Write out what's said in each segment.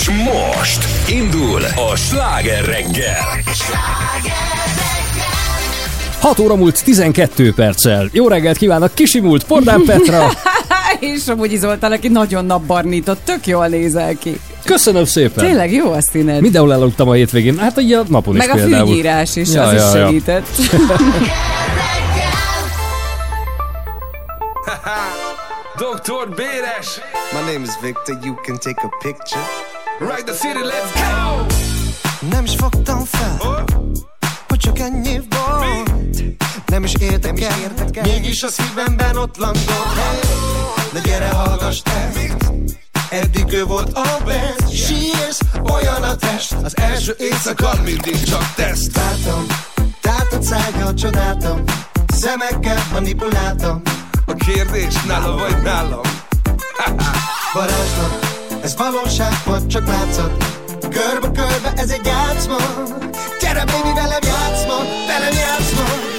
És most indul a sláger reggel. 6 óra múlt 12 perccel. Jó reggelt kívánok, kisimult Pordán Petra. és amúgy Zoltán, aki nagyon napbarnított, tök jól nézel ki. Köszönöm szépen. Tényleg jó a színed. Mindenhol elaludtam a hétvégén. Hát ugye a napon Meg is a például. fűnyírás is, Ja, az ja, is ja. segített. Dr. Béres, My name is Victor, you can take a picture. Right the city, let's go! Nem is fogtam fel, hogy csak ennyi volt. Nem is érdekel, mégis a szívemben ott landolt. De gyere, hallgass te, eddig ő volt a best. Sírsz, olyan a test, Az első éjszaka mindig csak teszt. Látom, tátott szájjal csodáltam, szemekkel manipuláltam. A kérdés nála vagy nálam. Varázslat, ez valóság vagy csak látszat Körbe-körbe ez egy játszma. Gyere baby velem játszma, velem játszma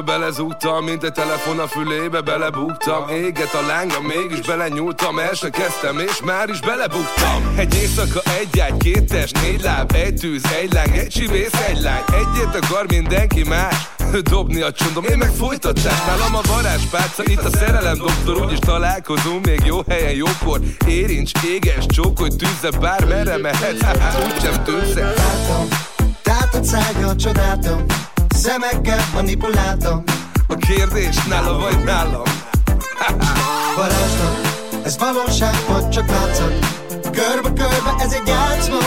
egyből belezúgtam Mint egy telefon a fülébe belebuktam. Éget a lánga, mégis belenyúltam El se kezdtem és már is belebuktam. Egy éjszaka, egy ágy, két test, négy láb Egy tűz, egy láng, egy csivész, egy lány. Egyet akar mindenki más Dobni a csondom, én meg folytatás Nálam a varázspálca, itt a szerelem doktor Úgyis találkozunk még jó helyen, jókor. Érincs, éges, csókolj, tűzze Bármerre mehetsz, úgysem tűnsz el Látom, tátott szájjal csodáltam Szemekkel manipuláltam. A kérdés nála vagy nálam? Varázslat, ez valóság vagy csak látszat. Körbe-körbe ez egy játszma.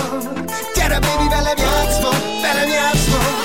Gyere baby velem játszma, velem játszma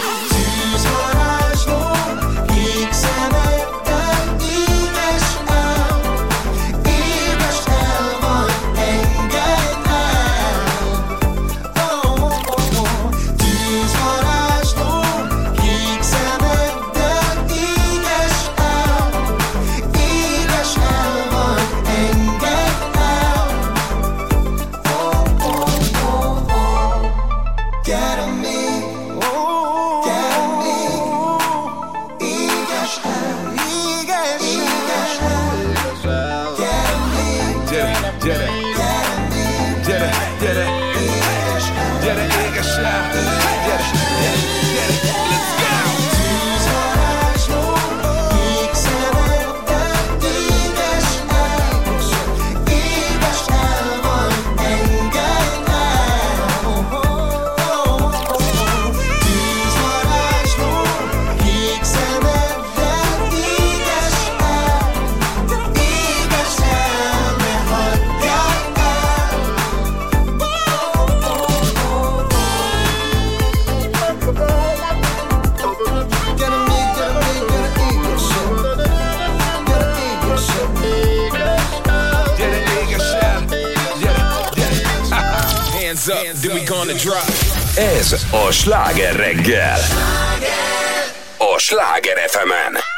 Ez a sláger reggel. A Sláger FM-en. Here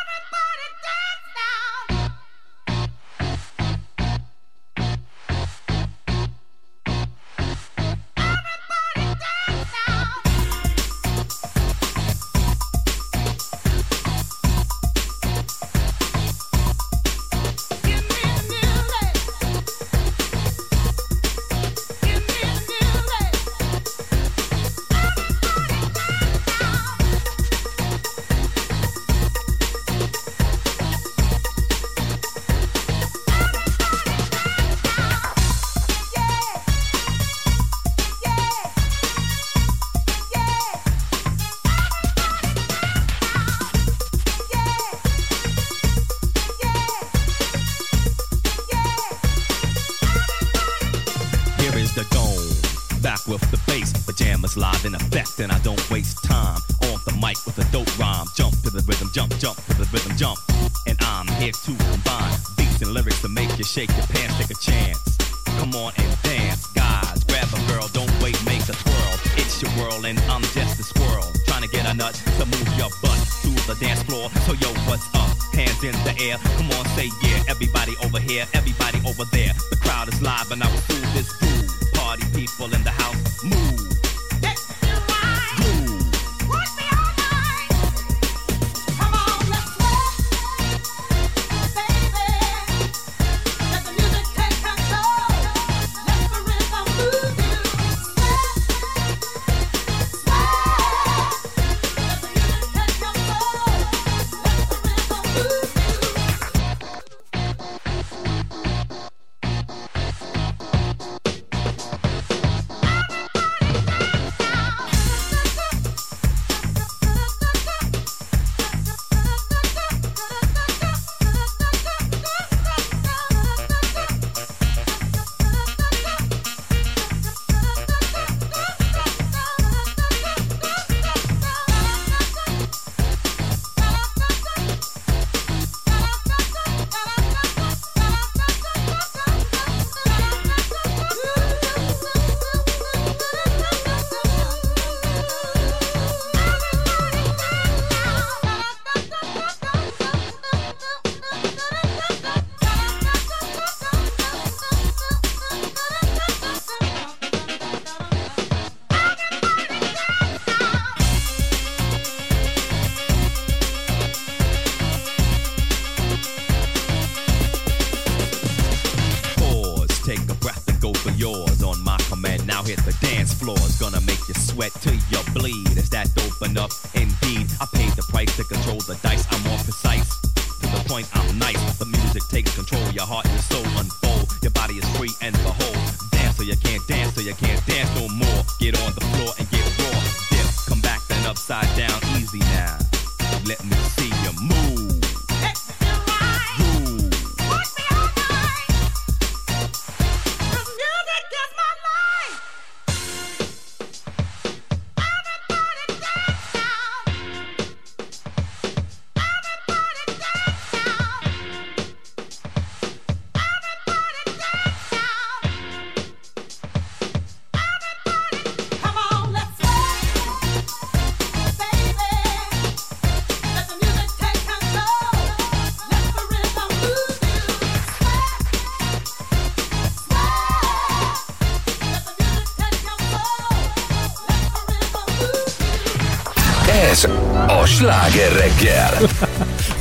sláger reggel.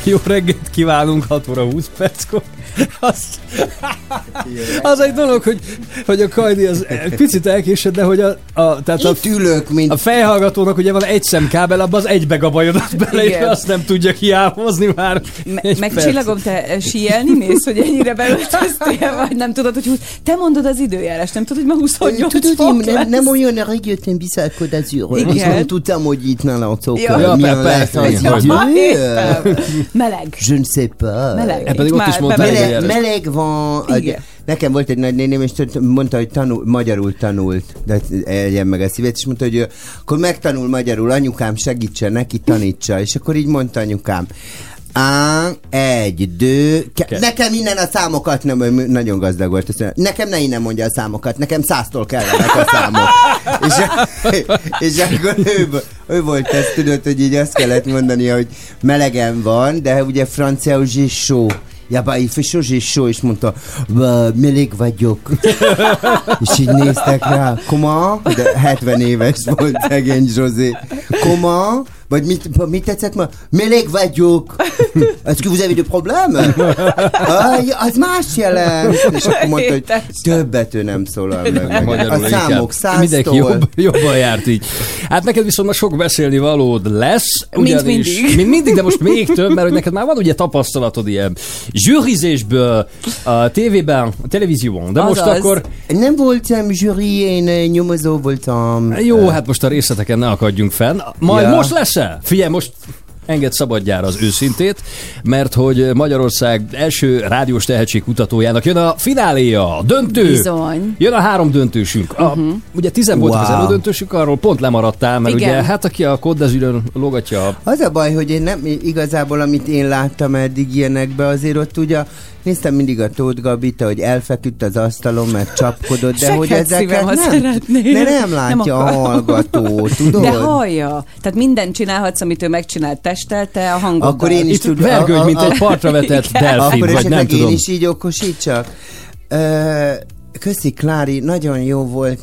Jó reggelt kívánunk, 6 óra 20 perckor. Az, az egy dolog, hogy, hogy a Kajdi az picit elkésett, de hogy a, a, tehát a, Itt ülök, mint a fejhallgatónak ugye van egy szemkábel, abban az egybe gabajodott bele, és azt nem tudja kiámozni már. Me- meg perc. csillagom, te síelni mész, hogy ennyire beöltöztél, vagy nem tudod, hogy húsz... Te mondod az időjárás, nem tudod, hogy ma 28 Tudod, fok én lesz. nem, nem olyan rég jöttem vissza a Côte d'Azur. Igen. Tudtam, hogy itt nálatok Ja. Ja, milyen persze. Meleg. Je ne sais pas. Meleg. E pedig ott is mondta Meleg, meleg van. Igen. Nekem volt egy nagynéném, és mondta, hogy tanul, magyarul tanult, de eljen meg a szívét, és mondta, hogy akkor megtanul magyarul, anyukám segítsen neki, tanítsa. És akkor így mondta anyukám, Á, egy, dő, ke- Ke- nekem innen a számokat nem, nagyon gazdag volt. Azt mondja, nekem ne innen mondja a számokat, nekem száztól kellenek a számok. és, és akkor ő, ő volt ez, tudod, hogy így azt kellett mondania, hogy melegen van, de ugye franciául zsissó. Ja, chaud, j'ai chaud, és mondta, "Bah, meleg vagyok. és így néztek rá, comment? De 70 éves volt szegény Zsozé. Comment? Vagy mit, mit tetszett ma? Meleg vagyok. Est-ce que vous avez de problème? Aj, az más jelent. És akkor mondta, hogy többet ő nem szólal meg. meg. A számok inkább. Mindenki száztól. jobb, jobban járt így. Hát neked viszont ma sok beszélni valód lesz. Mint mindig. Mint mindig, de most még több, mert hogy neked már van ugye tapasztalatod ilyen zsűrizésből a tévében, a televízióban. De most Azaz. akkor Nem voltam zsűri, én eh, nyomozó voltam. jó, hát most a részleteken ne akadjunk fenn. Majd Ja. most lesz-e? Figyelj, most enged szabadjára az őszintét, mert hogy Magyarország első rádiós tehetségkutatójának jön a fináléja, a döntő. Bizony. Jön a három döntősünk. A, uh-huh. Ugye tizen voltak az Wow. elődöntősünk, arról pont lemaradtál, mert Igen. ugye hát aki a d'Azurön logatja Az a baj, hogy én nem, igazából amit én láttam eddig ilyenekbe, azért ott ugye néztem mindig a Tóth Gabit, hogy elfeküdt az asztalon, meg csapkodott, de Seghet hogy ezeket ha nem, szeretnél. de nem látja Nem a akar. hallgató, tudod? De hallja. Tehát mindent csinálhatsz, amit ő megcsinált testelte a hangoddal. Akkor én is tudom. vergődj, mint egy partra vetett delfin, Akkor vagy nem esetleg én tudom. is így okosítsak. Ö, köszi, Klári, nagyon jó volt.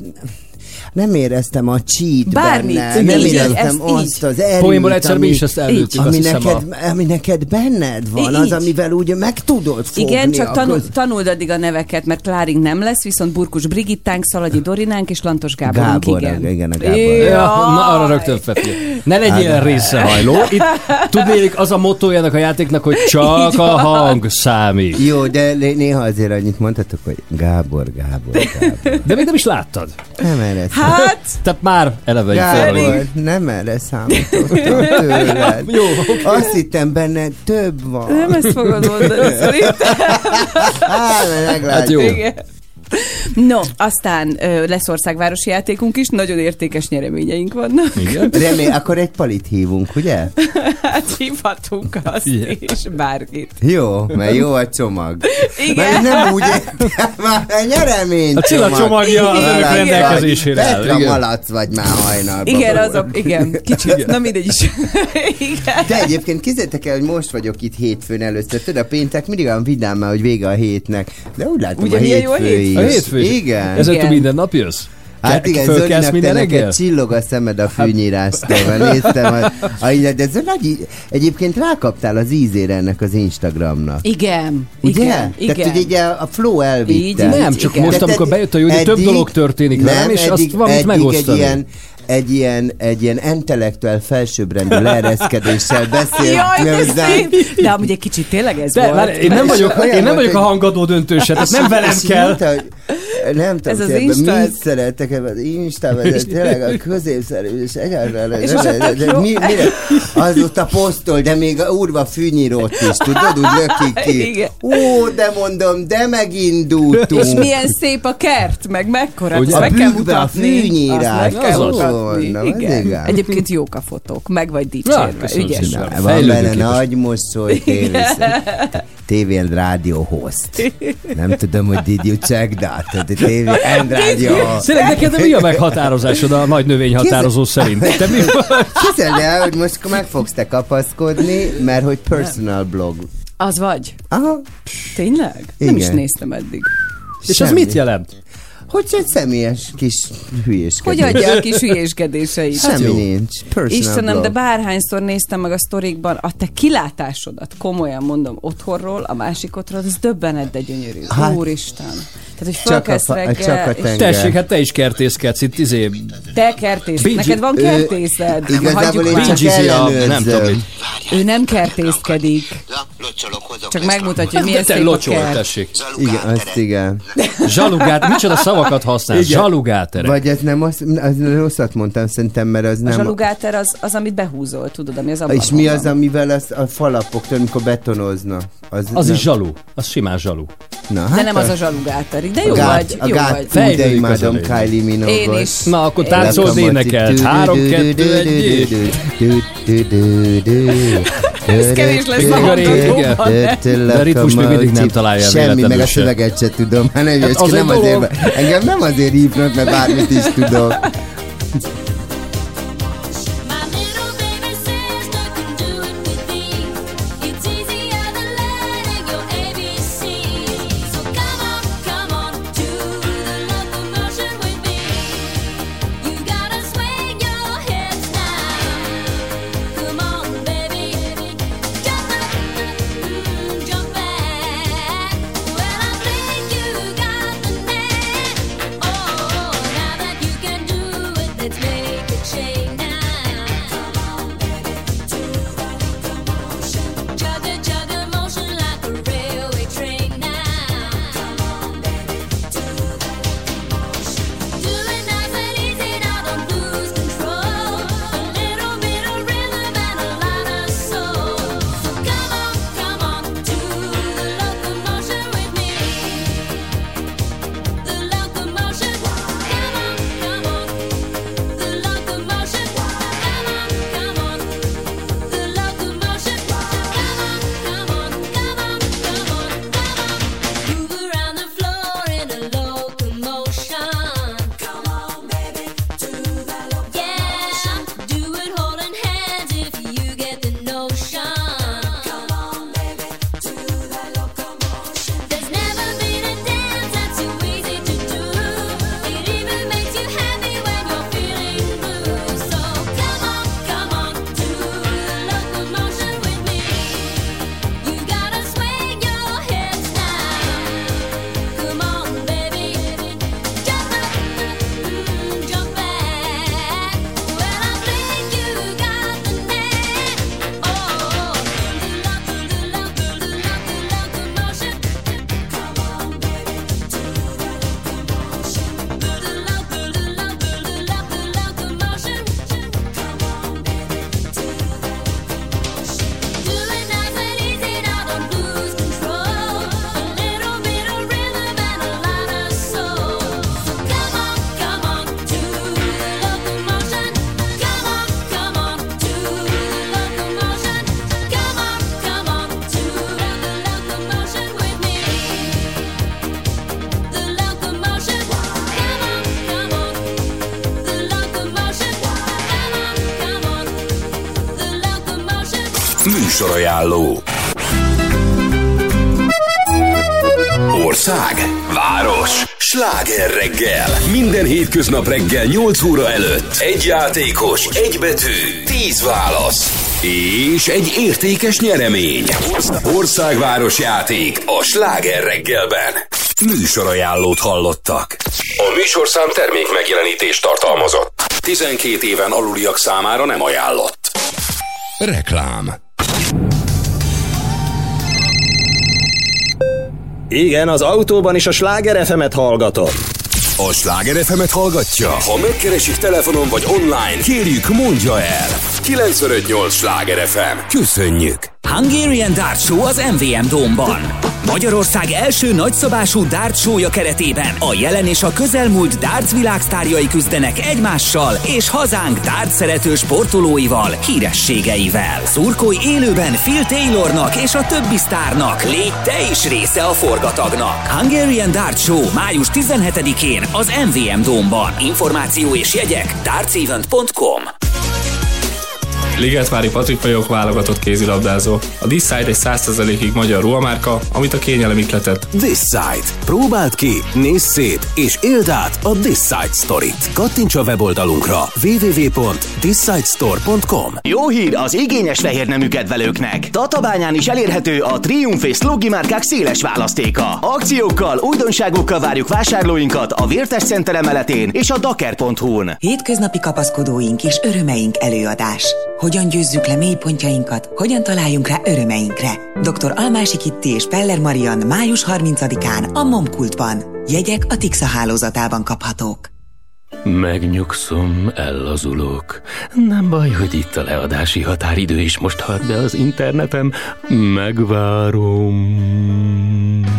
Nem éreztem a cheat Bármit. benne. Nem így, éreztem ezt azt így. az erőt, Poénból egyszer mi ami- is ezt előttük, ami azt neked, ami neked benned van, Így. az, amivel úgy meg tudod fogni Igen, csak a tanul, köz- tanuld addig a neveket, mert Kláring nem lesz, viszont Burkus Brigittánk, Szalagyi Dorinánk és Lantos Gáborunk, Gábor, igen. igen, a Gábor. Ja, na arra rögtön Feti. Ne legyél részehajló. Itt tudnélik az a mottojának a játéknak, hogy csak a hang számít. Jó, de néha azért annyit mondhatok, hogy Gábor, Gábor, Gábor. De még nem is láttad. Nem erre Hát, Tehát már eleve egy Gábor, nem erre számítottam tőled. Jó, Azt hittem benne több van. nem ezt fogod mondani, szerintem. Á, meglátjuk. Hát jó. Igen. No, aztán ö, lesz országvárosi játékunk is, nagyon értékes nyereményeink vannak. Igen. Remél, akkor egy palit hívunk, ugye? Hát hívhatunk azt Igen. is, bárkit. Jó, mert jó a csomag. Igen. Mert nem úgy már a nyeremény A csomagja az önök rendelkezésére áll, Petra igen. malac vagy már hajnalban. Igen, az a, igen, kicsit, na mindegy is. Igen. De egyébként képzeljétek el, hogy most vagyok itt hétfőn először. Tudod, a péntek mindig olyan vidám már, hogy vége a hétnek. De úgy látom, Ugye a milyen jó a hétfő is. A hétfő is. Igen. Ezen túl minden nap jössz? Hát igen, Zolinak te minden neked reggel? csillog a szemed a fűnyírástól, mert néztem, a, a, de Zoli, egyébként rákaptál az ízére ennek az Instagramnak. Igen, Ugye? igen, igen. Tehát, hogy ugye a flow elvitte. Így, Nem, csak Igen. most, De amikor te- bejött a Júli, több dolog történik velem, és azt valamit eddig egy megosztani. ilyen, egy ilyen, egy ilyen intellektuál felsőbbrendű leereszkedéssel beszélt Jaj, de hozzánk. szép! De amúgy egy kicsit tényleg ez De, volt. én nem vagyok, én nem vagyok a hangadó döntőse, tehát nem velem kell. Mondta, nem tudom, Ez az Insta, ez- mit szerettek ebben az Instában, ez tényleg a középszerű, és egyáltalán És de, az de, de, jó. mi, mire? Azóta posztol, de még a urva fűnyírót is, tudod, úgy lökik ki. Igen. Ó, de mondom, de megindultunk. És milyen szép a kert, meg mekkora, Ugye? meg A kell bükkbe a mutatni. fűnyírás. Meg kell Az az. mutatni. Na, Igen. igen. Egyébként jók a fotók, meg vagy dicsérve. köszönöm Ügyes van benne nagy mosoly, TV and Radio host. Nem tudom, hogy did you check that? TV Radio Tényleg neked mi a meghatározásod a nagy növényhatározó szerint? Te mi? Képzeld el, hogy most meg fogsz te kapaszkodni, mert hogy personal blog. Az vagy? Aha, Tényleg? Nem is Igen. néztem eddig. És ez Semmi. mit jelent? hogy egy személyes kis hülyéskedés. Hogy adja a kis hülyéskedéseit? Semmi jó. nincs. Personal Istenem, blog. de bárhányszor néztem meg a sztorikban, a te kilátásodat, komolyan mondom, otthonról, a másik otthonról, ez döbbenet, de gyönyörű. Hát- Hát, Úristen. Tehát, hogy Csak a fölkelsz reggel, csak a és tenger. Tessék, hát te is kertészkedsz itt, izé, te kertész. Bingyi- Neked van kertészed? igazából Hagyjuk én csak a, ellenőrzöm. nem tudom. Ő nem kertészkedik, csak megmutatja, hogy milyen szép a locsol, kert. tessék. Igen, azt igen. Zsalugát, micsoda szavakat használ? Igen. Zsalugáterek. Vagy ez nem, az, az rosszat mondtam szerintem, mert az A nem... zsalugáter az, az, amit behúzol, tudod, ami az és ablakon mi az, amivel az, a falapoktól, amikor betonozna? Az, Az is zsalu. Az simán zsalu. Na, De nem az a zsalugáter. De a jó gát, vagy, a jó gát, vagy. Fú, de Fejlődik imádom. Kylie Minogue. Én is. Na, akkor táncold, énekeld. Három, kettő, egy, és... Ez kevés lesz a hallgatóban. De a ritmus még mindig nem találja Semmi, meg a szöveget se tudom. Hát nem, az nem azért, engem nem azért hívnak, mert bármit is tudok. Műsorajánló Ország, város, sláger reggel. Minden hétköznap reggel 8 óra előtt. Egy játékos, egy betű, 10 válasz. És egy értékes nyeremény. Országváros játék a sláger reggelben. Műsorajánlót hallottak. A műsorszám termék megjelenítést tartalmazott. 12 éven aluliak számára nem ajánlott. Reklám. Igen, az autóban is a Sláger FM-et hallgatom. A Sláger FM-et hallgatja? Ha megkeresik telefonon vagy online, kérjük mondja el. 958 Sláger FM. Köszönjük! Hungarian Dart Show az MVM Dómban. Magyarország első nagyszabású dart showja keretében a jelen és a közelmúlt darts világsztárjai küzdenek egymással és hazánk dart szerető sportolóival, hírességeivel. Szurkolj élőben Phil Taylornak és a többi sztárnak. Légy te is része a forgatagnak. Hungarian Dart Show május 17-én az MVM Dómban. Információ és jegyek dartsevent.com Ligetvári Patrik vagyok, válogatott kézilabdázó. A This Side egy 100%-ig magyar ruhamárka, amit a kényelem ikletet. This Side. Próbáld ki, nézz szét, és éld át a This Side Story-t. Kattints a weboldalunkra www.thissidestore.com Jó hír az igényes fehér nemű kedvelőknek. Tatabányán is elérhető a Triumph és Sloggi márkák széles választéka. Akciókkal, újdonságokkal várjuk vásárlóinkat a Vértes Center emeletén és a daker.hu-n. Hétköznapi kapaszkodóink és örömeink előadás. Hogyan győzzük le mélypontjainkat, hogyan találjunk rá örömeinkre. Dr. Almási Kitti és Peller Marian május 30-án a Momkultban. Jegyek a Tixa hálózatában kaphatók. Megnyugszom, ellazulok. Nem baj, hogy itt a leadási határidő is most hat be az internetem. Megvárom.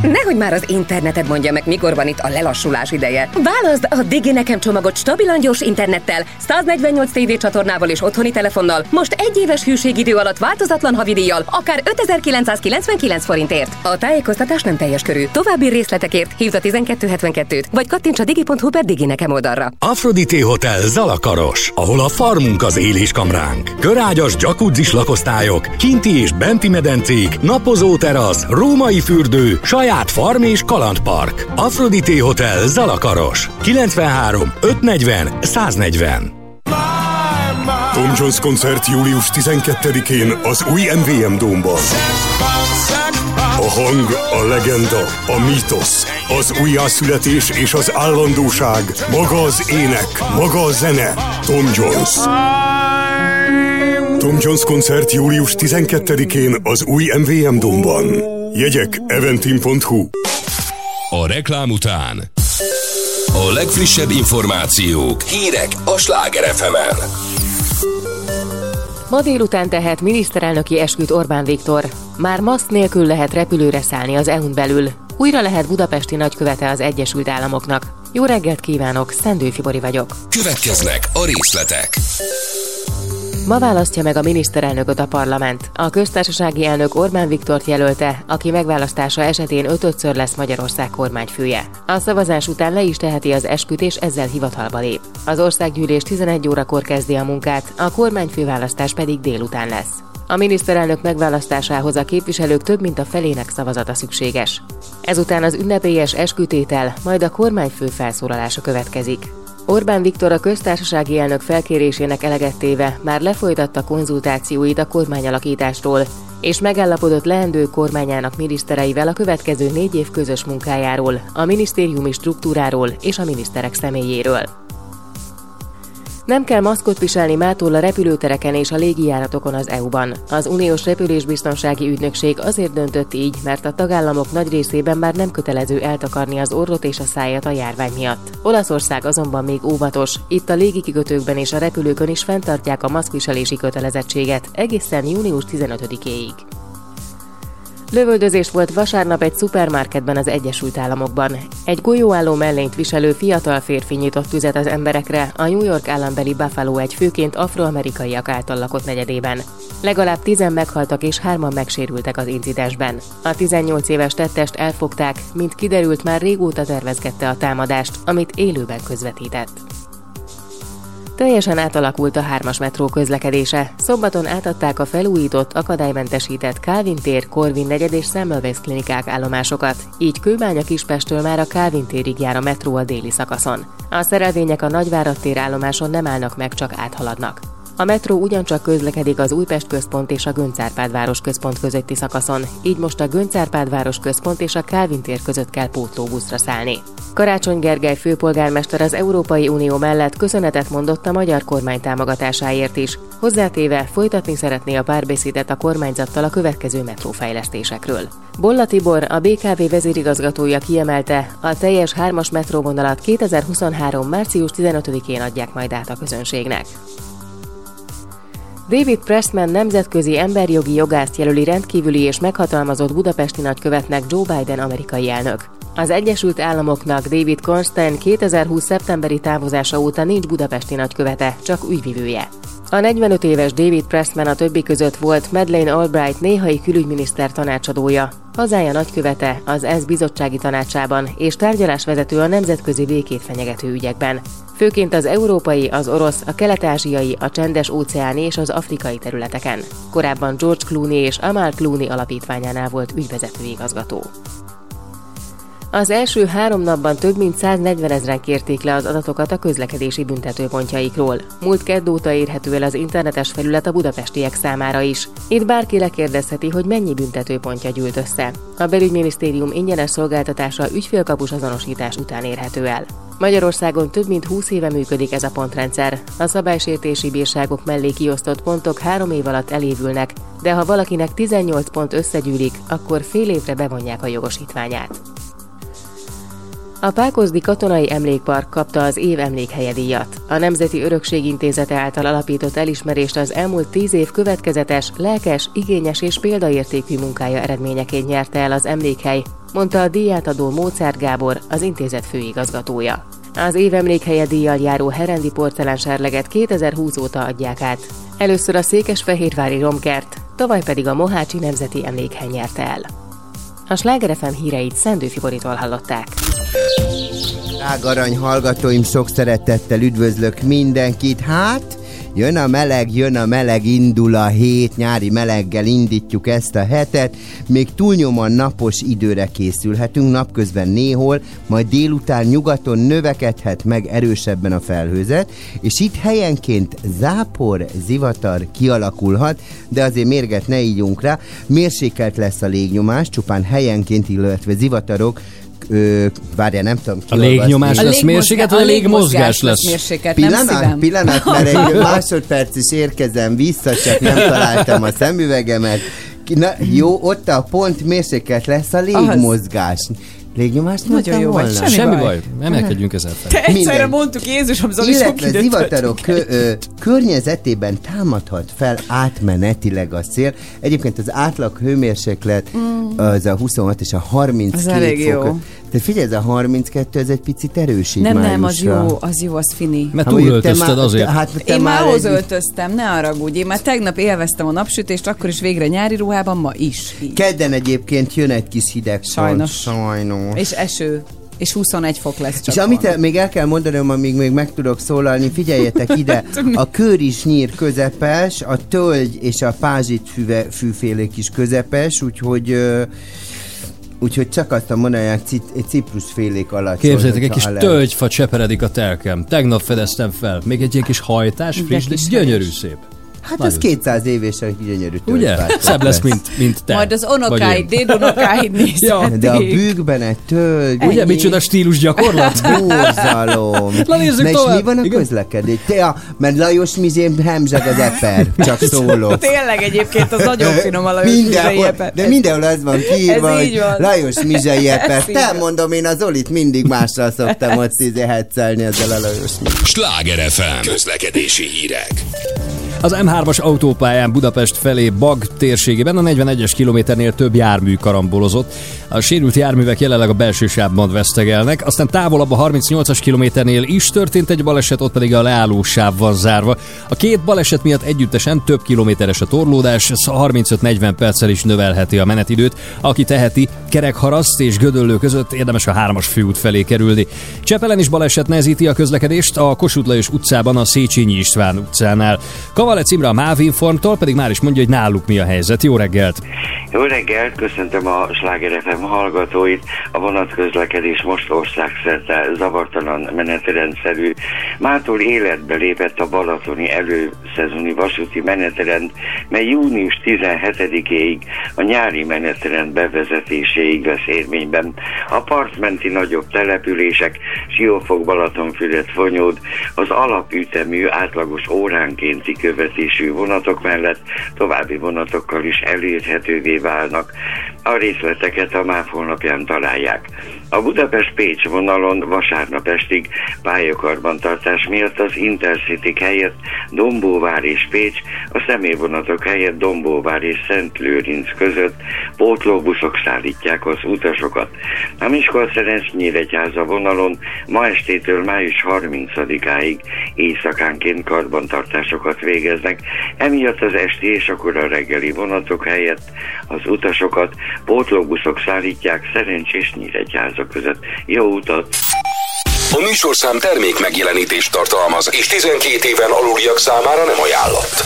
Nehogy már az interneted mondja meg, mikor van itt a lelassulás ideje. Válaszd a Digi Nekem csomagot stabilan gyors internettel, 148 TV csatornával és otthoni telefonnal, most egy éves hűségidő alatt változatlan havidíjjal, akár 5999 forintért. A tájékoztatás nem teljes körű. További részletekért hívd a 1272-t, vagy kattints a digi.hu per Digi Nekem oldalra. Aphrodite Hotel Zalakaros, ahol a farmunk az éléskamránk. Körágyas jacuzzis lakosztályok, kinti és benti medencék, napozó terasz, római fürdő, saját farm és kalandpark. Aphrodite Hotel Zalakaros. 93 540 140 Tom Jones koncert július 12-én az új MVM Dómban. A hang, a legenda, a mítosz, az újjászületés és az állandóság, maga az ének, maga a zene, Tom Jones. Tom Jones koncert július 12-én az új MVM Dómban. Jegyek eventim.hu A reklám után a legfrissebb információk, hírek a Sláger fm Ma délután tehet miniszterelnöki esküt Orbán Viktor. Már maszk nélkül lehet repülőre szállni az EU-n belül. Újra lehet budapesti nagykövete az Egyesült Államoknak. Jó reggelt kívánok, Szendő Fibori vagyok. Következnek a részletek. Ma választja meg a miniszterelnököt a parlament. A köztársasági elnök Orbán Viktort jelölte, aki megválasztása esetén ötödször lesz Magyarország kormányfője. A szavazás után le is teheti az esküt, és ezzel hivatalba lép. Az országgyűlés 11 órakor kezdi a munkát, a kormányfőválasztás pedig délután lesz. A miniszterelnök megválasztásához a képviselők több mint a felének szavazata szükséges. Ezután az ünnepélyes eskütétel, majd a kormányfő felszólalása következik. Orbán Viktor a köztársasági elnök felkérésének eleget téve már lefolytatta konzultációit a kormányalakításról, és megállapodott leendő kormányának minisztereivel a következő négy év közös munkájáról, a minisztériumi struktúráról és a miniszterek személyéről. Nem kell maszkot viselni mától a repülőtereken és a légijáratokon az EU-ban. Az Uniós Repülésbiztonsági Ügynökség azért döntött így, mert a tagállamok nagy részében már nem kötelező eltakarni az orrot és a szájat a járvány miatt. Olaszország azonban még óvatos. Itt a légikikötőkben és a repülőkön is fenntartják a maszkviselési kötelezettséget egészen június 15-éig. Lövöldözés volt vasárnap egy szupermarketben az Egyesült Államokban. Egy golyóálló mellényt viselő fiatal férfi nyitott tüzet az emberekre a New York állambeli Buffalo egy főként afroamerikaiak által lakott negyedében. Legalább tizen meghaltak és hárman megsérültek az incidensben. A 18 éves tettest elfogták, mint kiderült már régóta tervezgette a támadást, amit élőben közvetített. Teljesen átalakult a hármas metró közlekedése. Szombaton átadták a felújított, akadálymentesített Calvin tér, Corvin negyed és Semmelweis klinikák állomásokat. Így Kőbánya Kispestől már a Calvin térig jár a metró a déli szakaszon. A szerelvények a Nagyvárad tér állomáson nem állnak meg, csak áthaladnak. A metró ugyancsak közlekedik az Újpest központ és a Göncárpád város központ közötti szakaszon, így most a Göncárpád város központ és a Kálvin tér között kell pótlóbuszra szállni. Karácsony Gergely főpolgármester az Európai Unió mellett köszönetet mondott a magyar kormány támogatásáért is. Hozzátéve folytatni szeretné a párbeszédet a kormányzattal a következő metrófejlesztésekről. Bolla Tibor, a BKV vezérigazgatója kiemelte, a teljes hármas metróvonalat 2023. március 15-én adják majd át a közönségnek. David Pressman nemzetközi emberjogi jogászt jelöli rendkívüli és meghatalmazott budapesti nagykövetnek Joe Biden amerikai elnök. Az Egyesült Államoknak David Cornstein 2020. szeptemberi távozása óta nincs budapesti nagykövete, csak ügyvivője. A 45 éves David Pressman a többi között volt Madeleine Albright néhai külügyminiszter tanácsadója, hazája nagykövete az ENSZ bizottsági tanácsában és tárgyalásvezető a nemzetközi békét fenyegető ügyekben. Főként az európai, az orosz, a kelet-ázsiai, a csendes óceáni és az afrikai területeken. Korábban George Clooney és Amal Clooney alapítványánál volt ügyvezető igazgató. Az első három napban több mint 140 ezeren kérték le az adatokat a közlekedési büntetőpontjaikról. Múlt kedd óta érhető el az internetes felület a budapestiek számára is. Itt bárki lekérdezheti, hogy mennyi büntetőpontja gyűlt össze. A belügyminisztérium ingyenes szolgáltatása ügyfélkapus azonosítás után érhető el. Magyarországon több mint 20 éve működik ez a pontrendszer. A szabálysértési bírságok mellé kiosztott pontok három év alatt elévülnek, de ha valakinek 18 pont összegyűlik, akkor fél évre bevonják a jogosítványát. A Pákozdi Katonai Emlékpark kapta az év emlékhelye díjat. A Nemzeti Örökség Intézete által alapított elismerést az elmúlt tíz év következetes, lelkes, igényes és példaértékű munkája eredményeként nyerte el az emlékhely, mondta a díjátadó Mócárt Gábor, az intézet főigazgatója. Az év emlékhelye díjjal járó Herendi porcelánserleget 2020 óta adják át. Először a Székesfehérvári Romkert, tavaly pedig a Mohácsi Nemzeti Emlékhely nyerte el. A Sláger FM híreit Szendő Fiboritól hallották. Drága arany hallgatóim, sok szeretettel üdvözlök mindenkit. Hát, jön a meleg, jön a meleg, indul a hét, nyári meleggel indítjuk ezt a hetet. Még túlnyomóan napos időre készülhetünk, napközben néhol, majd délután nyugaton növekedhet meg erősebben a felhőzet, és itt helyenként zápor, zivatar kialakulhat, de azért mérget ne ígyunk rá. Mérsékelt lesz a légnyomás, csupán helyenként, illetve zivatarok ö, várjál, nem tudom A légnyomás lesz mérsékelt, vagy a légmozgás lesz? mérsékelt, nem Pillanat, pillanat, mert egy másodperc is érkezem vissza, csak nem találtam a szemüvegemet. Na, jó, ott a pont mérsékelt lesz a légmozgás. Légnyomást Nagyon jó volna? semmi Semmi baj. baj, emelkedjünk ezzel fel. Te egyszerre Minden. mondtuk Jézusom, Zoli, Illetve zivatarok kö, ö, környezetében támadhat fel átmenetileg a szél. Egyébként az átlag hőmérséklet Mm. az a 26 és a 32 Az elég fok. De figyelj, ez a 32, ez egy picit erősít Nem, nem, az májusra. jó, az jó, az fini. Mert túlöltözted azért. te- Hát te Én már ahhoz egy- öltöztem, ne haragudj. Én már tegnap élveztem a napsütést, akkor is végre nyári ruhában, ma is. Így. Kedden egyébként jön egy kis hideg Sajnos. Sajnos. És eső. És 21 fok lesz csak. És amit el, még el kell mondanom, amíg még meg tudok szólalni, figyeljetek ide, a körisnyír közepes, a tölgy és a pázsit füve, fűfélék is közepes, úgyhogy ö, úgyhogy csak azt a mondanák, ciprusfélék alatt. Képzeljétek, egy kis a le- tölgyfa cseperedik a telkem. Tegnap fedeztem fel. Még egy ilyen kis hajtás, friss, de kis gyönyörű szép. Hát Nagyon az 200 éves, hogy gyönyörű Ugye? Szebb lesz, mint, mint te. Majd az unokáid, dédunokáid nézhetik. De a bűkben egy tölgy. Ugye, micsoda stílus gyakorlat? Borzalom. Na, nézzük Na és tovább. mi van a Igen. közlekedés? Te, a, mert Lajos Mizsén hemzseg az eper, csak szólok. Tényleg egyébként az nagyon finom a Lajos mindenhol, De mindenhol az van kiírva, Ez hogy így van. Lajos Mizsei eper. Ez Te mondom, én az Olit mindig mással szoktam ott izé hetszelni ezzel a Lajos. Sláger FM Közlekedési hírek Az M3-as autópályán Budapest felé Bag térségében a 41-es kilométernél több jármű karambolozott. A sérült járművek jelenleg a belső sávban vesztegelnek, aztán távolabb a 38-as kilométernél is történt egy baleset, ott pedig a leálló sáv van zárva. A két baleset miatt együttesen több kilométeres a torlódás, ez 35-40 perccel is növelheti a menetidőt. Aki teheti, kerekharaszt és gödöllő között érdemes a 3-as főút felé kerülni. Csepelen is baleset nehezíti a közlekedést a Kossuth utcában a Széchenyi István utcánál. Kavalec Imre a MÁV Informtól pedig már is mondja, hogy náluk mi a helyzet. Jó reggelt! Jó reggelt, köszöntöm a Sláger FM hallgatóit. A vonatközlekedés most országszerte zavartalan menetrendszerű. Mától életbe lépett a balatoni előszezoni vasúti menetrend, mely június 17-éig a nyári menetrend bevezetéséig lesz érvényben. A partmenti nagyobb települések, Siófok, Balatonfüred, Fonyód az alapütemű átlagos óránkénti követésű vonatok mellett további vonatokkal is elérhetővé válnak. A részleteket a MÁV honlapján találják. A Budapest-Pécs vonalon vasárnap estig pályakarbantartás miatt az Intercity helyett Dombóvár és Pécs, a személyvonatok helyett Dombóvár és Szent Lőrinc között pótlóbuszok szállítják az utasokat. A Miskolc-Szerencs Nyíregyháza vonalon ma estétől május 30-áig éjszakánként karbantartásokat végeznek, emiatt az esti és akkor a reggeli vonatok helyett az utasokat pótlóbuszok szállítják Szerencsés Nyíregyháza között. Jó utat! A műsorszám termék megjelenítést tartalmaz, és 12 éven aluliak számára nem ajánlott.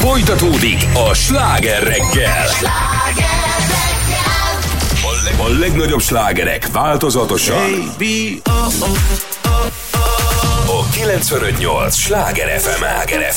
Folytatódik a sláger reggel. A legnagyobb slágerek változatosan. A 958 sláger FM Áger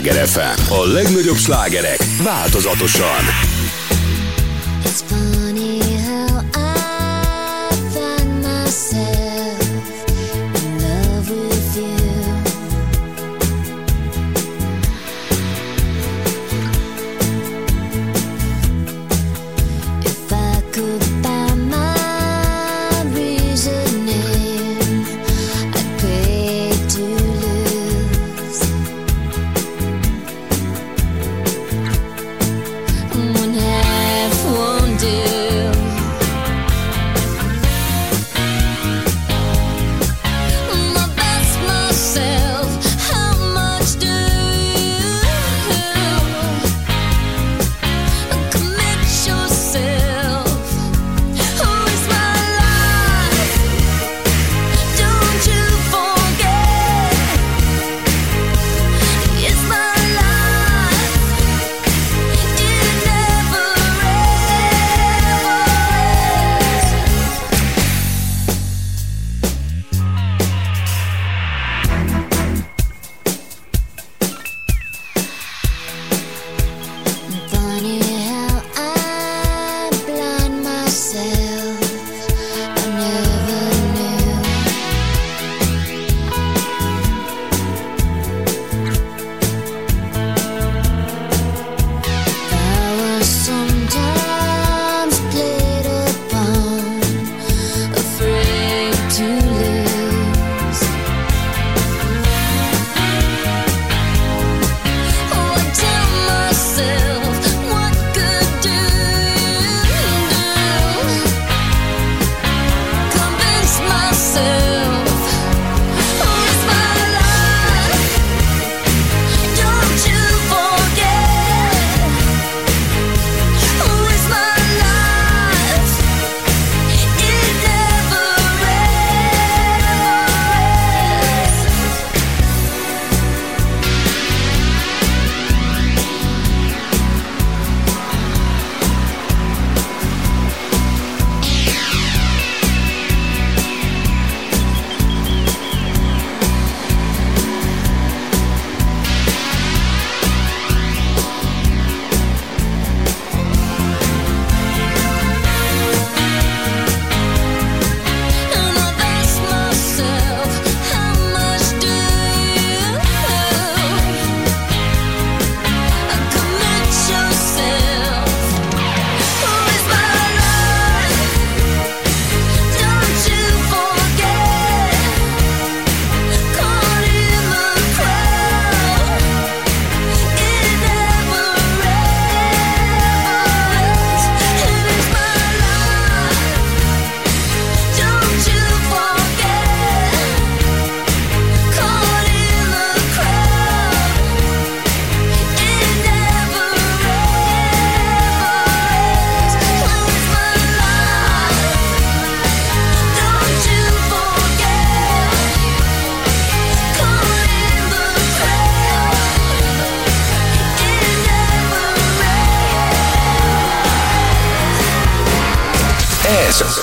sláger FM. A legnagyobb slágerek változatosan.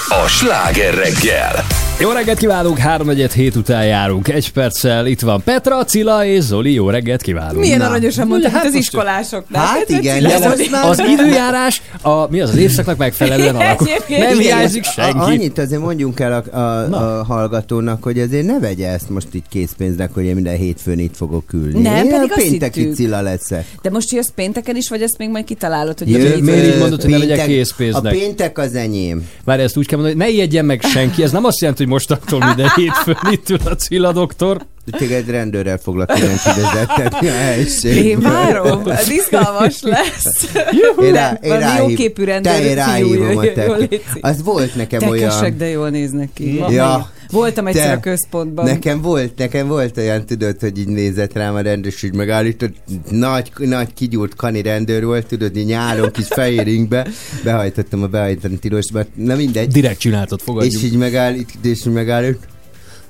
A sláger reggel. Jó reggelt kívánunk, 3 hét után járunk. Egy perccel itt van Petra, Cilla és Zoli. Jó reggelt kívánunk. Milyen aranyosan mondtad, Hát az iskolásoknál. Hát igen, Cilla, de már- Az időjárás, a, mi az, az évszaknak megfelelően alakul. Nem hiányzik senki. Annyit azért mondjunk el a, a, a hallgatónak, hogy azért ne vegye ezt most így készpénznek, hogy én minden hétfőn itt fogok ülni. Nem, Én pedig azt pénteki. Cilla leszek. De most jössz pénteken is, vagy ezt még majd kitalálod, hogy jövő miért így mondod, hogy ne vegyek készpénznek? A péntek az enyém. Várj, ezt úgy kell mondani, hogy ne ijedjen meg senki. Ez nem azt jelenti, hogy mostantól minden hétfőn itt ül a Cilla doktor. Téged rendőrrel foglak kíváncsi vezettetni a helységbe. Én várom, ez izgalmas lesz. Én, rá, én ráhív, jóképű te, rendőr én fiú, ráhívom a te. Az volt nekem Tekesek, olyan... de jól néznek ki. Ja. Voltam egyszer Te- a központban. Nekem volt, nekem volt olyan, tudod, hogy így nézett rám a rendőr, így megállított, nagy, nagy kigyúrt kani rendőr volt, tudod, így nyáron kis fehér ingbe, behajtottam a behajtani tilosba, na mindegy. Direkt csináltad, fogadjunk. És így megállít, és így megállít.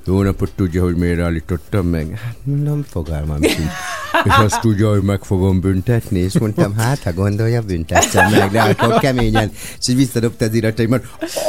Jó napot tudja, hogy miért állítottam meg? Hát nem fogalmam sincs. És azt tudja, hogy meg fogom büntetni, és mondtam, hát ha gondolja, büntessem meg, de akkor keményen. És így visszadobta az irataimat.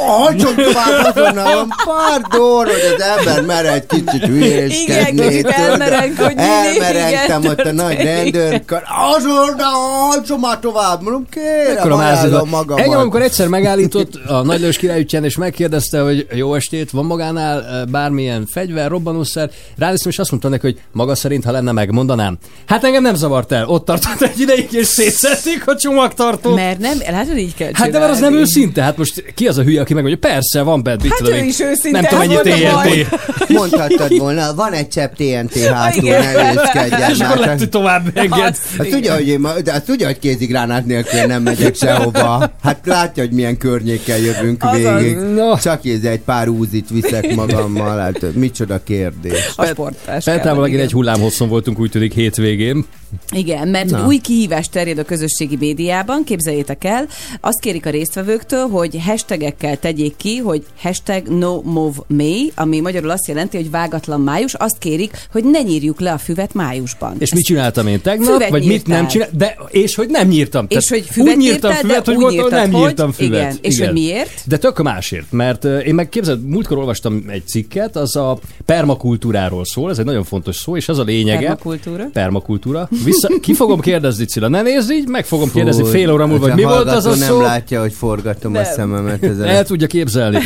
Hagyjon tovább azonnal, pardon, hogy az ember mer egy kicsit hülyéskedni. Igen, kicsit Elmerentem igen, ott a nagy rendőrkar. Azonnal, hagyjon már tovább. Mondom, kérem, ajánlom magamat. Engem, amikor egyszer megállított a Nagy Lős Király és megkérdezte, hogy jó estét, van magánál eh, bármilyen fegyver, robbanószer, ránéztem, és azt mondta neki, hogy maga szerint, ha lenne, megmondanám. Hát engem nem zavart el. Ott tartott egy ideig, és szétszették a csomagtartót. Mert nem, látod, így kell Hát de mert az nem őszinte, hát most ki az a hülye, aki megmondja, persze, van bent, mit Hát tudom ő is őszinte, Nem tudom, ez ennyi volt a baj. TNT. Mondhattad volna, van egy csepp TNT hátul, Igen. ne őszkedjen És akkor hogy tovább enged. Hát tudja, hogy én, ma- de azt tudja, hogy kézigránát nélkül nem megyek sehova. Hát látja, hogy milyen környékkel jövünk végig. Csak ez egy pár úzit viszek magammal. Hát, micsoda kérdés. A sportás. Kell, egy hullámhosszon voltunk, úgy tűnik hétvégén. Igen, mert Na. hogy új kihívás terjed a közösségi médiában, képzeljétek el, azt kérik a résztvevőktől, hogy hashtagekkel tegyék ki, hogy hashtag no move May, ami magyarul azt jelenti, hogy vágatlan május, azt kérik, hogy ne nyírjuk le a füvet májusban. És mit csináltam én tegnap? Füvet vagy mit nyírtál. nem csináltam? De, és hogy nem nyírtam. És hogy füvet úgy nyírtam nyírtál, füvet, de hogy úgy volt, hogy nem nyírtad, nyírtam hogy- füvet. igen. És hogy miért? De tök másért, mert én meg képzeld, múltkor olvastam egy cikket, az a permakultúráról szól, ez egy nagyon fontos szó, és az a lényege. Permakultúra? Permakultúra. Vissza, ki fogom kérdezni, Cilla, ne nézd így, meg fogom kérdezni Fú, fél óra múlva, hogy mi volt az a szó. nem látja, hogy forgatom a szememet. El Ezen. tudja képzelni.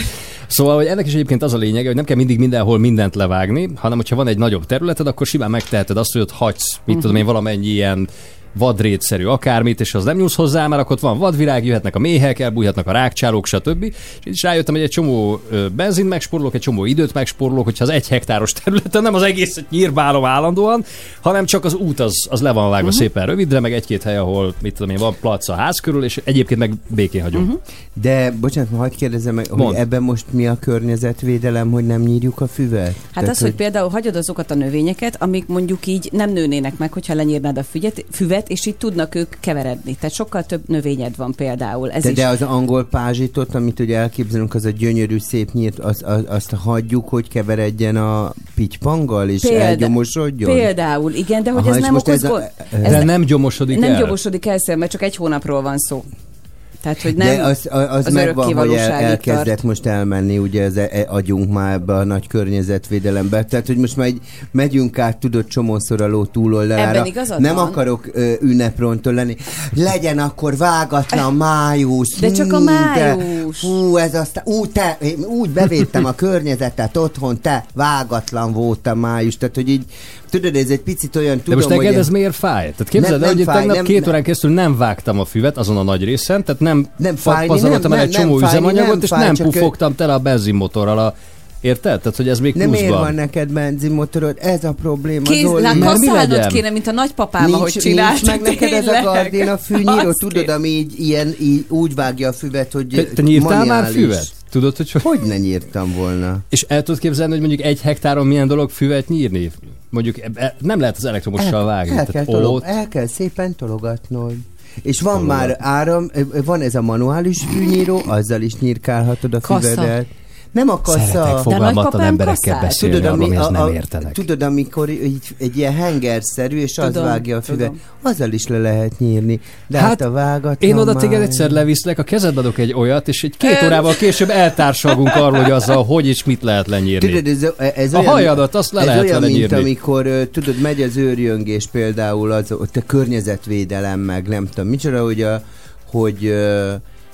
Szóval, hogy ennek is egyébként az a lényege, hogy nem kell mindig mindenhol mindent levágni, hanem hogyha van egy nagyobb területed, akkor simán megteheted azt, hogy ott hagysz, mit tudom én, valamennyi ilyen vadrétszerű akármit, és az nem nyúlsz hozzá, mert akkor ott van vadvirág, jöhetnek a méhek, elbújhatnak a rákcsálók, stb. És így is rájöttem, hogy egy csomó benzin megspórolok, egy csomó időt megspórolok, hogyha az egy hektáros területen nem az egészet nyírbálom állandóan, hanem csak az út az, az le van vágva uh-huh. szépen rövidre, meg egy-két hely, ahol mit tudom én, van plac a ház körül, és egyébként meg békén hagyom. Uh-huh. De bocsánat, hagyd kérdezem meg, hogy ebben most mi a környezetvédelem, hogy nem nyírjuk a füvet? Hát az, hogy például hagyod azokat a növényeket, amik mondjuk így nem nőnének meg, hogyha lenyírnád a fügyet, füvet, és így tudnak ők keveredni. Tehát sokkal több növényed van például. Ez de, is. de az angol pázsitot, amit ugye elképzelünk, az a gyönyörű, szép nyírt, az, az, azt hagyjuk, hogy keveredjen a pitypanggal, és Példa- elgyomosodjon? Például, igen, de hogy Aha, ez nem okoz ez a- ez De nem gyomosodik nem el. gyomosodik el, mert csak egy hónapról van szó. Tehát, hogy nem De az, az, az megvan, hogy el, elkezdett tart. most elmenni, ugye ez e, agyunk már ebbe a nagy környezetvédelembe. Tehát, hogy most már egy, megyünk át, tudod, csomószor a ló túloldalára. Nem van. akarok ö, ünneprontól lenni. Legyen akkor vágatlan május. De csak a de- május. Hú, ez aztán, ú, te, én úgy bevédtem a környezetet otthon, te, vágatlan volt a május. Tehát, hogy így, tudod, ez egy picit olyan, De tudom, most neked ez miért fáj? Tehát képzeld Nem- el, hogy fáj, tegnap nem- két nem- órán keresztül nem vágtam a füvet azon a nagy részen, tehát nem, Nem pazaroltam nem- el egy csomó nem fájni, üzemanyagot, nem és fáj, nem pufogtam tele a benzinmotorral a Érted? Tehát, hogy ez még Nem miért van neked benzinmotorod? Ez a probléma, Kéz, Zoli. lát, Mert mi kaszálnod legyen? kéne, mint a nagypapám, nincs, ahogy csinált. nincs meg neked ez a gardéna fűnyíró, tudod, ami így, ilyen, így úgy vágja a füvet, hogy Te, te nyírtál már füvet? Tudod, hogy Hogy ne nyírtam volna? És el tudod képzelni, hogy mondjuk egy hektáron milyen dolog füvet nyírni? Mondjuk e- e- nem lehet az elektromossal vágni. el, kell tolog, ott, el kell szépen tologatnod. És van már áram, van ez a manuális fűnyíró, azzal is nyírkálhatod a Kasza. füvedet. Nem a kasza. Szeretek fogalmatlan emberekkel beszélni Tudod, ami, amihez a, nem a, értenek. tudod, amikor így, egy ilyen hengerszerű, és az Tudom, vágja a füvet, azzal is le lehet nyírni. De hát, a vágatlan Én oda téged egyszer leviszlek, a kezedbe adok egy olyat, és egy két órával később eltársalgunk arról, hogy azzal hogy és mit lehet lenyírni. Tudod, ez, ez A olyan, hajadat, azt le ez lehet olyan, vele mint amikor, tudod, megy az őrjöngés például, az, ott a környezetvédelem, meg nem tudom, micsoda, hogy, a, hogy ö,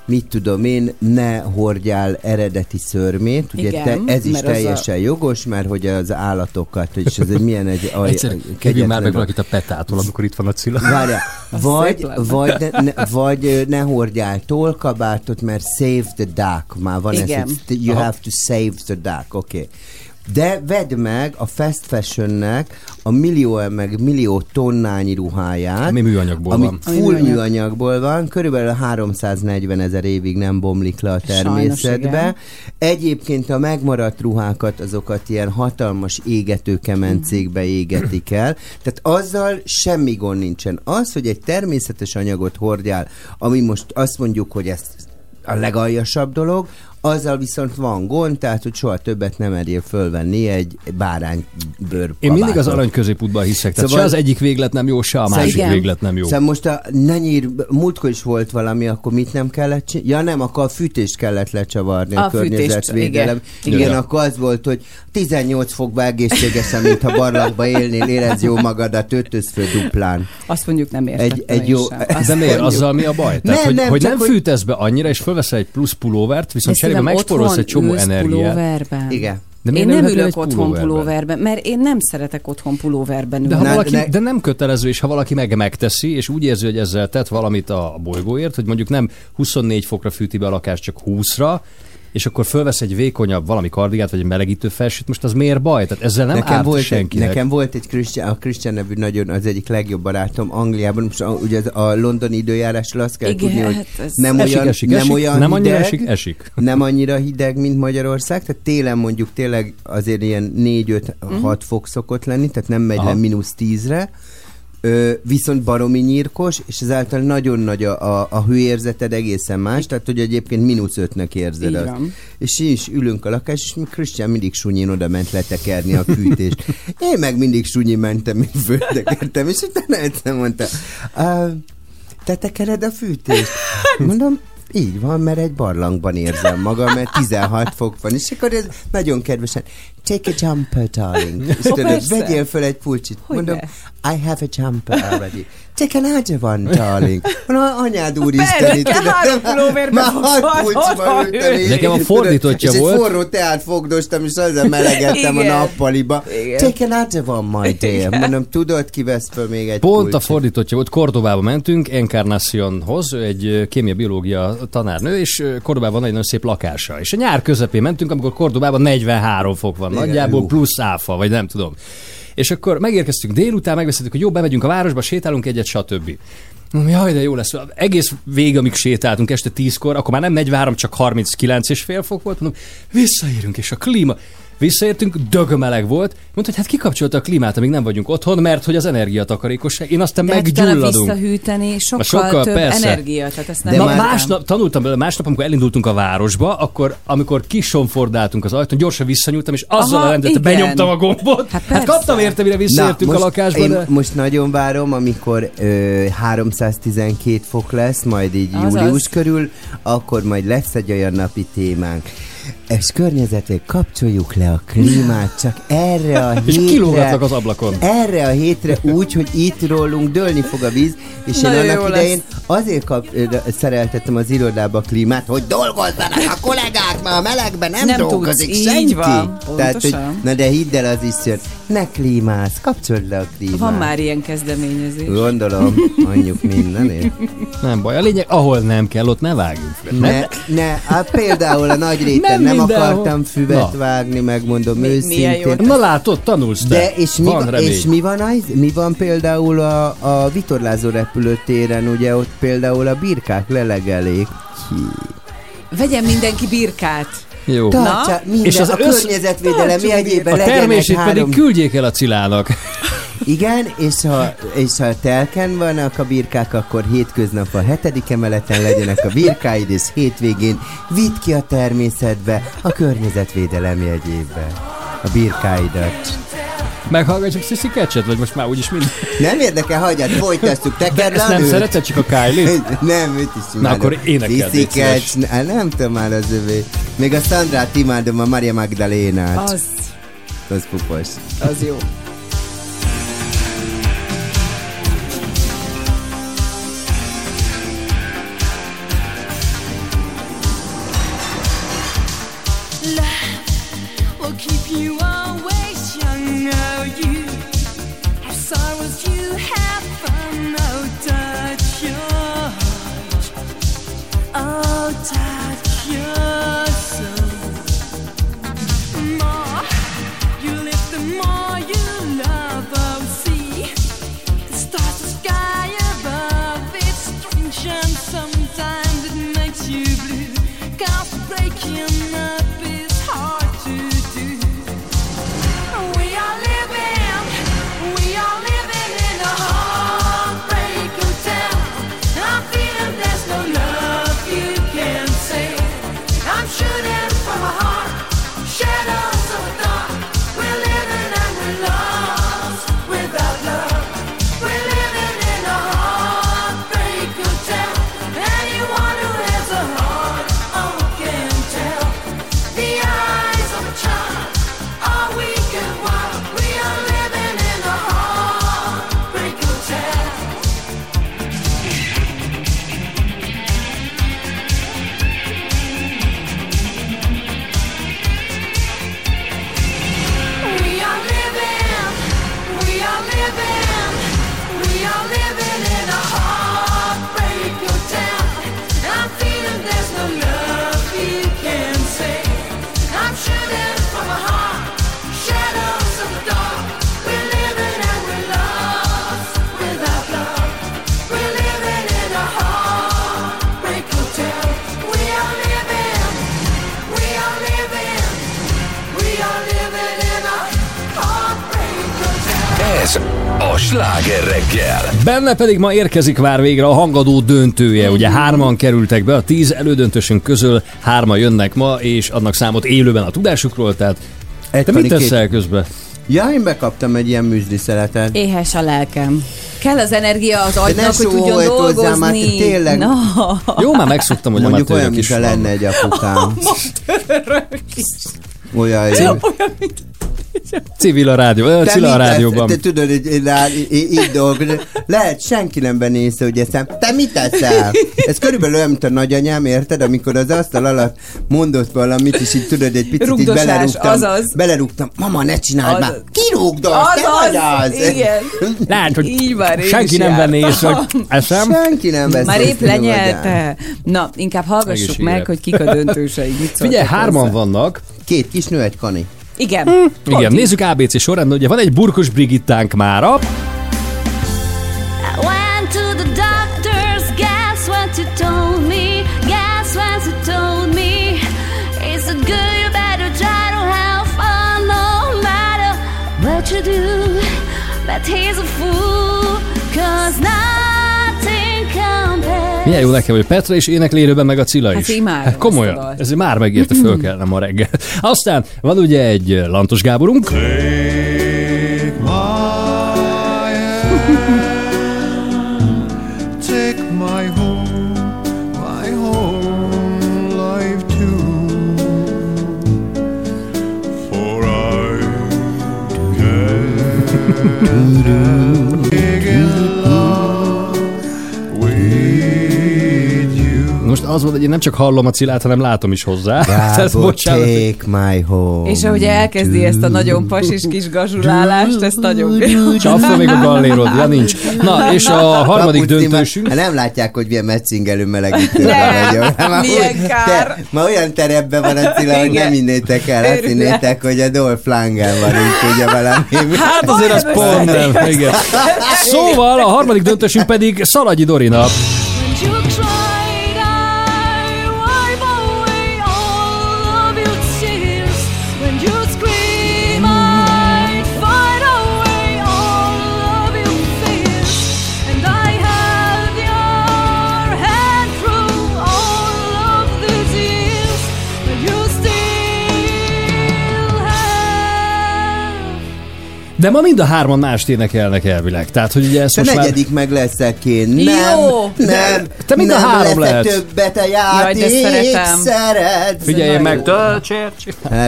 mit tudom én, ne hordjál eredeti szörmét, ugye Igen, te, ez is az a- teljesen jogos, mert hogy az állatokat, és ez egy milyen egy... aj- Egyszer hívjunk kegyetlen már meg valakit a petától, amikor itt van a Cilla. Várjál, vagy, vagy, ne, ne, vagy ne hordjál tollkabátot, mert save the duck, már van Igen. ez, hogy you Aha. have to save the duck, oké. Okay. De vedd meg a fast fashionnek a millió meg millió tonnányi ruháját. Ami műanyagból ami van. full Ami műanyag. műanyagból van, körülbelül 340 ezer évig nem bomlik le a természetbe. Egyébként a megmaradt ruhákat, azokat ilyen hatalmas égető kemencékbe égetik el. Tehát azzal semmi gond nincsen. Az, hogy egy természetes anyagot hordjál, ami most azt mondjuk, hogy ez a legaljasabb dolog, azzal viszont van gond, tehát hogy soha többet nem merjél fölvenni egy bárány bőr Én mindig az arany középútban hiszek. Tehát Szóval- se az egyik véglet nem jó, se a másik Igen. véglet nem jó. Szóval most a ne nyír, múltkor is volt valami, akkor mit nem kellett csinálni? Ja nem, akkor a fűtést kellett lecsavarni a, A környezetvédelem. igen. Igen, Igen. akkor az volt, hogy 18 fokba egészségesen, mintha barlangba élnél, érezd jó magadat, ötöz föl duplán. Azt mondjuk nem értettem Egy- egy jó- sem. De miért? mondjuk- Azzal mi a baj? Tehát, Nem, hogy, nem, hogy nem hogy- fűtesz be annyira, és fölveszel egy plusz pulóvert, viszont szerintem megspórolsz egy csomó energiát. pulóverben. Igen. De én nem ülhetél ülök otthon pulóverben? mert én nem szeretek otthon pulóverben ülni. De, ha Na, valaki, ne- de nem kötelező, és ha valaki meg megteszi, és úgy érzi, hogy ezzel tett valamit a bolygóért, hogy mondjuk nem 24 fokra fűti be a lakást, csak 20-ra, és akkor fölvesz egy vékonyabb valami kardigát, vagy egy melegítő felsőt, most az miért baj? Tehát ezzel nem nekem árt volt, senkinek. Egy, nekem volt egy Christian, a Christian nevű nagyon az egyik legjobb barátom Angliában, most a, ugye az- a londoni időjárásról azt kell Igen, tudni, hogy hát ez- nem Esik, olyan, esik, nem esik. olyan Nem annyira hideg, esik, esik. nem annyira hideg, mint Magyarország, tehát télen mondjuk tényleg azért ilyen 4-5-6 fok szokott lenni, tehát nem megy Aha. le mínusz 10-re, Ö, viszont baromi nyírkos, és ezáltal nagyon nagy a, a, a hőérzeted egészen más, tehát hogy egyébként mínusz ötnek érzed azt. És így is ülünk a lakás, és Krisztián mindig sunyin oda ment letekerni a fűtést. Én meg mindig sunyin mentem, mint föltekertem, és utána egyszer mondta, "Á, te tekered a fűtést? Mondom, így van, mert egy barlangban érzem magam, mert 16 fok van, és akkor ez nagyon kedvesen, take a jumper, darling. És persze. vegyél föl egy pulcsit. Hogy Mondom, ne? I have a jumper already. Take another one, darling. Mondom, anyád úristen, itt már hat van, ültem. és- Nekem a fordítottja és volt. egy forró teát fogdostam, és azzal melegettem a nappaliba. Igen. Take another one, my dear. Mondom, tudod, ki vesz föl még egy Pont a pulcsit? fordítottja volt, Kordobába mentünk, Encarnacionhoz, egy kémia-biológia tanárnő, és Kordobában nagyon szép lakása. És a nyár közepén mentünk, amikor Kordobában 43 fok van, nagyjából plusz áfa, vagy nem tudom. És akkor megérkeztünk délután, megbeszéltük, hogy jó, bemegyünk a városba, sétálunk egyet, stb. Jaj, de jó lesz. Egész végig, amíg sétáltunk este 10-kor, akkor már nem 43, csak 39 és fél fok volt. Mondom, visszaérünk, és a klíma. Visszaértünk, dögömeleg volt. Mondta, hogy hát kikapcsolta a klímát, amíg nem vagyunk otthon, mert hogy az energiatakarékosság. Én aztán De hát meggyulladunk. visszahűteni sokkal, sokkal, több persze. energia, tehát ezt nem De már- másnap, tanultam belőle, másnap, amikor elindultunk a városba, akkor amikor kisonfordáltunk az ajtón, gyorsan visszanyúltam, és azzal Aha, a rendet benyomtam a gombot. Hát, persze. kaptam érte, mire visszaértünk a most lakásba, én de... most nagyon várom, amikor ö, 312 fok lesz, majd így Azaz. július körül, akkor majd lesz egy olyan napi témánk. És környezeté kapcsoljuk le a klímát, csak erre a És hétre... kilógatlak az ablakon. Erre a hétre úgy, hogy itt rólunk dőlni fog a víz, és én Nagyon jó annak idején lesz. azért kap, szereltettem az irodába a klímát, hogy dolgozzanak a kollégák, mert a melegben nem, Nem dolgozik tudsz, így senki. van, Tehát, hogy, pontosan. na de hidd el, az is jön. Ne klímász, kapcsold le a klímát. Van már ilyen kezdeményezés. Gondolom, anyjuk mindenért. Nem baj, a lényeg, ahol nem kell, ott ne vágjunk. Ne, ne, hát például a nagy réten Nem mindenhol. akartam füvet Na. vágni, megmondom Mi- őszintén. Na látod, tanulsz te. De és mi, Van van, remény. és mi van, az, mi van például a, a vitorlázó repülőtéren, ugye ott például a birkák lelegelik. Vegyen mindenki birkát. Jó. Tartsa, minden, És az a össz- környezetvédelem jegyében A termését három... pedig küldjék el a Cilának. Igen, és ha, és ha telken vannak a birkák, akkor hétköznap a hetedik emeleten legyenek a birkáid, és hétvégén vidd ki a természetbe, a környezetvédelem jegyébe. A birkáidat. Meghallgatjuk Sissy Catchet, vagy most már úgyis mind. Nem érdekel, hagyjad, folytassuk, De tekerd ezt nem szereted, csak a Kylie-t? nem, őt is imádom. akkor énekeld, Visziket, szíves. ne- nem tudom már az övé. Még a Sandrát imádom, a Maria Magdalénát. Az, Az pupos. az jó. happy Benne pedig ma érkezik már végre a hangadó döntője. Ugye hárman kerültek be, a tíz elődöntősünk közül hárman jönnek ma, és adnak számot élőben a tudásukról, tehát Egy te mit teszel közben? Ja, én bekaptam egy ilyen műzli szeletet. Éhes a lelkem. Kell az energia az agynak, hogy tudjon sóhajt hozzám, hát dolgozni. tényleg. No. Jó, már megszoktam, hogy Mondjuk olyan, is lenne egy apukám. Olyan jó. Civil a rádió, Te Cilla a rádióban. Te, te tudod, hogy rá, így dolgozom. Lehet, senki nem venné észre, hogy eszem. Te mit teszel? Ez körülbelül olyan, mint a nagyanyám, érted? Amikor az asztal alatt mondott valamit, és így tudod, egy picit így Rugdosás, belerúgtam. azaz. Belerúgtam. Mama, ne csináld Azaz. már. Kirúgdos, te vagy az. igen. Lát, hogy Így van, senki nem venné észre, hogy eszem. Senki nem vesz Már épp lenyelte. Na, inkább hallgassuk meg, hogy kik a döntőseik. Figyelj, hárman hozzá. vannak. Két kis nő, egy kani. Igen. Igen, nézzük ABC sorrendben, ugye van egy burkos Brigittánk mára, Milyen jó nekem, hogy Petra is éneklélőben, meg a Cilla Hát is. imádom Hát komolyan, ez már megérte föl kellene ma reggel. Aztán van ugye egy Lantos Gáborunk. Take my home, my whole life too. For I can't az van, hogy én nem csak hallom a Cilát, hanem látom is hozzá. Gábor, bocsánat. take my home. És ahogy elkezdi ezt a nagyon pasis kis gazsulálást, ezt nagyon Csap fel még a gallérod, ja nincs. Na, és a harmadik döntősünk. már- Hát nem látják, hogy milyen metszingel melegítőben vagyok. Már milyen kár. Ma olyan terepben van a Cilla, hogy nem innétek el. Azt Őrület. hinnétek, hogy a Dolph Lundgren van így, ugye valami. Hát azért az pont nem. Szóval a harmadik döntősünk pedig Szalagyi Dorina. De ma mind a hárman mást énekelnek elvileg. Tehát, hogy ugye ezt Te most már... negyedik meg leszek én. Nem, Jó. nem. Te mind a nem három leszek lehet. többet a Jaj, de játék. szeretem. Szeret. Figyelj meg,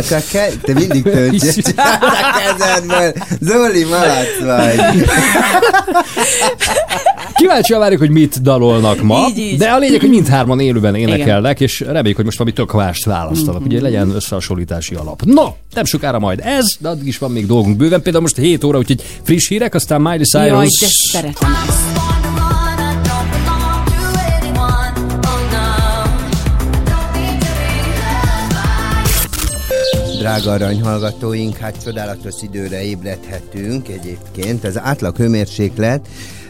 kell ke- Te mindig töltsél a kezedből. Zoli, malac vagy. Kíváncsian várjuk, hogy mit dalolnak ma, Így, így. de a lényeg, hogy mindhárman élőben énekelnek, és reméljük, hogy most valami tök mást választanak, ugye legyen összehasonlítási alap. No, nem sokára majd ez, de addig is van még dolgunk bőven, például most 7 óra, úgyhogy friss hírek, aztán Miley Jaj, de Cyrus. szeretem. Drága aranyhallgatóink, hát csodálatos időre ébredhetünk egyébként. Ez átlag hőmérséklet,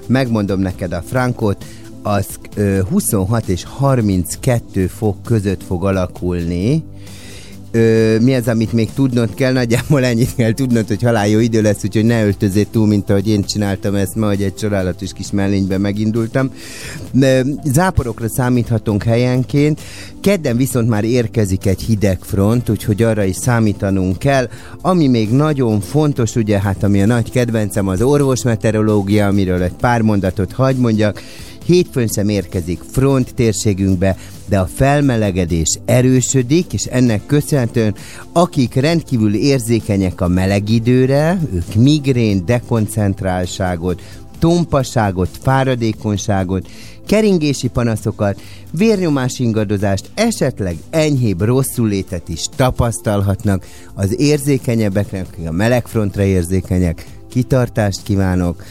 megmondom neked a frankot, az ö, 26 és 32 fok között fog alakulni. Ö, mi az, amit még tudnod kell? Nagyjából ennyit kell tudnod, hogy halál jó idő lesz, úgyhogy ne öltözél túl, mint ahogy én csináltam ezt ma, hogy egy csodálatos kis mellényben megindultam. Ö, Záporokra számíthatunk helyenként, kedden viszont már érkezik egy hideg front, úgyhogy arra is számítanunk kell. Ami még nagyon fontos, ugye, hát ami a nagy kedvencem, az orvosmeteorológia, amiről egy pár mondatot hagy mondjak, Hétfőn sem érkezik front térségünkbe, de a felmelegedés erősödik, és ennek köszönhetően akik rendkívül érzékenyek a meleg időre, ők migrén, dekoncentráltságot, tompaságot, fáradékonyságot, keringési panaszokat, vérnyomás ingadozást, esetleg enyhébb rosszullétet is tapasztalhatnak az érzékenyebbeknek, akik a melegfrontra érzékenyek. Kitartást kívánok,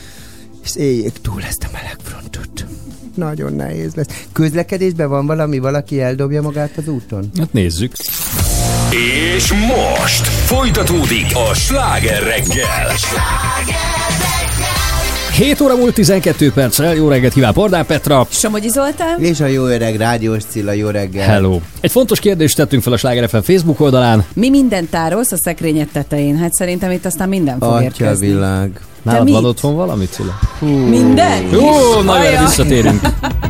és éljék túl ezt a melegfrontot. Nagyon nehéz lesz. Közlekedésben van valami, valaki eldobja magát az úton? Hát nézzük. És most folytatódik a sláger reggel. 7 óra múlt 12 perccel, jó reggelt kíván Pordán Petra. Somogyi Zoltán. És a jó öreg rádiós Cilla, jó reggel. Hello. Egy fontos kérdést tettünk fel a Sláger FM Facebook oldalán. Mi mindent tárolsz a szekrényed tetején? Hát szerintem itt aztán minden fog Atya érkezni. világ. Nálad van otthon valami, Cilla? Minden? Jó, nagyon Ajaj. visszatérünk.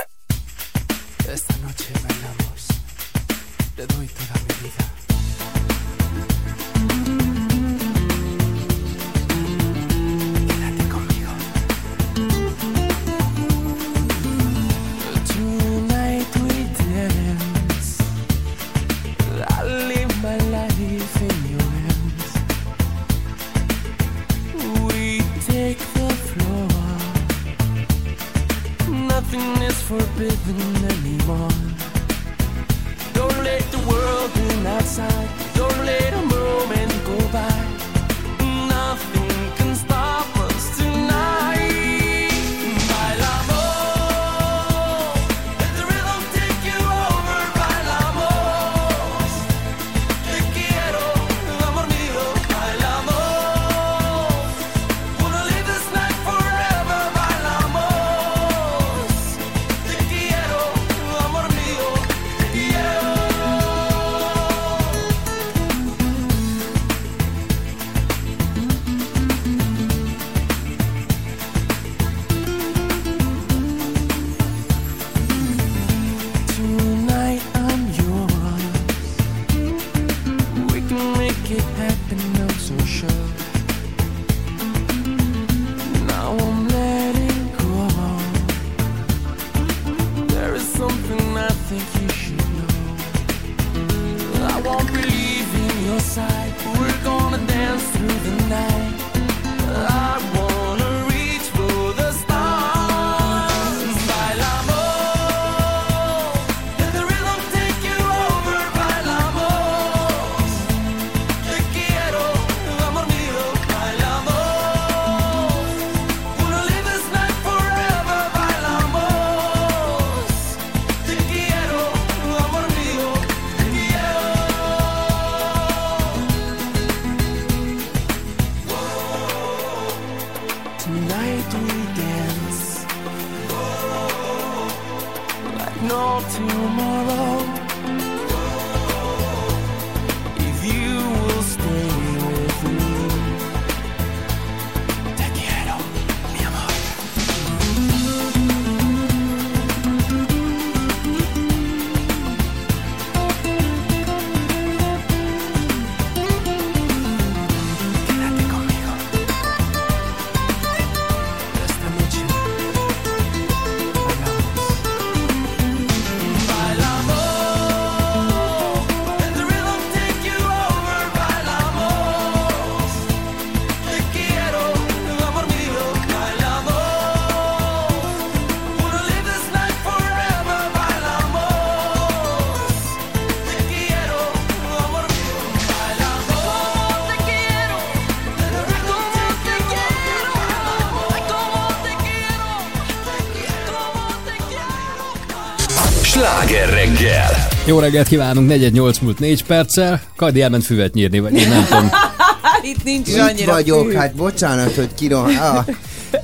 Jó reggelt kívánunk, 418 múlt 4 perccel. Kajdi elment füvet nyírni, vagy én nem tudom. Itt nincs is Itt annyira vagyok, fű. hát bocsánat, hogy kirom... Ah,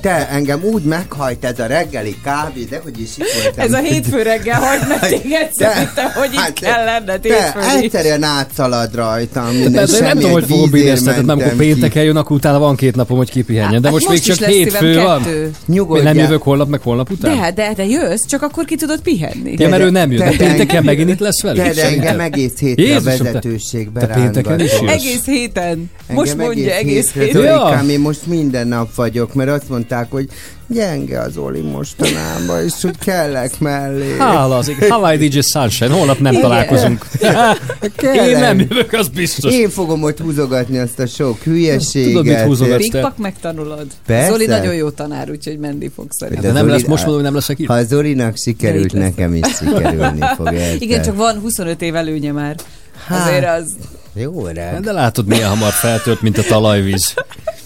te, engem úgy meghajt ez a reggeli kávé, de hogy is itt voltam. Ez a hétfő reggel hagyd meg téged, Te- szerintem, hogy itt hát te- kell lenned Te hétfőn is. egyszerűen átszalad rajtam. Minden, én nem semmi tudom, hogy fogom bírni nem, amikor pénteken jön, akkor utána van két napom, hogy kipihenjen. De Hát most, most még csak hétfő van. Nyugodjál. nem jövök holnap, meg holnap után? De, de, de jössz, csak akkor ki tudod pihenni. Ja, mert ő nem jön, de te- pénteken megint itt lesz velük. De engem egész hétre a vezetőségbe te pénteken is? Egész héten. Most mondja egész hétre, héten. Én most minden nap vagyok, mert azt mondták, hogy gyenge az Oli mostanában, és hogy kellek mellé. Hála az ég. Hawaii DJ Sunshine, holnap nem Igen. találkozunk. Kellek. Én nem jövök, az biztos. Én fogom ott húzogatni azt a sok hülyeséget. Tudod, mit húzogatsz? Pikpak megtanulod. Persze. Zoli nagyon jó tanár, úgyhogy menni fog szerintem. De nem Zoli- lesz, most mondom, hogy nem leszek itt. Ha Zolinak De sikerült, nekem is sikerülni fog. érted? Igen, csak van 25 év előnye már. Hát. Azért az... Jó, öreg. De látod, milyen hamar feltört, mint a talajvíz.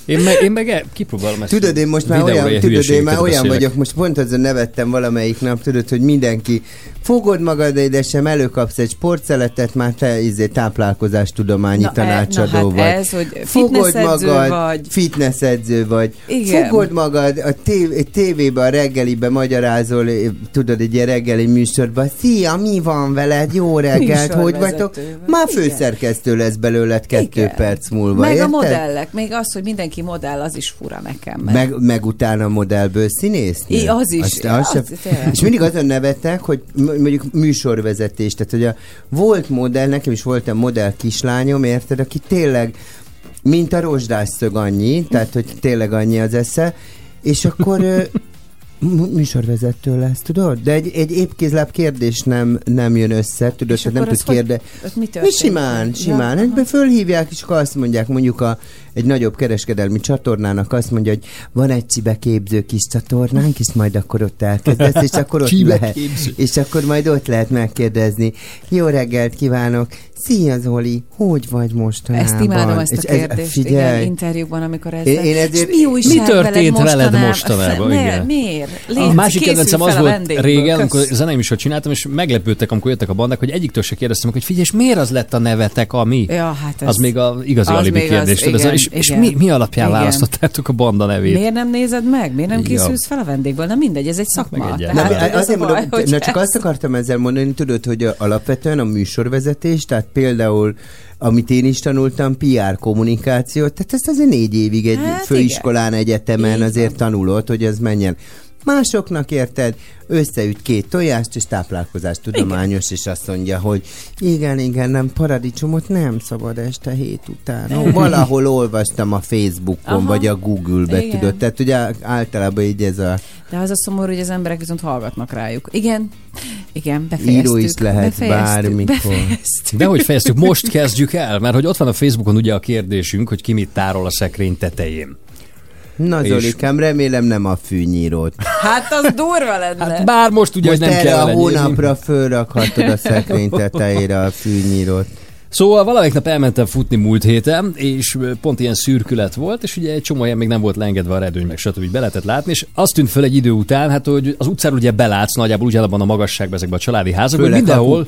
Én meg, én meg el- kipróbálom ezt. Tudod, én most már olyan, tudod, én már olyan beszélek. vagyok, most pont azon nevettem valamelyik nap, tudod, hogy mindenki fogod magad, de ide sem előkapsz egy sportszeletet, már te izé, táplálkozástudományi Na, e- tanácsadó na hát vagy. ez, hogy fogod magad, vagy. fitnessedző vagy. Igen. Fogod magad, a tév- tévébe, a reggelibe magyarázol, tudod, egy ilyen reggeli műsorban, szia, mi van veled, jó reggelt, hogy vagytok? Már főszerkesztő lesz belőled kettő Igen. perc múlva, Meg érted? a modellek, még az, hogy mindenki modell, az is fura nekem. mert- Meg, meg utána modellből színész? I, az is. Azt, azt Az sem, és mindig azon nevettek, hogy mondjuk műsorvezetés, tehát hogy a, volt modell, nekem is volt egy modell kislányom, érted, aki tényleg mint a rozsdás szög annyi, tehát hogy tényleg annyi az esze, és akkor műsorvezető lesz, tudod? De egy, egy épkézláb kérdés nem, nem jön össze, tudod, És hogy nem tudsz az hogy- mi Mi simán, Ja, simán. Ja, fölhívják, és akkor azt mondják, mondjuk a, egy nagyobb kereskedelmi csatornának azt mondja, hogy van egy csibeképző kis csatornánk, és majd akkor ott elkezdesz, és akkor ott lehet. És akkor majd ott lehet megkérdezni. Jó reggelt kívánok! Szia Zoli, hogy vagy mostanában? Ezt imádom, ezt a És ez- kérdést, figyelj, igen, interjúkban, amikor ez Én- én ezért- És mi újság Mi történt veled mostanában? mostanában? Ne, Igen. Miért? A Légy, másik kedvencem az a volt régen, amikor zenei műsort csináltam, és meglepődtek, amikor jöttek a bandák, hogy egyiktől se kérdeztem hogy figyelj, és miért az lett a nevetek, ami? Ja, hát ez- az még a igazi az alibi kérdés. az- tudod, ez a- igen, és, és igen. mi, mi alapján Igen. választottátok a banda nevét? Miért nem nézed meg? Miért nem készülsz fel a vendégből? Nem mindegy, ez egy szakma. meg egyet. Tehát, Nem, ez azért baj, mondom, hogy na csak ez- azt akartam ezzel mondani, tudod, hogy a- alapvetően a műsorvezetés, tehát például amit én is tanultam, PR kommunikáció, tehát ezt azért négy évig egy Hát hát főiskolán, egyetemen Így azért tanulod, hogy ez menjen. Másoknak érted, összeüt két tojást, és táplálkozás tudományos, és azt mondja, hogy igen, igen, nem, paradicsomot nem szabad este hét után. Ó, valahol olvastam a Facebookon, Aha. vagy a Google-be, Igen. tudod, tehát ugye általában így ez a De az a szomorú, hogy az emberek viszont hallgatnak rájuk. Igen, igen, befejeztük. író is lehet befejeztük, bármikor. Befejeztük. De hogy fejeztük, most kezdjük el, mert hogy ott van a Facebookon ugye a kérdésünk, hogy ki mit tárol a szekrény tetején. Na És- Zolikám, remélem nem a fűnyírót. Hát az durva lenne. Hát bár most ugye, Most hogy nem erre kell a lenyírni. hónapra fölrakhatod a szekrény tetejére a fűnyírót. Szóval valamelyik nap elmentem futni múlt héten, és pont ilyen szürkület volt, és ugye egy csomó helyen még nem volt leengedve a redőny, meg stb. be lehetett látni, és azt tűnt föl egy idő után, hát hogy az utcáról ugye belátsz nagyjából ugyanabban a magasságban ezekben a családi házakban, hogy mindenhol,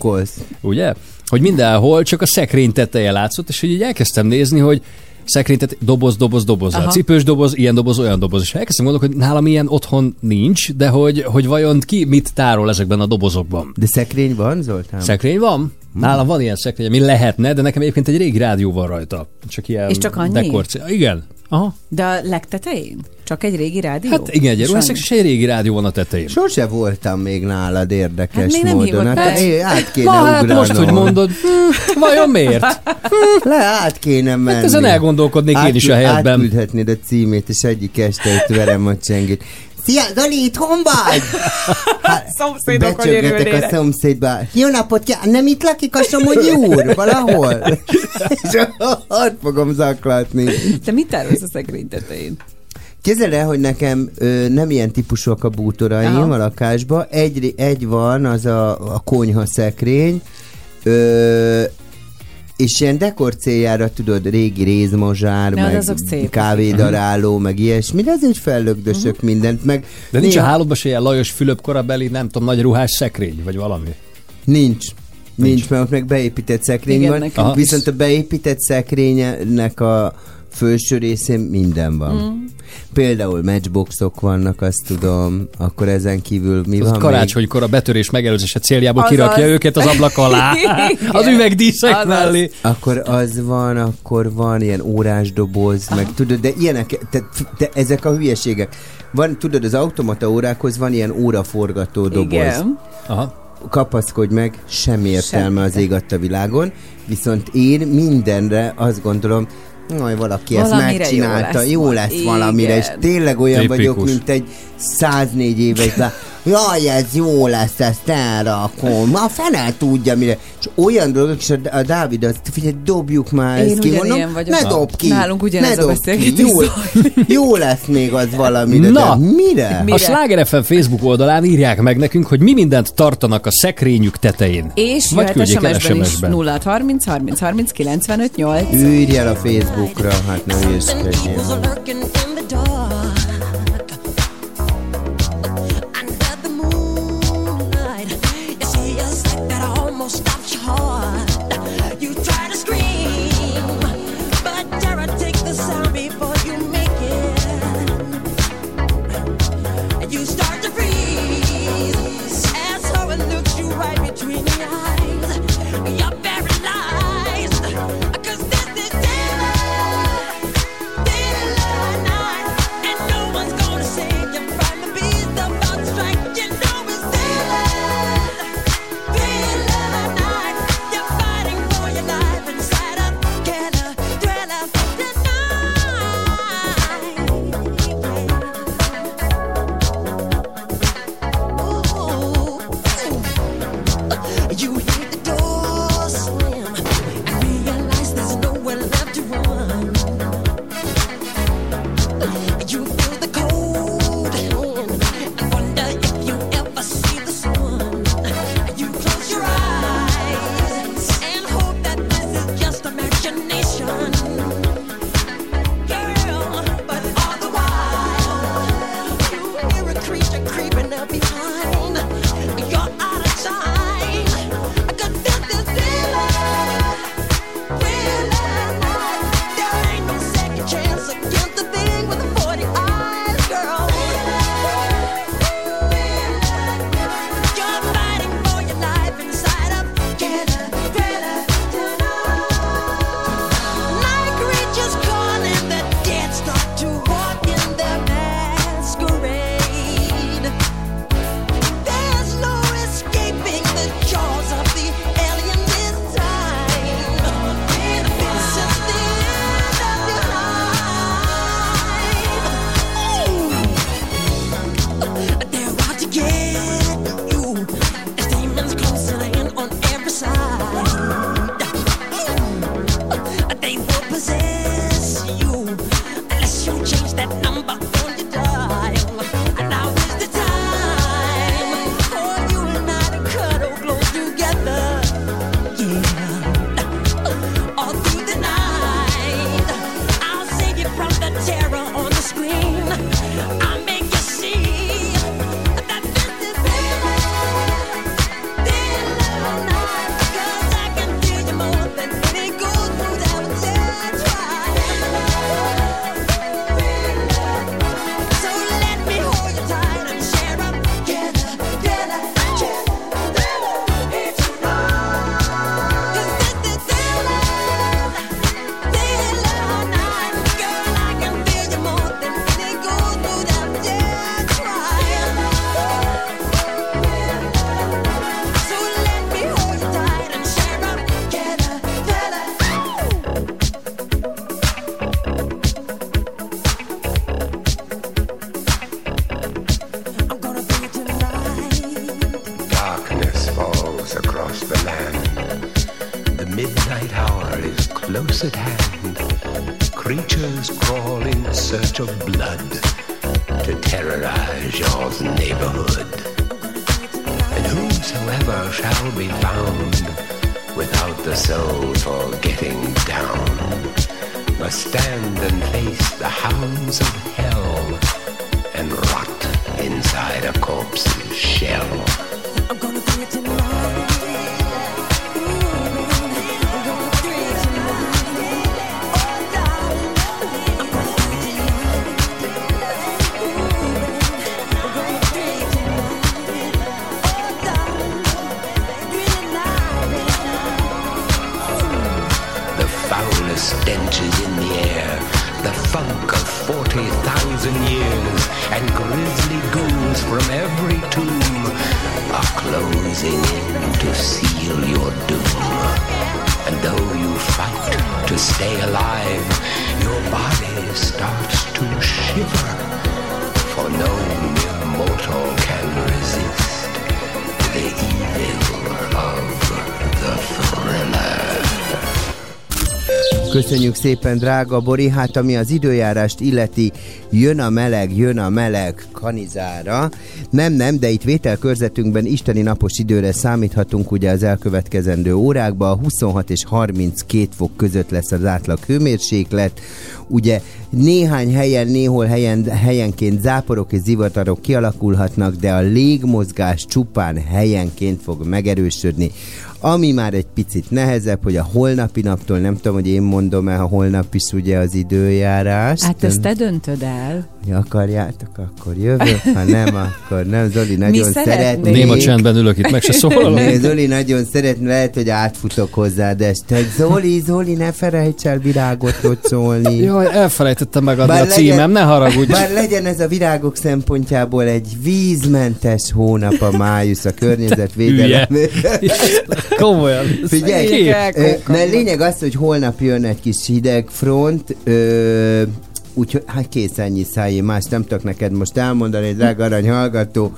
ugye? Hogy mindenhol csak a szekrény teteje látszott, és hogy így elkezdtem nézni, hogy szekrény tete, doboz, doboz, doboz, Aha. cipős doboz, ilyen doboz, olyan doboz. És elkezdtem gondolni, hogy nálam ilyen otthon nincs, de hogy, hogy vajon ki mit tárol ezekben a dobozokban. De szekrény van, Zoltán? Szekrény van? Nálam van ilyen szekrény, ami lehetne, de nekem egyébként egy régi rádió van rajta. Csak ilyen És csak annyi? dekorci- Igen. Aha. De a legtetején? Csak egy régi rádió? Hát igen, egy ruhászek, és egy régi rádió van a tetején. Sose voltam még nálad érdekes Hát még nem módon. Hát, é, át kéne Na hát ugranom. most, hogy mondod, hm, vajon miért? Le, át kéne menni. Hát ezen elgondolkodnék én is a helyetben. Átküldhetnéd a címét, és egyik este itt verem a csengét. Szia, Zoli, itthon vagy? Szomszédok, hogy Becsöggetek a szomszédba. Jó napot, kívánok! nem itt lakik a Somogyi úr? Valahol? és ott fogom zaklatni. Te mit tárolsz a szekrény tetején? Képzeld el, hogy nekem ö, nem ilyen típusúak a bútoraim Aha. a lakásba. Egy, egy van, az a, a konyha szekrény, ö, és ilyen dekor céljára, tudod, régi rézmozsár, Ja, de meg azok kávédaráló, meg ilyesmi, de azért fellögdösök Mhm. mindent, meg De nincs a néha- hálóban se ilyen Lajos Fülöp korabeli, nem tudom, nagy ruhás szekrény, vagy valami. Nincs. Nincs, mert ott meg beépített szekrény Igen, van, viszont a beépített szekrénynek a felső részén minden van. Mm. Például matchboxok vannak, azt tudom, akkor ezen kívül mi Az van karácsonykor a betörés megelőzése céljából Azaz. kirakja őket az ablak alá. Az üvegdíszek Azaz. mellé. még? Akkor az van, akkor van ilyen órás doboz, meg tudod, de ilyenek, te, te, ezek a hülyeségek. Van, tudod, az automata órákhoz van ilyen óraforgató doboz. Igen. Aha. kapaszkodj meg, semmi értelme az ég adta világon, viszont én mindenre azt gondolom, Aj, valaki ezt megcsinálta, jó lesz jó lesz Igen. valamire, és tényleg olyan Tipikus. vagyok, mint egy 104 éves jaj, ez jó lesz, ezt elrakom. Ma a fene tudja, mire. És olyan dolgok, és a, a Dávid, azt figyelj, dobjuk már Én ezt ki, mondom, vagyok. ne dob ki. Nálunk ugyanez a beszélgetés. Jó, jó lesz még az valamire. Na, de mire? mire? A Sláger FM Facebook oldalán írják meg nekünk, hogy mi mindent tartanak a szekrényük tetején. És Vagy jöhet SMS-ben is 0 30 30 30 95 8. Ülj el a Facebookra, hát nem jössz szépen, drága Bori. Hát ami az időjárást illeti, jön a meleg, jön a meleg kanizára. Nem, nem, de itt vételkörzetünkben isteni napos időre számíthatunk ugye az elkövetkezendő órákban. 26 és 32 fok között lesz az átlag hőmérséklet. Ugye néhány helyen, néhol helyen, helyenként záporok és zivatarok kialakulhatnak, de a légmozgás csupán helyenként fog megerősödni. Ami már egy picit nehezebb, hogy a holnapi naptól, nem tudom, hogy én mondom el, a holnap is ugye az időjárás. Hát ezt te döntöd el. Hogy akarjátok, akkor jövök, ha nem, akkor nem. Zoli nagyon szeretnék. Néma csendben ülök itt, meg se szólalok. Né, Zoli nagyon szeretne, lehet, hogy átfutok hozzád este. hogy Zoli, Zoli, ne felejts el virágot locsolni. Jaj, elfelejtettem megadni Bár a címem, ne haragudj. Bár legyen ez a virágok szempontjából egy vízmentes hónap a május a környezetvédelem. Komolyan. Figyelj, Ki? ö, mert lényeg az, hogy holnap jön egy kis hideg front, ö, Úgyhogy, hát kész ennyi szájé, más nem tudok neked most elmondani, drága arany hallgató.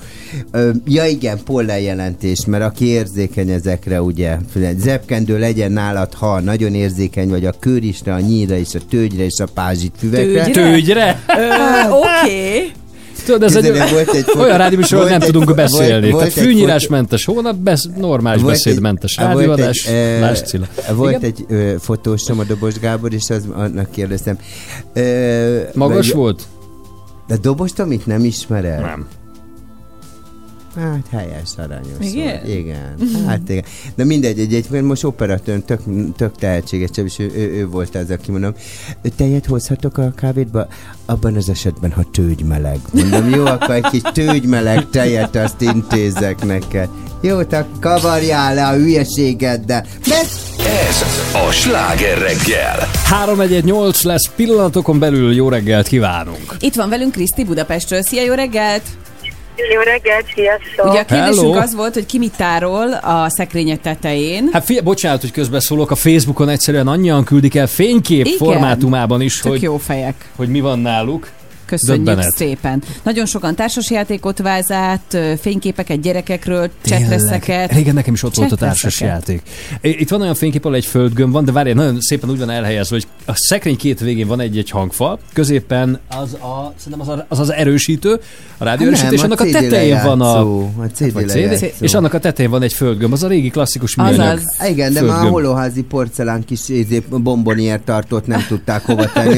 Ö, ja igen, pollen jelentés, mert aki érzékeny ezekre, ugye, zsebkendő legyen nálad, ha nagyon érzékeny vagy a körisre, a nyíra és a tőgyre és a pázsit füvekre. Tőgyre? Tőgyre? Oké. Tudod, ez egy, volt egy fotó- olyan rádióműsor, hogy nem egy tudunk beszélni. volt- Tehát volt egy fűnyírásmentes hónap, besz, normális Volt beszédmentes egy- rádióadás. Volt egy, Cilla. volt Igen? egy ö, fotósom, a Dobos Gábor, és az, annak kérdeztem. Ö, Magas vagy- volt? De Dobost, amit nem ismered? Nem. Hát helyes, aranyos. Igen? Volt. Igen. Hát igen. De mindegy, egy, egy most operatőr tök, tök tehetséges, és ő, ő, ő, volt az, aki mondom, tejet hozhatok a kávédba? Abban az esetben, ha tőgymeleg. Mondom, jó, akkor egy kis tőgymeleg tejet azt intézek neked. Jó, te kavarjál le a hülyeségeddel. Mert Ez a sláger reggel. 318 lesz pillanatokon belül jó reggelt kívánunk. Itt van velünk Kriszti Budapestről. Szia, jó reggelt! Jó reggelt, sziasztok! Ugye a kérdésünk Hello. az volt, hogy ki mit tárol a szekrénye tetején. Hát figyelj, bocsánat, hogy közbeszólok, a Facebookon egyszerűen annyian küldik el fénykép Igen. formátumában is, Tök hogy, jó fejek. hogy mi van náluk. Köszönjük Döbbenet. szépen. Nagyon sokan társasjátékot vázált, ö, fényképeket gyerekekről, csetreszeket. Régen nekem is ott volt a társas csetreszeket. játék. Itt van olyan fénykép, ahol egy földgömb van, de várj, nagyon szépen úgy van elhelyezve, hogy a szekrény két végén van egy-egy hangfal, középen az a, szerintem az, a, az, az erősítő, a rádióerősítés, Nem, annak a a, CD tetején van a, a CD vagy lejátszó. és annak a tetején van egy földgömb, az a régi klasszikus műanyag. Igen, de már a holóházi porcelán kis izé, bomboniért tartott, nem tudták hova tenni.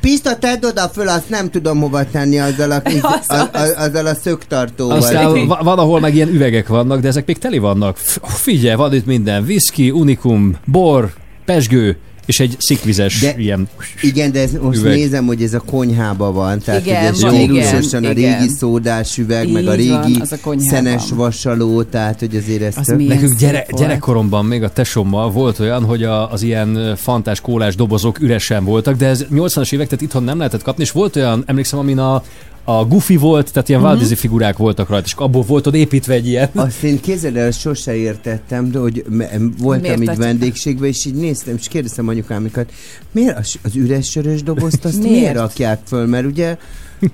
Pista, tedd oda föl, azt nem tudom hova tenni azzal a, kis, a, a, azzal a szögtartóval. Aztán va- van, ahol meg ilyen üvegek vannak, de ezek még teli vannak. Figyelj, van itt minden. Whisky, unikum, bor, pesgő, és egy szikvizes De- ilyen Igen, de ez, most Üveg. nézem, hogy ez a konyhába van, tehát Igen, hogy ez van, stílusosan a régi igen. szódás üveg, meg a Így van, régi az a szenes vasaló, tehát hogy azért ez Az tök- Nekünk gyere, volt. gyerekkoromban még a tesommal volt olyan, hogy a, az ilyen fantás kólás dobozok üresen voltak, de ez 80-as évek, tehát itthon nem lehetett kapni, és volt olyan, emlékszem, amin a, a Goofy volt, tehát ilyen uh-huh. figurák voltak rajta, és abból volt ott építve egy ilyen. Azt én képzeld el, sose értettem, de hogy me- voltam Miért így vendégségben, és így néztem, és kérdeztem anyukámikat, miért az, az üres sörös dobozt, azt Miért? miért rakják föl, mert ugye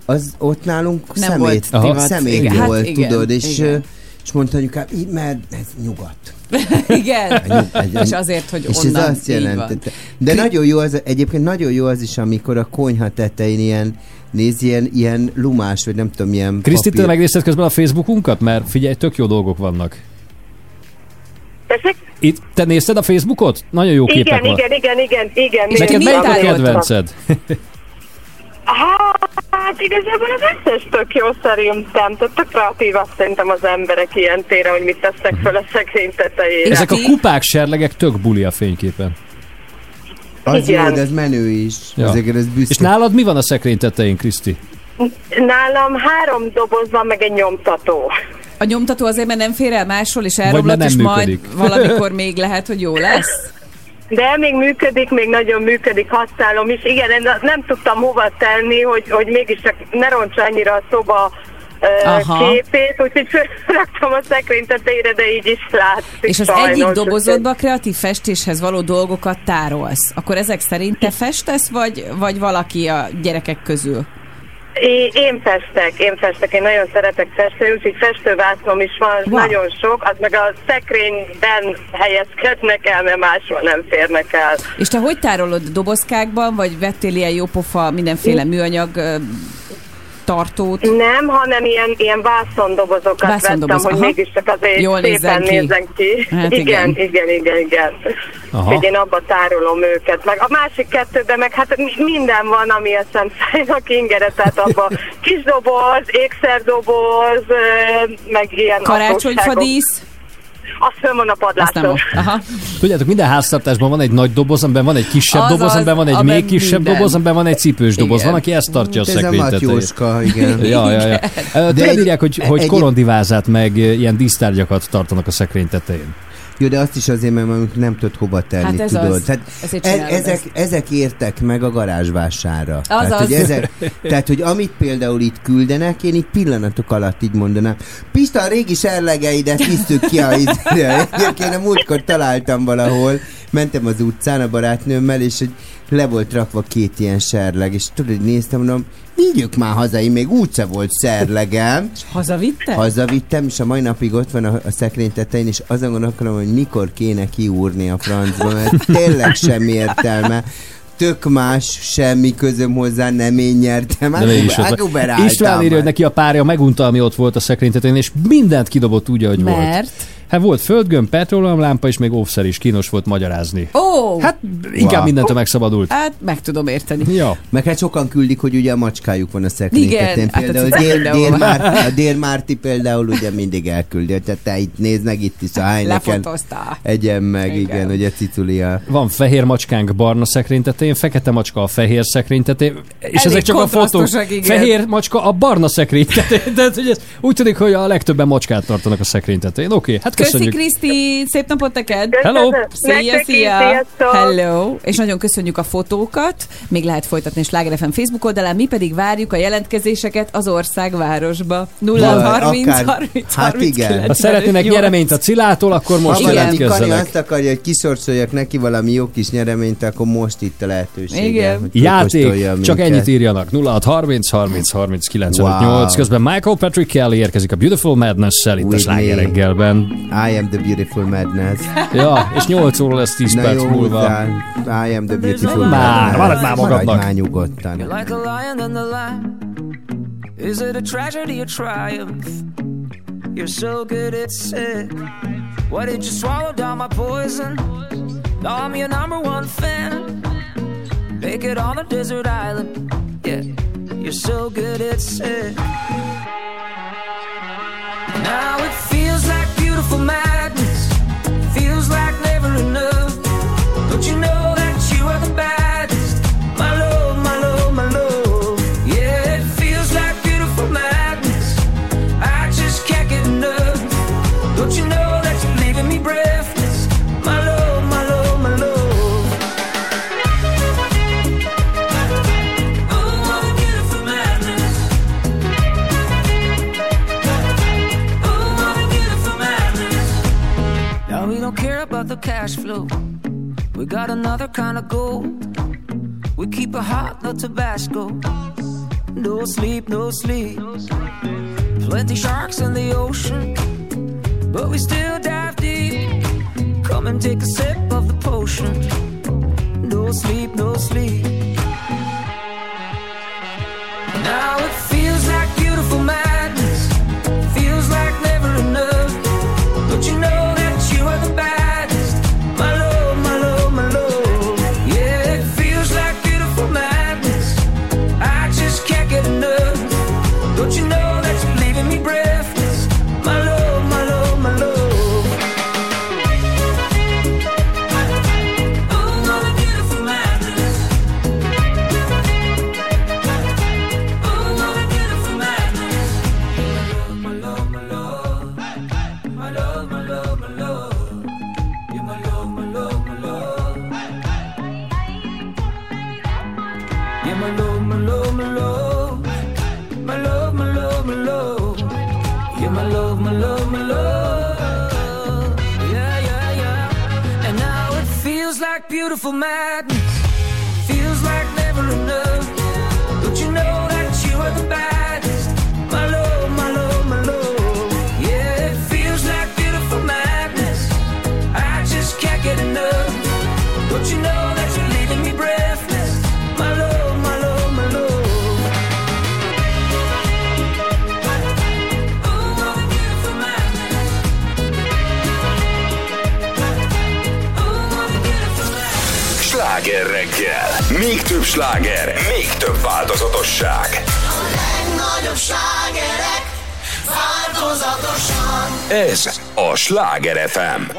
az ott nálunk Nem szemét, volt szemét Igen. Hát volt, igen, tudod, és, igen. és mondta anyukám, így, mert ez nyugat. Igen. Egy- És azért, hogy és onnan ez azt jelentette. De nagyon jó az, egyébként nagyon jó az is, amikor a konyha tetején ilyen, néz, ilyen, ilyen lumás, vagy nem tudom, ilyen Kriszti, te megnézted közben a Facebookunkat? Mert figyelj, tök jó dolgok vannak. Tessék? Itt, te nézted a Facebookot? Nagyon jó képek Igen, van. igen, igen, igen, igen. És neked igen, melyik a igen. kedvenced? Hát igazából az összes tök jó szerintem. Tehát tök kreatív azt szerintem az emberek ilyen téren, hogy mit tesznek föl a szekrény tetejére. Ezek a kupák, serlegek tök buli a fényképen. Az Igen. jó, de ez menő is. Ja. Azért ez büszke. És nálad mi van a szekrény tetején, Kriszti? Nálam három doboz van, meg egy nyomtató. A nyomtató azért, mert nem fér el másról, és elromlott, és majd valamikor még lehet, hogy jó lesz. De még működik, még nagyon működik, használom is. Igen, én nem tudtam hova tenni, hogy, hogy mégiscsak ne roncsa annyira a szoba Aha. képét, úgyhogy fölraktam a szekrény tetejére, de így is látszik. És az sajnos, egyik dobozodba kreatív festéshez való dolgokat tárolsz. Akkor ezek szerint te festesz, vagy, vagy valaki a gyerekek közül? É- Én festek, én festek, én nagyon szeretek festeni, úgyhogy festővásznom is van, Wow. nagyon sok, az meg a szekrényben helyezkednek el, mert máshol nem férnek el. És te hogy tárolod dobozkákban, vagy vettél ilyen jópofa mindenféle műanyag tartót? Nem, hanem ilyen, ilyen vászondobozokat Vászondoboz, vettem, hogy aha. mégis csak azért Jól szépen ki. nézzen ki. Hát igen, igen. igen, igen, igen. Aha. Hogy én abba tárolom őket. Meg a másik kettőben meg hát mi- minden van, ami eszem szájnak ingere, tehát abba kis doboz, ékszerdoboz, meg ilyen apróságok. Karácsonyfadísz? Az fönn van a padláson. Aha. Tudjátok, minden háztartásban van egy nagy doboz, amiben van egy kisebb Azaz, doboz, amiben van egy még kisebb minden. doboz, amiben van egy cipős doboz. Igen. Van, aki ezt tartja a Ez a szekrény tetején. Matyóska, igen. ja, ja, ja. De egy- írják, hogy, hogy egy- korondivázát meg ilyen dísztárgyakat tartanak a szekrény tetején. Jó, de azt is azért, mert nem tudod hova tenni, Hát ez tudod. az. Tehát e- ezek, ezt. ezek értek meg a garázsvásárra. Tehát Azaz. hogy, ezek, tehát, hogy amit például itt küldenek, én itt pillanatok alatt így mondanám. Pista, a régi serlegeidet visszük ki a. Egyébként a múltkor találtam valahol, mentem az utcán a barátnőmmel, és hogy le volt rakva két ilyen serleg, és tudod, néztem, mondom, vigyük már haza, én még úgyse volt serlegem. Hazavitte? Hazavittem, és a mai napig ott van a, a szekrény tetején, és azon gondolkodom, hogy mikor kéne kiúrni a francba, mert tényleg semmi értelme. Tök más, semmi közöm hozzá, nem én nyertem. De van. Águberáltam István írja, hogy neki a párja megunta, ami ott volt a szekrény tetején, és mindent kidobott úgy, ahogy volt. Hát volt földgömb, petróleumlámpa, és még óvszer is kínos volt magyarázni. Ó! Hát inkább Wow. mindentől megszabadult. Hát meg tudom érteni. Ja. Meg hát sokan küldik, hogy ugye a macskájuk van a szekrény Igen, hát Például a cica Dér, Dér. Márti, a Dér Márti például ugye mindig elküldi, tehát te itt nézd meg itt is a Heineken. Egyen meg, igen, Igen. ugye Ciculia. Van fehér macskánk barna szekrény tetején, fekete macska a fehér szekrény tetején, és Elég ezek csak a fotók. igen. Fehér macska a barna szekrény tetején. Tehát, hogy ez úgy tűnik, hogy a legtöbben macskát tartanak a szekrény tetején. Oké, okay, hát Köszi, köszönjük. Kriszti! Szép napot neked! Hello! Szia, szia! sziasztok! Hello! És nagyon köszönjük a fotókat, még lehet folytatni a Sláger FM Facebook oldalán, mi pedig várjuk a jelentkezéseket az országvárosba. 0 30 akár- 30 hát 30 igen. Ha szeretnének nyereményt a Cilától, akkor most Ha valami Kani jelentkezzenek. azt akarja, hogy kisorsoljak neki valami jó kis nyereményt, akkor most itt a lehetőség. Igen. Játék, csak ennyit írjanak. 06 30 30 30 95 Wow. 8. Közben Michael Patrick Kelly érkezik a Beautiful Madness-szel itt a With Sláger me. reggelben. I am the beautiful madness. Ja, és 8 óra lesz 10 Na perc jó, múlva. hozzá. I am the beautiful Már, madness. maradj már magadnak. Már nyugodtan. You're like a lion in the line. Is it a tragedy or triumph? You're so good it's sick. Why did you swallow down my poison? Now I'm your number one fan. Make it on a desert island. Yeah, you're so good it's sick. Now it feels like beautiful madness. Feels like never enough. Don't you know cash flow. We got another kind of gold. We keep it hot, no Tabasco. No sleep, no sleep. Plenty sharks in the ocean, but we still dive deep. Come and take a sip of the potion. No sleep, no sleep. Now it feels like beautiful madness. Feels like never enough. Don't you know You're my love, my love, my love. My love, my love, my love. You're my love, my love, my love. Yeah, yeah, yeah. And now it feels like beautiful madness. Reggel. Még több sláger, még több változatosság. Legnagyobb slágerek változatosan. Ez a Sláger FM.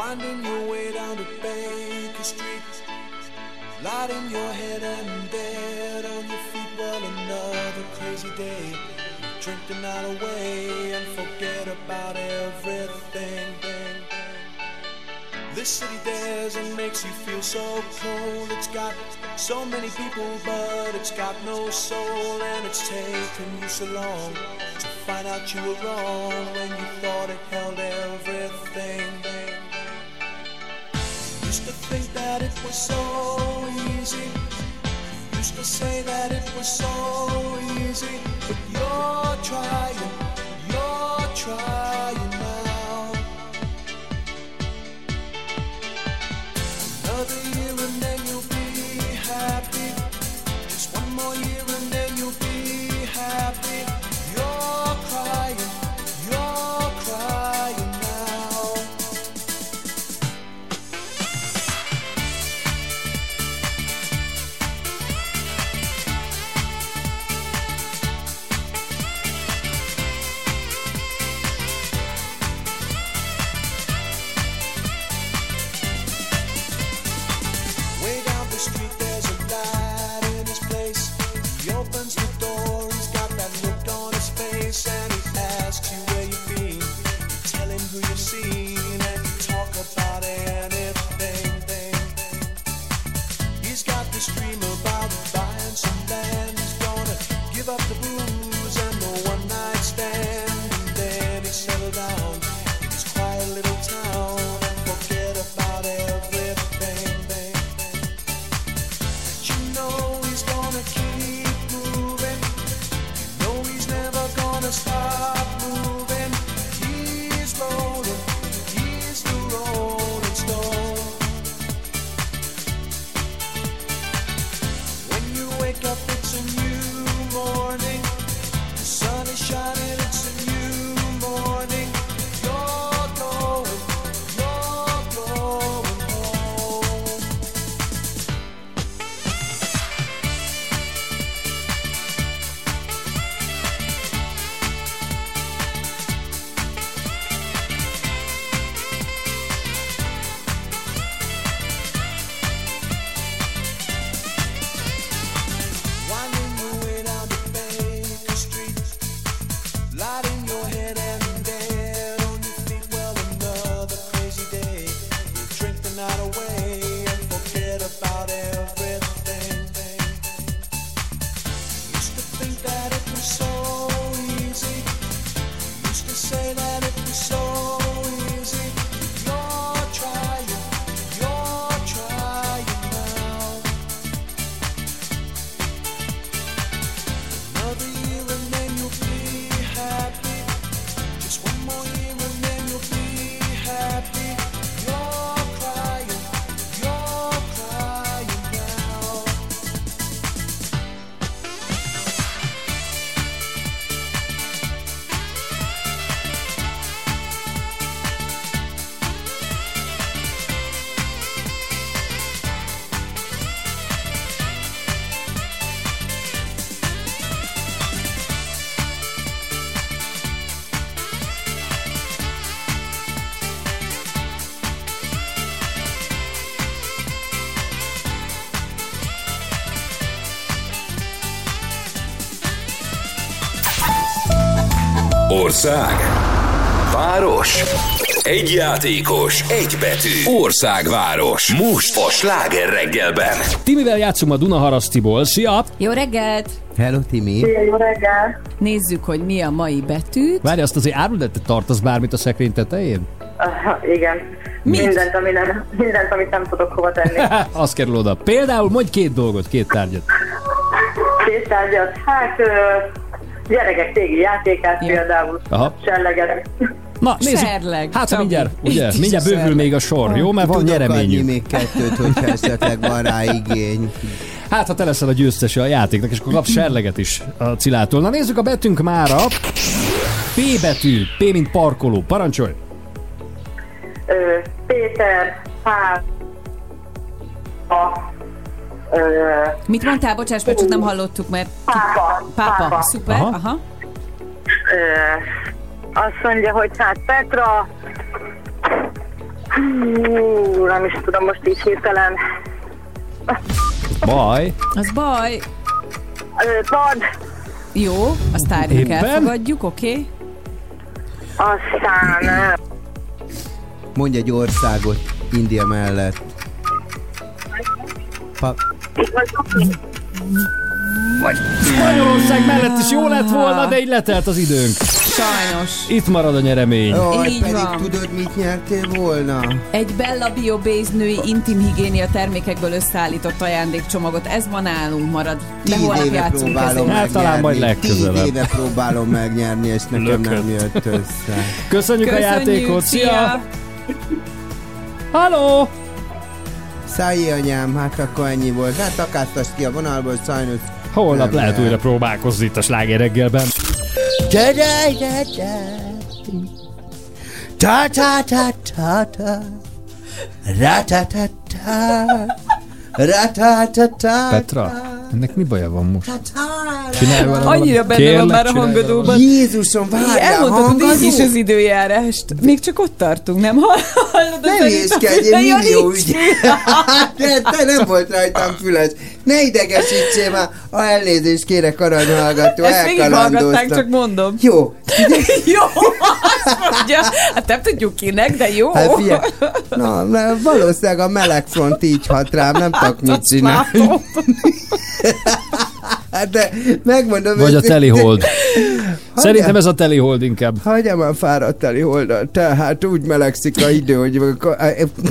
City dares and makes you feel so cold. It's got so many people, but it's got no soul, and it's taken you so long to find out you were wrong when you thought it held everything. Used to think that it was so easy. Used to say that it was so easy, but you're trying, you're trying Ország. Város. Egy játékos, egy betű. Országváros. Most a Sláger reggelben. Timivel játszunk a Dunaharasztiból. Szia! Jó reggelt! Hello, Timi. Jó reggel! Nézzük, hogy mi a mai betű. Várj, azt azért áruld, hogy te tartasz bármit a szekrény tetején? Aha, igen. Mit? Mindent, ami nem, mindent, amit nem tudok hova tenni. Az kerül oda. Például mondj két dolgot, két tárgyat. Két tárgyat. Hát, ö, gyerekek tégi játékát Ja. például. Aha. Sellegerek. Na, nézzük. Serleg, Hát, ha Csabi. mindjárt, ugye, mindjárt bővül serleg. még a sor, jó? Mert van nyereményünk. még kettőt, hogyha esetleg van rá igény. Hát, ha te leszel a győztese a játéknak, és akkor kapsz serleget is a Cilától. Na nézzük a betűnk mára. P betű, P mint parkoló. Parancsolj! Ö, Péter, H, A, Mit mondtál? Bocsáss, mert csak nem hallottuk, mert... Pápa. Pápa, Pápa. szuper. Aha. Aha. Ö, azt mondja, hogy hát Petra, Hú, nem is tudom most így hirtelen. Baj. Az baj. Ö, Pad, Jó, a sztárnak Éppen? elfogadjuk, oké? Okay. aztán Mondj egy országot India mellett. Pa- Magyarország mellett is jó lett volna, de így letelt az időnk. Sajnos. Itt marad a nyeremény. Jaj, Így pedig van. tudod, mit nyertél volna? Egy Bella Bio Base női intim higiénia termékekből összeállított ajándékcsomagot. Ez ma nálunk marad. De Tíz holnap éve játszunk próbálom. Hát talán majd megnyerni. legközelebb. Tíz éve próbálom megnyerni, és nekem nem jött össze. Köszönjük, a Köszönjük, játékot. Szia! szia! Halló! Szállj anyám, hát akkor ennyi volt. Hát akáztasd ki a vonalból, sajnos. Holnap Nem lehet lehet. újra próbálkozni itt a sláger reggelben. Da da da da. Ta ta ta ta ta. Ra ta ta ta. Ra ta ta ta. Petra, ennek mi baja van most? Csinálj vele Annyira benne van már a hangadóban. Jézusom, várjál, Elmondtad, hogy így is az időjárást. Még csak ott tartunk, nem hallod? Ne hülyéskedj, egy millió ügy. de, de nem volt rajtam füles. Ne idegesítsél már. A elnézést kérek, aranyhallgató, elkalandoztam. csak mondom. Jó. jó, azt mondja. Hát nem tudjuk kinek, de jó. Hát figyelj, na, na, valószínűleg a melegfront így hat rám, nem tudok mit csinálni. Hát de megmondom... Vagy a telihold. Hagyjál- Szerintem ez a telihold inkább. Hagyjam a fáradt teliholdat, tehát úgy melegszik a idő, hogy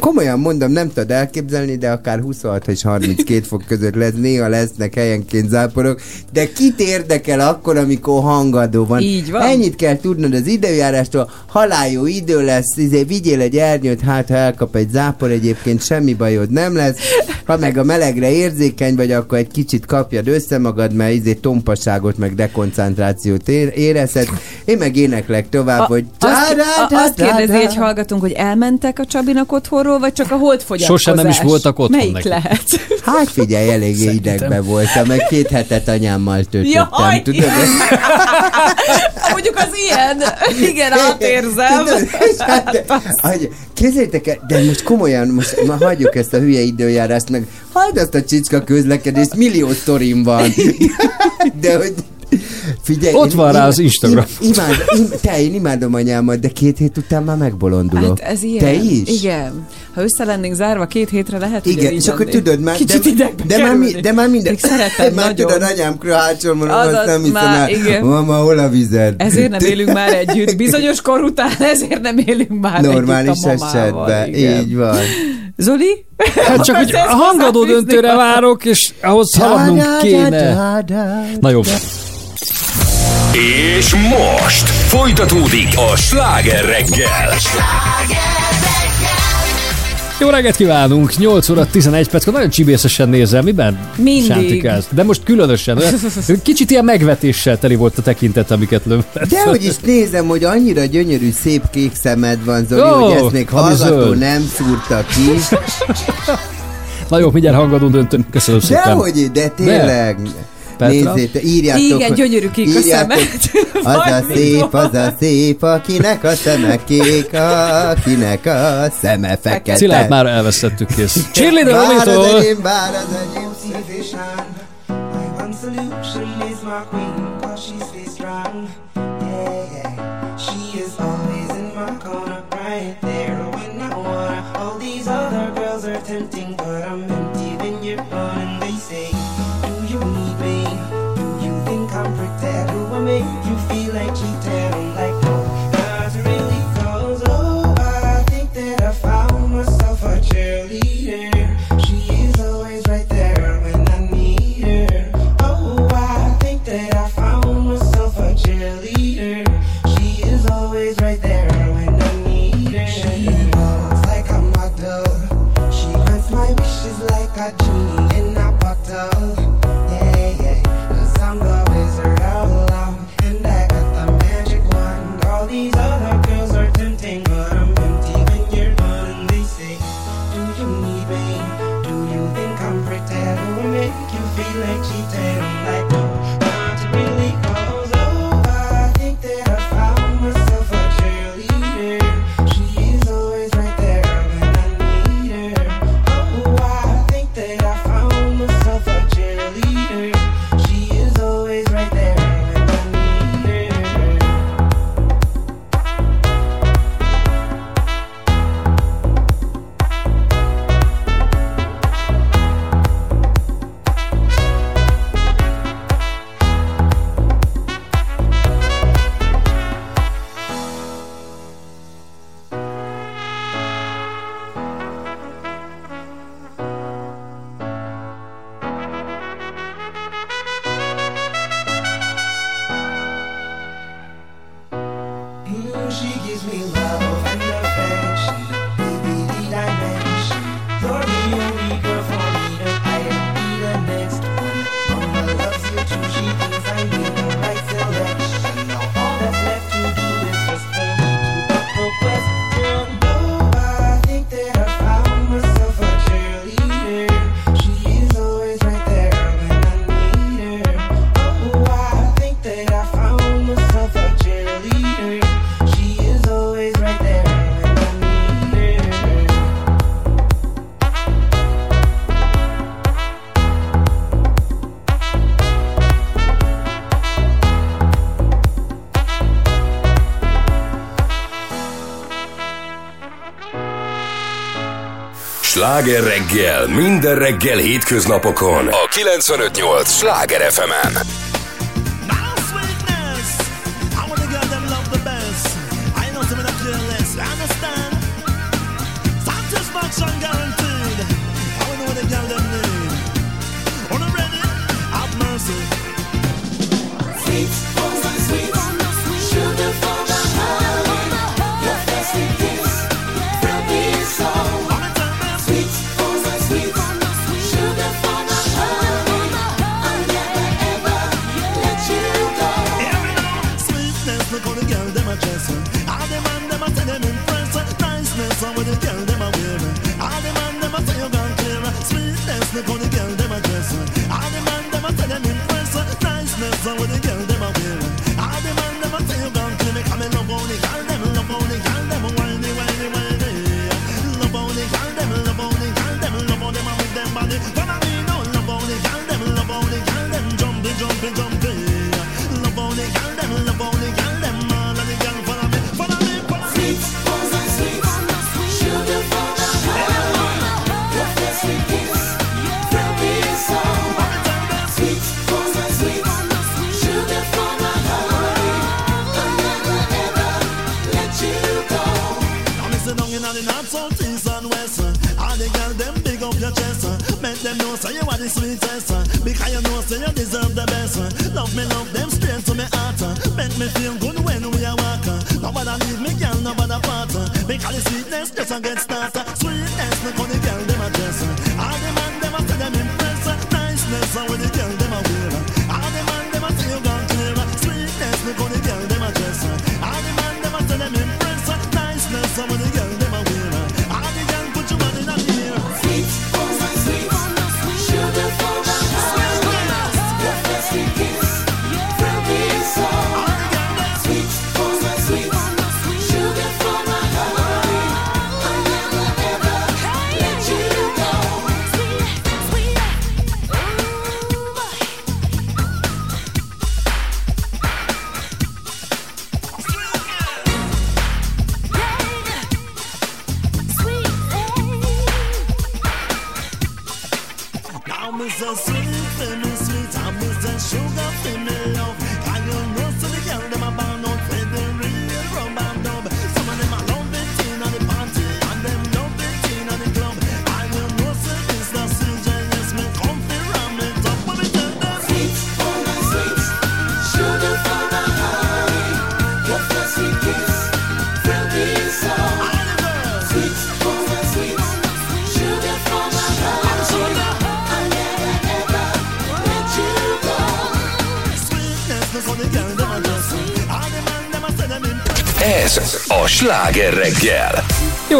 komolyan mondom, nem tudod elképzelni, de akár 26 és 32 fok között lesz, néha lesznek helyenként záporok, de kit érdekel akkor, amikor hangadó van? Így van. Ennyit kell tudnod az időjárástól, haláljó idő lesz, izé, vigyél egy ernyőt, hát ha elkap egy zápor, egyébként semmi bajod nem lesz, ha meg a melegre érzékeny vagy, akkor egy kicsit kapjad össze magad, mert izé tompaságot, meg dekoncentrációt ér- érezhet. Én meg éneklek tovább, hogy... Azt, a, azt kérdezi egy hallgatónk, hogy elmentek a Csabinak otthonról, vagy csak a holdfogyatkozás? Sosem nem is voltak otthon Melyik neki. lehet? Hát figyelj, eléggé idegbe voltam, meg két hetet anyámmal töltöttem, tudod? Mondjuk az ilyen. Igen, átérzem. Hát, hogy, képzeljétek el, de most komolyan, most ma hagyjuk ezt a hülye időjárást, meg hagyd azt a csicska közlekedést, millió sztorim van. De hogy Figyelj, Ott én van rá az Instagram. Im, imád, im, te, én imádom anyámat, de két hét után már megbolondulok. Hát ez ilyen. Te is? Igen. Ha össze lennénk zárva két hétre lehet, hogy Igen, és akkor tudod már, Kicsit de, idegbe de, már, mi, de már minden, Még szeretem már nagyon. tudod, anyám hátsón van, Azaz, azt nem hiszem már, el. igen. Mama, hol a vized? Ezért nem élünk már együtt. Bizonyos kor után ezért nem élünk már Normális együtt a esetben, Igen. így van. Zoli? Hát csak, hogy a hangadó döntőre várok, és ahhoz haladnunk kéne. Na jó. És most folytatódik a sláger reggel. Jó reggelt kívánunk! 8 óra 11 perc, nagyon csibészesen nézel, miben? Mindig. De most különösen. olyan- Kicsit ilyen megvetéssel teli volt a tekintet, amiket löv. De hogy is nézem, hogy annyira gyönyörű, szép kék szemed van, Zoli, Ó, hogy ezt még hallgató zöld. nem szúrta ki. Na jó, mindjárt hangadó döntő. Köszönöm De szépen. hogy, de tényleg. Petra? Nézzétek, írjátok. Igen, gyönyörű kék a szemed. Az a szép, az a szép, akinek a szeme kék, akinek a szeme fekete. Szilárd már elvesztettük kész. Cheerleader Bár az enyém, bár az enyém. See they shine. My one solution is my queen, cause she stays strong. Sláger reggel, minden reggel hétköznapokon a 958 Sláger FM-en. I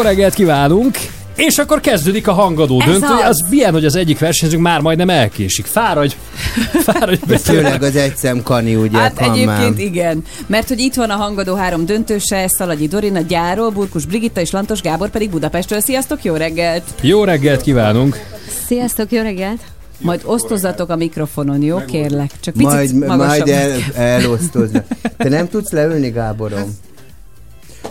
reggelt kívánunk! És akkor kezdődik a hangadó Ez döntő. az. Az milyen, hogy az egyik versenyzőnk már majdnem elkésik. Fáradj! Fáradj be. Főleg az egyszem Kani, ugye, Hát egyébként igen, mert hogy itt van a hangadó három döntőse, Szalagyi Dorina, Gyáról, Burkus Brigitta és Lantos Gábor pedig Budapestről. Sziasztok, jó reggelt! Jó reggelt kívánunk! Sziasztok, jó reggelt! Majd osztozzatok a mikrofonon, jó? Kérlek. Csak picit Majd, magasabb. majd el, elosztoznak. Te nem tudsz leülni, Gáborom?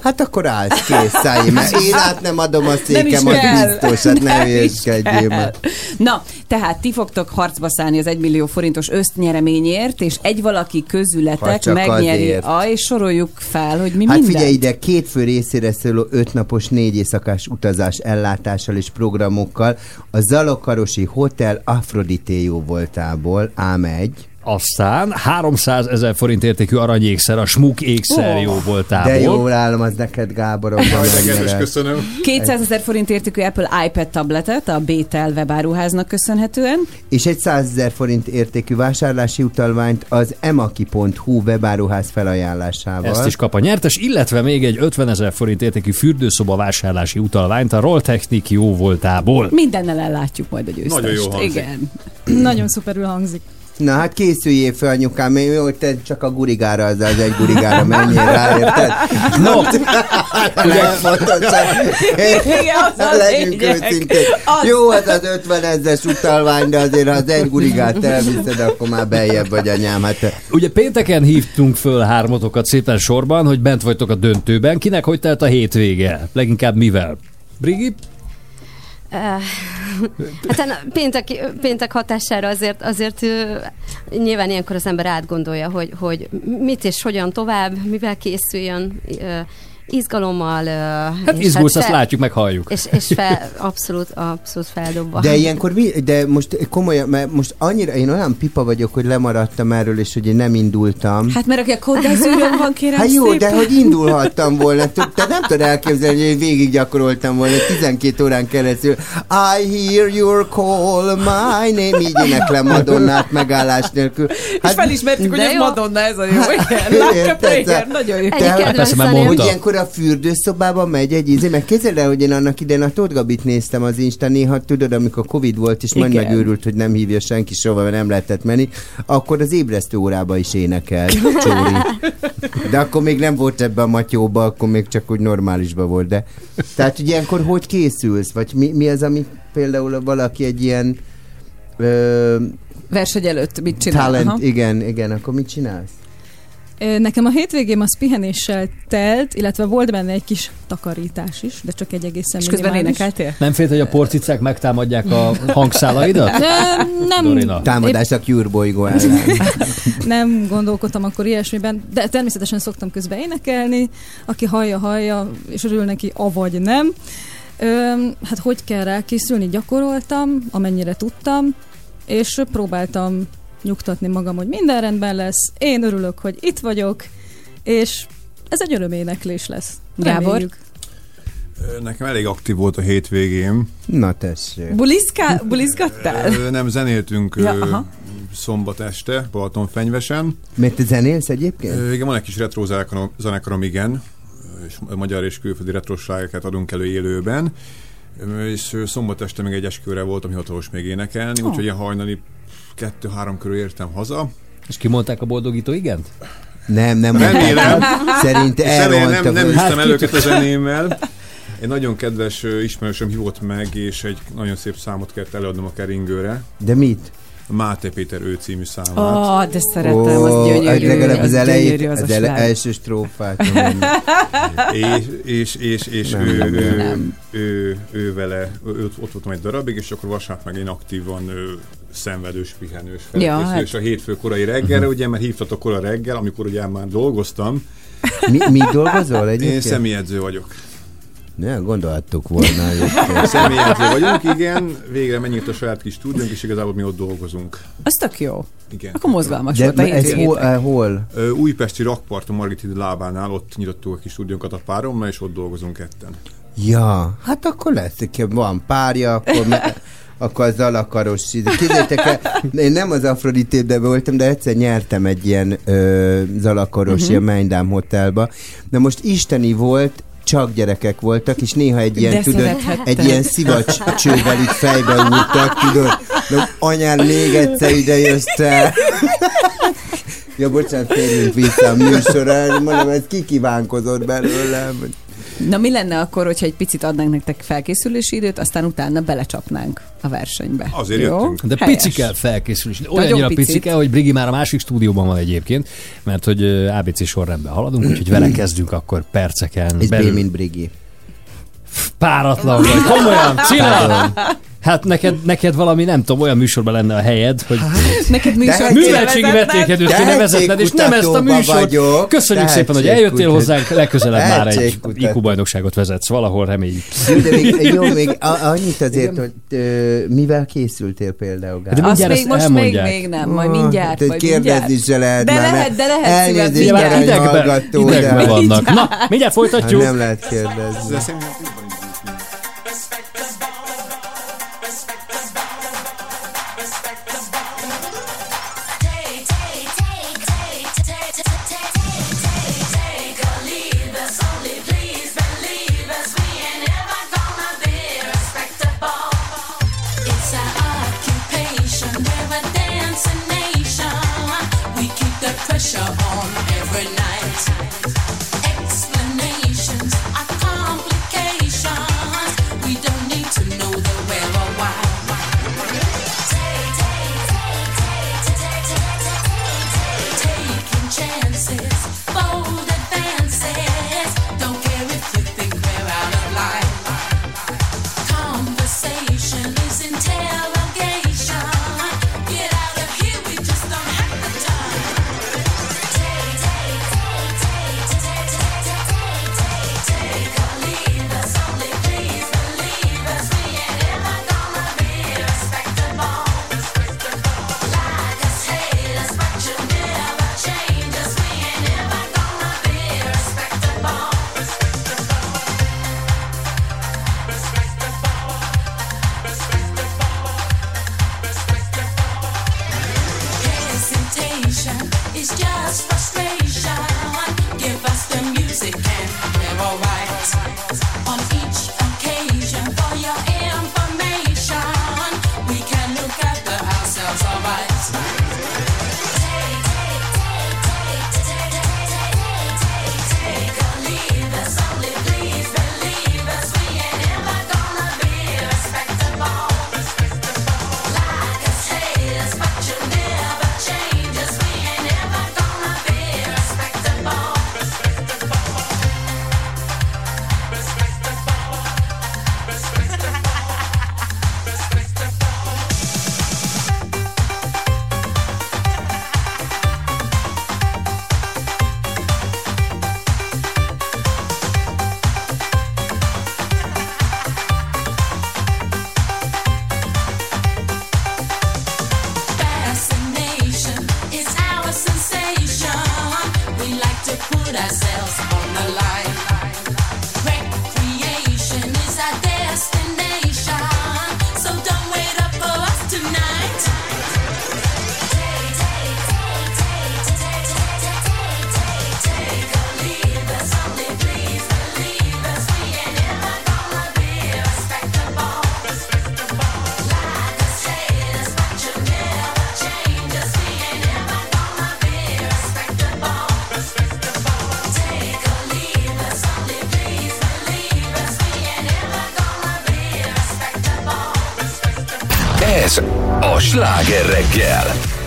Hát akkor állsz, kész, szállj, mert én át nem adom a Nem is székem, az kell. biztos, hát ne hülyeskedjél kell. már. Na, tehát ti fogtok harcba szállni az 1 millió forintos össznyereményért, és egy valaki közületek megnyeri. azért. A, és soroljuk fel, hogy mi Hát minden. figyelj ide, két fő részére szóló ötnapos négy éjszakás utazás ellátással és programokkal a Zalakarosi Hotel Afrodité jó voltából, ám egy. Aztán 300 ezer forint értékű aranyékszer a Smuk ékszer Ó. jó voltából. De jól állom, az neked, Gáborom. mennyire. 200 ezer forint értékű Apple iPad tabletet a Bétel webáruháznak köszönhetően. És egy 100 ezer forint értékű vásárlási utalványt az emaki.hu webáruház felajánlásával. Ezt is kap a nyertes, illetve még egy 50 ezer forint értékű fürdőszoba vásárlási utalványt a Rolltechnik jó voltából. Mindennel ellátjuk majd a győztest. Nagyon jó hangzik. Igen. Nagyon szuperül hangzik. Na hát készüljél fel, anyukám, én jó, hogy te csak a gurigára, az az egy gurigára menjél rá, érted? No. legfontosabb. Legyünk őszinték. Az. Jó az az 50 ezres utalvány, de azért ha az egy gurigát elviszed, akkor már beljebb vagy anyám. Hát Ugye pénteken hívtunk föl hármatokat szépen sorban, hogy bent vagytok a döntőben. Kinek hogy telt a hétvége? Leginkább mivel? Brigi? Hát a péntek, péntek hatására azért, azért nyilván ilyenkor az ember átgondolja, hogy, hogy mit és hogyan tovább, mivel készüljön, izgalommal. Hát izgulsz, azt látjuk, meg halljuk. És, és fel, abszolút, abszolút feldobva. De ilyenkor mi, de most komolyan, mert most annyira, én olyan pipa vagyok, hogy lemaradtam erről, és hogy én nem indultam. Hát mert aki a kodázűrön van, kérem Hát jó, szépen. de hogy indulhattam volna. Te nem tudod elképzelni, hogy végig gyakoroltam volna 12 órán keresztül. I hear your call, my name. Így éneklem Madonnát megállás nélkül. És felismertük, hogy ez. Madonna, ez a jó. Igen, Like a nagyon jó. Persze, már mondta. hogy ilyenkor a fürdőszobába megy egy ízé, meg képzeld el, hogy én annak idején a Tóth Gabit néztem az Instán, néha tudod, amikor Covid volt, és majd megőrült, hogy nem hívja senki soha, mert nem lehetett menni, akkor az ébresztő órába is énekel, Csóri. De akkor még nem volt ebbe a matyóba, akkor még csak úgy normálisba volt, de tehát, hogy ilyenkor hogy készülsz, vagy mi, mi az, ami például valaki egy ilyen ö, Verseny előtt mit csinál? talent, Aha. igen, igen, akkor mit csinálsz? Nekem a hétvégém az pihenéssel telt, illetve volt benne egy kis takarítás is, de csak egy egészen És közben énekeltél? Nem félt, hogy a porcicák megtámadják a hangszálaidat? Nem, nem, Dorina. Támadás a Cure bolygó ellen. nem gondolkodtam akkor ilyesmiben, de természetesen szoktam közben énekelni, aki hallja, hallja, és örül neki, avagy nem. Öm, hát hogy kell rá készülni? Gyakoroltam, amennyire tudtam, és próbáltam nyugtatni magam, hogy minden rendben lesz, én örülök, hogy itt vagyok, és ez egy öröméneklés lesz. Gábor? Reméljük. Ö, Nekem elég aktív volt a hétvégém. Na tessék. Buliszká, bulizgattál? Nem zenéltünk Ja, aha. szombat este Balatonfenyvesen. Mert te zenélsz egyébként? Igen, van egy kis retro zenekarom, zenekarom igen, és magyar és külföldi retrosságeket adunk elő élőben. És szombat este még egy esküvőre voltam hivatalos még énekelni, Oh. úgyhogy ilyen hajnali kettő-három körül értem haza. És kimondták a boldogító igent? Nem, nem Remélem. Szerint remélem, nem, nem Hát üztem el őket a tudja. zenémmel. Egy nagyon kedves ismerősöm hívott meg, és egy nagyon szép számot kellett előadnom a keringőre. De mit? Máté Péter ő című számát. Ó, de szeretem, az Ó, gyönyörű. Legalább az elejét, gyönyörű az az ele, első strófát. és, és, és, és Nem, ő, nem, ő, nem. ő, ő, vele, ő, ott voltam egy darabig, és akkor vasárnap meg én aktívan ő, szenvedős, pihenős Ja, felkészülés hát. a hétfő korai reggelre, ugye, mert hívtatok kora reggel, amikor ugye már dolgoztam. Mi, mi dolgozol Én egyébként? személyedző vagyok. Ne, gondolhattuk volna. Személyedző vagyunk, igen. Végre megnyílt a saját kis stúdiónk, és igazából mi ott dolgozunk. Az tök jó. Igen. Akkor mozgalmas De volt a ez hol, eh, hol? Ö, Újpesti rakpart a Margit lábánál, ott nyitottuk a kis stúdiónkat a párommal, és ott dolgozunk ketten. Ja, hát akkor lesz, van párja, akkor, me, akkor az alakaros. Képzeljétek el, én nem az Afroditében voltam, de egyszer nyertem egy ilyen ö, zalakaros, Mhm. uh-huh. ilyen Mindám hotelba. De most isteni volt, csak gyerekek voltak, és néha egy ilyen, De tudod, egy ilyen szivacs csővel itt fejbe úrtak, tudod, de anyám még egyszer ide jössz te. Ja, bocsánat, térjünk vissza a műsorra, mondom, ez ki kívánkozott belőlem. Na mi lenne akkor, hogyha egy picit adnánk nektek felkészülési időt, aztán utána belecsapnánk a versenybe. Azért Jó? jöttünk. De Helyes. pici kell felkészülni. Nagyon Olyannyira picit. pici kell, hogy Brigi már a másik stúdióban van egyébként, mert hogy ABC sorrendben haladunk, úgyhogy vele kezdünk akkor perceken B, belül. mint Brigi. Páratlan vagy, komolyan, csinál! Hát neked, neked valami, nem tudom, olyan műsorban lenne a helyed, hogy Neked műsor műveltségi vetélkedőt kéne vezetned, és nem ezt a műsort. vagyok. Köszönjük szépen, hogy eljöttél hozzánk, legközelebb már egy. IQ bajnokságot vezetsz, valahol reméljük. Jó, de még, jó, még annyit azért, hogy ö, mivel készültél például, Gál? De Azt még most még, elmondják. még nem, majd mindjárt, hát, majd kérdezni se lehet De lehet, de lehet Elnézést, szíved, Ugye már arany idegbe, hallgató, de- idegbe vannak. Na, mindjárt folytatjuk. Hát nem lehet kérdezni.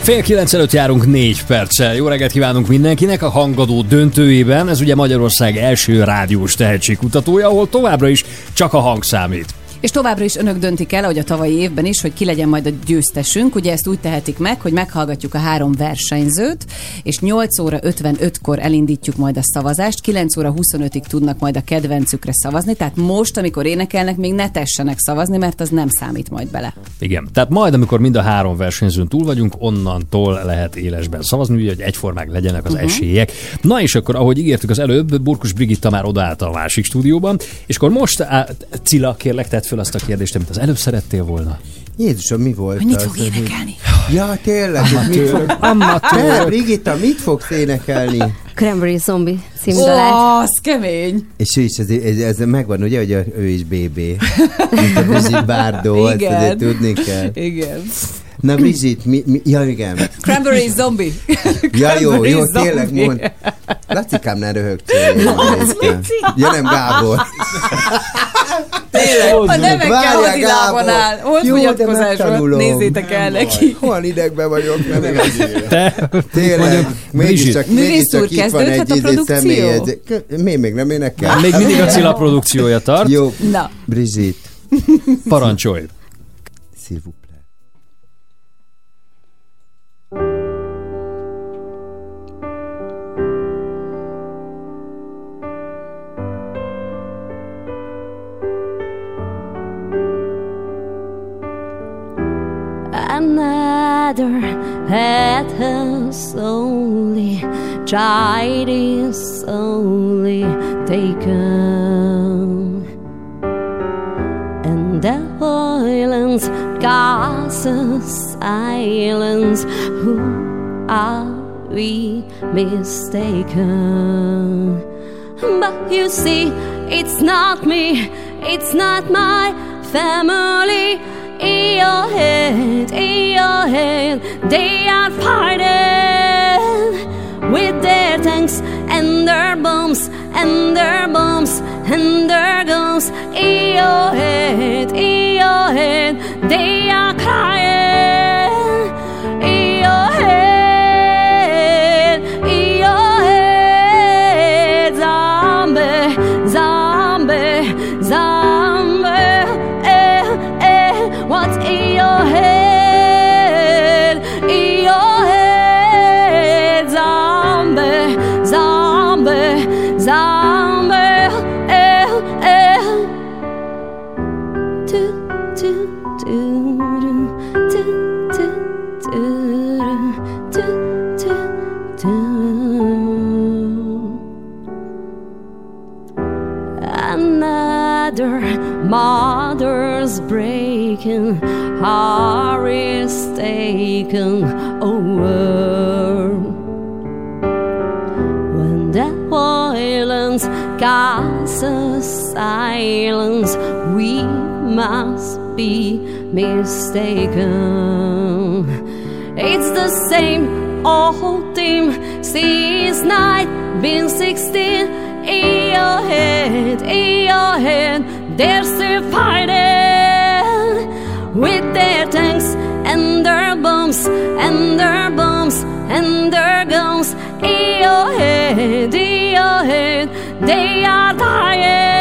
Fél kilenc előtt járunk négy perccel. Jó reggelt kívánunk mindenkinek a hangadó döntőjében. Ez ugye Magyarország első rádiós tehetségkutatója, ahol továbbra is csak a hang számít. És továbbra is önök döntik el, hogy a tavalyi évben is, hogy ki legyen majd a győztesünk. Ugye ezt úgy tehetik meg, hogy meghallgatjuk a három versenyzőt, és 8 óra 55-kor elindítjuk majd a szavazást, 9 óra 25-ig tudnak majd a kedvencükre szavazni, tehát most, amikor énekelnek, még ne tessenek szavazni, mert az nem számít majd bele. Igen. Tehát majd, amikor mind a három versenyzőn túl vagyunk, onnantól lehet élesben szavazni, ugye, hogy egyformák legyenek az uh-huh. esélyek. Na és akkor, ahogy ígértük az előbb, Burkus Brigitta már odaállt a másik stúdióban, és akkor most, á, Cilla, kérlek, tedd föl azt a kérdést, amit az előbb szerettél volna. Jézusom, mi volt Hogy mit az? fog énekelni? Ja, tényleg, hogy mit Amatőr. fog... Amatőr. Brigitta, mit fogsz énekelni? Cranberry Zombie című Ó, dalát. az kemény! És ő is, ez, ez, ez megvan, ugye, hogy ő is BB. Mint a Brigitte Bardot, ezt azért tudni kell. Igen. Na Brigitte, mi, mi, ja igen. Cranberry zombie. Ja jó, jó, tényleg mond. Lacikám, ne röhögcsön. Ja nem, Gábor. Tényleg, a nevekkel hadilában Gábor. áll. De fogyatkozás volt, nézzétek el neki. Hol idegben vagyok, nem Te, Tényleg, mégiscsak, mégiscsak itt van egy a izé. Mi még nem énekel? Még mindig a Cilla produkciója tart. Jó. Na. Brigitte, Parancsolj! s'il vous plaît. Another head has slowly tried is slowly taken, and the violence causes silence. Who are we mistaken? But you see, it's not me, it's not my family. In your head, in your head, they are fighting with their tanks and their bombs and their bombs and their guns. In your head, in your head, they are crying. Another mother's breaking, heart is taken over. When the violence Castle silence, we must be mistaken. It's the same old team since night been 16 in your head, in your head. They're still fighting with their tanks and their bombs and their bombs and their guns in your head, in your head. They are dying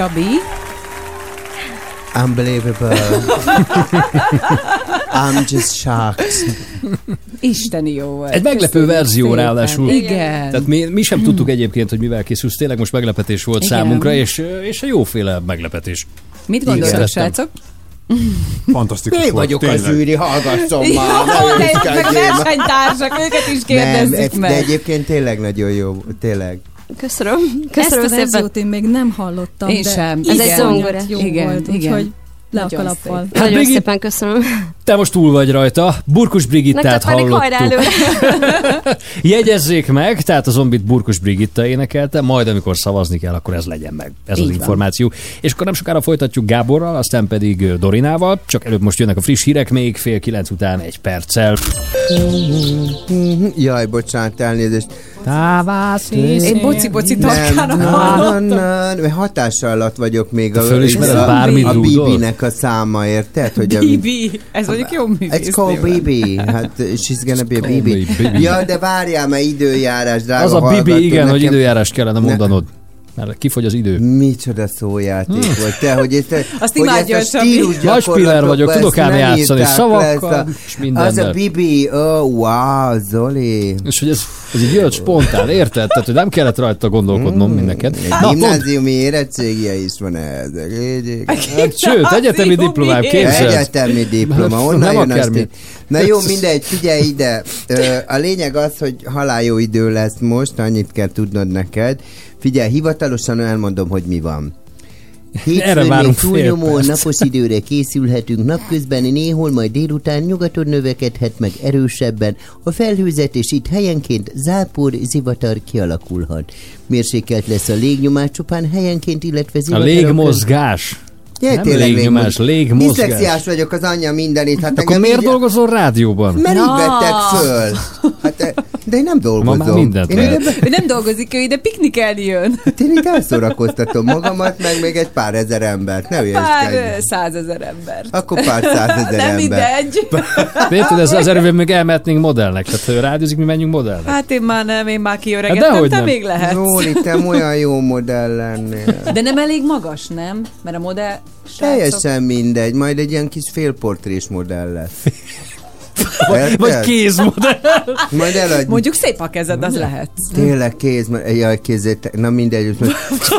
Csabi? Unbelievable. I'm just shocked. Isteni jó volt. Egy meglepő Köszönjük verzió szépen. ráadásul. Igen. Tehát mi, mi sem tudtuk egyébként, hogy mivel készülsz. Tényleg most meglepetés volt Igen. számunkra, és, és a jóféle meglepetés. Mit gondoltok, srácok? Fantasztikus Én volt, vagyok a tényleg. zsűri, hallgassam Jó, már. de ne meg a versenytársak, őket is Nem, kérdezzük ez- de meg. egyébként tényleg nagyon jó, tényleg. Köszönöm. Ezt Köszönöm a szépen. én még nem hallottam, Én de sem. Ez egy zongora. Jó Igen, volt, igen. úgyhogy le a Nagyon kalappal. szép. Nagyon Brigit- szépen köszönöm. Te most túl vagy rajta. Burkus Brigittát hallottuk. Jegyezzék meg, tehát a zombit Burkus Brigitta énekelte, majd amikor szavazni kell, akkor ez legyen meg. Ez Így az van. információ. És akkor nem sokára folytatjuk Gáborral, aztán pedig Dorinával, csak előbb most jönnek a friss hírek, még fél kilenc után egy perccel. Jaj, bocsánat, elnézést. Én boci-boci tarkának na, na, hallottam. hatással alatt vagyok még a, a, bármit, a? Bibi-nek a száma, érted? Hogy a, Bibi. Ez mondjuk jó művész. It's called Bibi. Hát, she's gonna be a Bibi. Ja, de várjál, mert időjárás, drága Az a Bibi, igen, hogy időjárást kellene mondanod. Mert kifogy az idő. Micsoda szójáték volt. Te, hogy ezt, Azt hogy imádja ezt a stílus Nagy spiller vagyok, tudok ám játszani, szavakkal, a- és mindennel. Az a Bibi, oh, wow, Zoli. És hogy ez, ez így jött spontán, érted? Tehát, hogy nem kellett rajta gondolkodnom mm. Egy Na, gimnáziumi érettségie is van. Így- hát, sőt, egyetemi diplomám, képzeld. Egyetemi diploma, Nem onnan jön azt. Na jó, mindegy, figyelj ide. A lényeg az, hogy halál jó idő lesz most, annyit kell tudnod neked. Figyelj, hivatalosan elmondom, hogy mi van. Hétfőn túlnyomó napos időre készülhetünk, napközben néhol, majd délután nyugaton növekedhet meg erősebben. A felhőzetés itt helyenként zápor, zivatar kialakulhat. Mérsékelt lesz a légnyomás csupán helyenként, illetve A zivatarok légmozgás. Ja, nem tényleg légnyomás, légmozgás. Diszlexiás vagyok az anyja mindenit. Hát Akkor miért így- dolgozol rádióban? Mert így vettek föl. Hát, de- én nem Ma dolgozom. már mindent én, lehet. ide, Ő nem dolgozik, ő ide piknikelni jön. hát én itt elszórakoztatom magamat, meg még egy pár ezer embert. Ne Pár százezer ember. Akkor pár százezer Nem ember. mindegy. Érted, ez az erőben még elmehetnénk modellnek. Tehát ha ő rádiózik, mi menjünk modellnek. Hát én már nem, én már Hát kiöregettem, dehogy te nem. még lehetsz. Zoli, te olyan jó modell lennél. De nem elég magas, nem? Mert a modell srácok... Teljesen mindegy, majd egy ilyen kis félportrés modell lesz. Vagy, vagy kézmodell. Majd eladj. Mondjuk szép a kezed, az lehet. Tényleg kéz, jaj, kézét, na mindegy, majd,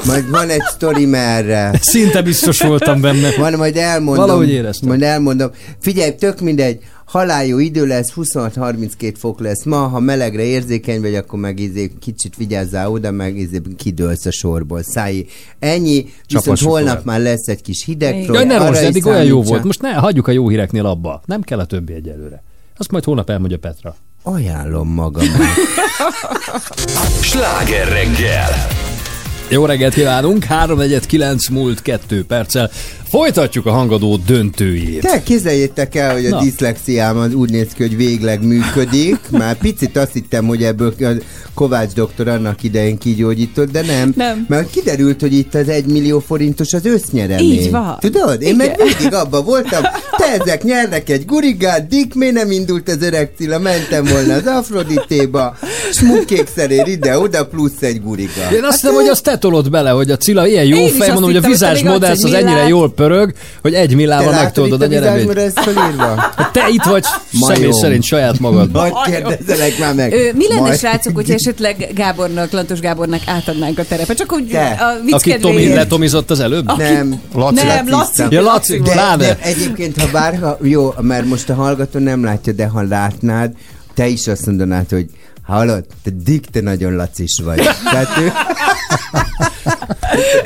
majd van egy sztori merre. Szinte biztos voltam benne. Van, majd elmondom. Valahogy éreztem. Majd elmondom. Figyelj, tök mindegy, haláljú idő lesz, 26-32 fok lesz ma, ha melegre érzékeny vagy, akkor meg izé, kicsit vigyázzál oda, meg izé, kidőlsz a sorból. Szállj. Ennyi, viszont Csapassuk holnap tovább. már lesz egy kis hidegfront. Jaj, ne rossz, eddig olyan jó volt. Most ne, hagyjuk a jó híreknél abba. Nem kell a többi egyelőre. Azt majd holnap elmondja Petra. Ajánlom magamat. Sláger reggel! Jó reggelt kívánunk, 349 múlt 2 perccel. Folytatjuk a hangadó döntőjét. Te képzeljétek el, hogy a Na. diszlexiám az úgy néz ki, hogy végleg működik. Már picit azt hittem, hogy ebből a Kovács doktor annak idején kigyógyított, de nem. Nem. Mert kiderült, hogy itt az egy millió forintos az össznyeremény. Így van. Tudod? Én Igen. meg végig abban voltam, te ezek nyernek egy gurigát, Dick, miért nem indult az öreg Cilla, mentem volna az Afroditéba, smukkékszerér ide-oda, plusz egy guriga. Én azt hiszem, hogy azt te tolod bele, hogy a Cilla ilyen jó Én is fej, azt mondom, hogy a hogy vizás egy az ennyire jól pörög, hogy egy millával megtoldod a nyereményt. Hát Te itt vagy személy szerint saját magad. Vagy kérdezzelek már meg. Ö, mi lenne, Majd. srácok, hogyha esetleg Gábornak, Lantos Gábornak átadnánk a terepet? Csak úgy Te. a vicc Aki Tomi letomizott az előbb? Nem, Laci. Nem, Laci. Ja, Laci, de, pláne. de egyébként, ha bár, ha, jó, mert most a hallgató nem látja, de ha látnád, te is azt mondanád, hogy hallod, te Dick, te nagyon lacis vagy. Tehát ő...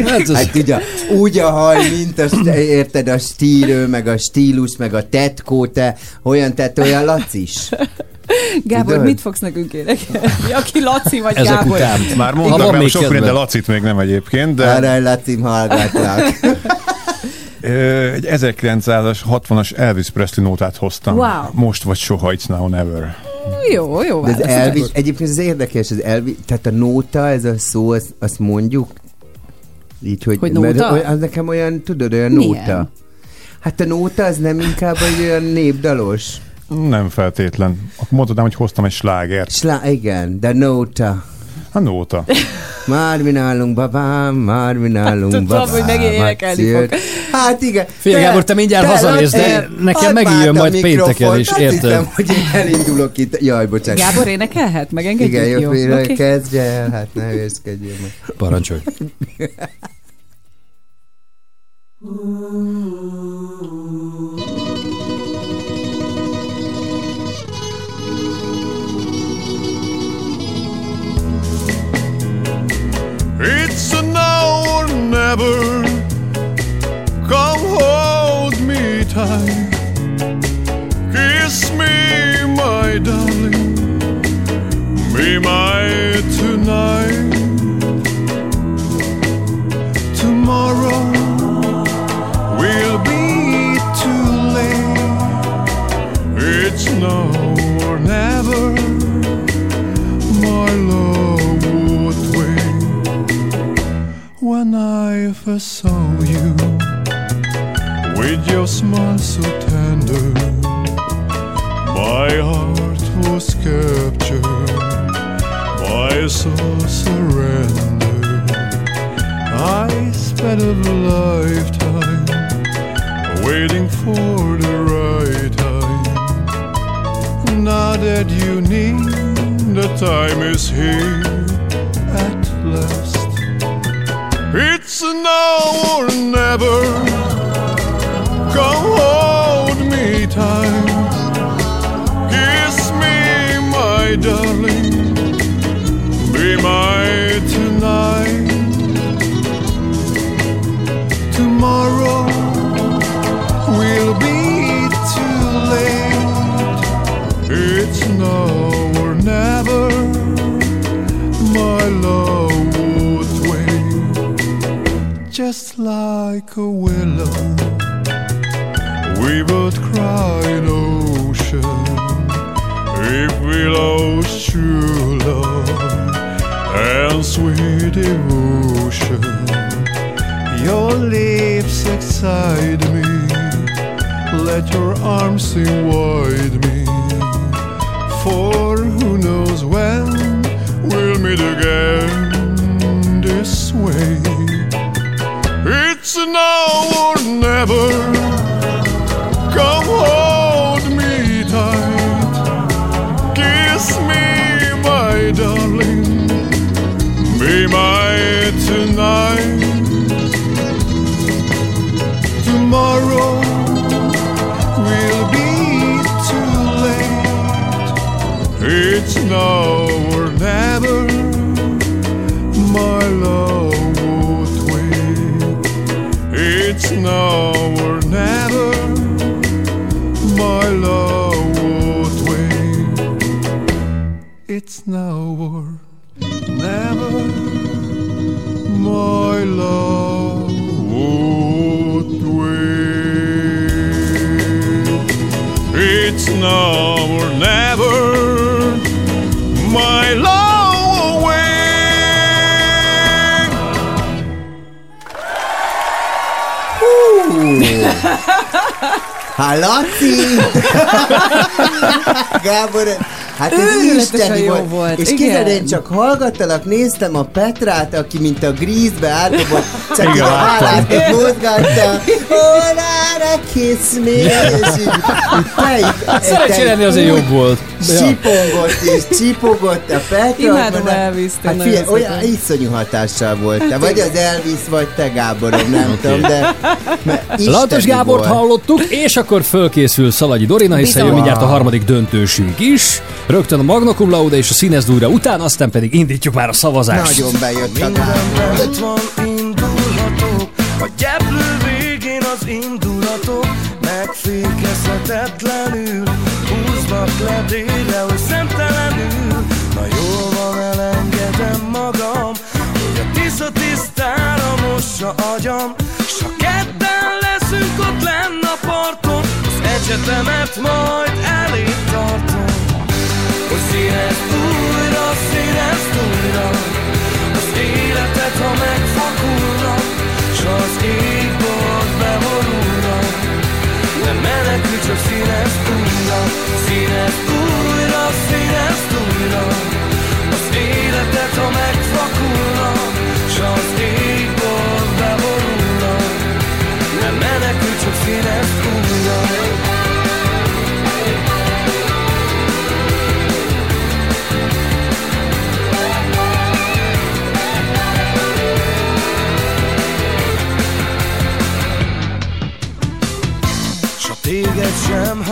Hát, az... Hát ugye, úgy a haj, mint a, st- érted, a stílő, meg a stílus, meg a tetkó, te olyan, tehát olyan lacis. Gábor, Tudod? mit fogsz nekünk énekelni? Aki Laci vagy Ezek Gábor? után. Már már még sok minden, de Lacit még nem egyébként, de Arra, Lacim, hallgatlak. egy 1960-as Elvis Presley nótát hoztam. Wow. Most vagy soha, it's now never. Jó, jó De az választás. Elvis, egyébként ez érdekes, az Elvis, tehát a nóta, ez a szó, azt, azt mondjuk, így, hogy, Hogy mert nóta? olyan- az nekem olyan, tudod, olyan Milyen? nóta. Hát a nóta az nem inkább egy olyan népdalos. Nem feltétlen. Akkor mondhatnám, hogy hoztam egy slágert. Slá, igen, de nóta. A nóta. Már mi nálunk, babám, már mi nálunk, Tudom, babám. hogy megint énekelni fog. Hát igen. Figyelj, Gábor, te mindjárt hazamész, de nekem megijön majd pénteken is, érted? Hiszem, hogy én elindulok itt. Jaj, bocsánat. Gábor énekelhet? Megengedjük? Igen, jó, jó. Oké. kezdje el, hát ne hőzkedjél meg. Parancsolj. It's a now or never. Come hold me tight. Kiss me, my darling. Be my tonight. I first saw you with your smile so tender. My heart was captured, my soul surrendered. I spent a lifetime waiting for the right time. Now that you need, the time is here at last. It's now or never. Just like a willow. We would cry an ocean if we lost true love and sweet devotion. Your lips excite me, let your arms enwide me. For who knows when we'll meet again this way. It's now or never. Hát Laci! Hát ez isteni jó volt. volt, És képzeld, én csak hallgattalak, néztem a Petrát, aki mint a grízbe átdobott, csak a így mozgatta. Lara, kiss me! És így, Hát szerencsére lenni azért jobb volt. Csipongott és csipogott a Petra. Imádom Elvis-t, Hát figyelj, olyan iszonyú hatással volt. Te Hát vagy az Elvis, vagy te Gáborom, nem tudom, de Lantos Gábort hallottuk, és akkor fölkészül Szalagyi Dorina, hiszen jön mindjárt a harmadik döntősünk is. Rögtön a Magna Cum Laude és a Színes Dúra után, aztán pedig indítjuk már a szavazást. Nagyon bejött a Minden van, indulhatok A gyeplő végén az indulatok Megfékezhetetlenül. Húznak ledére, hogy szemtelenül. Na jól van, elengedem magam Hogy a tisza tisztára mossa agyam. S ha ketten leszünk ott lenn a parton Az egyetemet majd elé tartom színezd újra, színezd újra. Az életet, ha megfakulna S az égbolt beborulna Nem menekülj, csak színezd újra Az életet, ha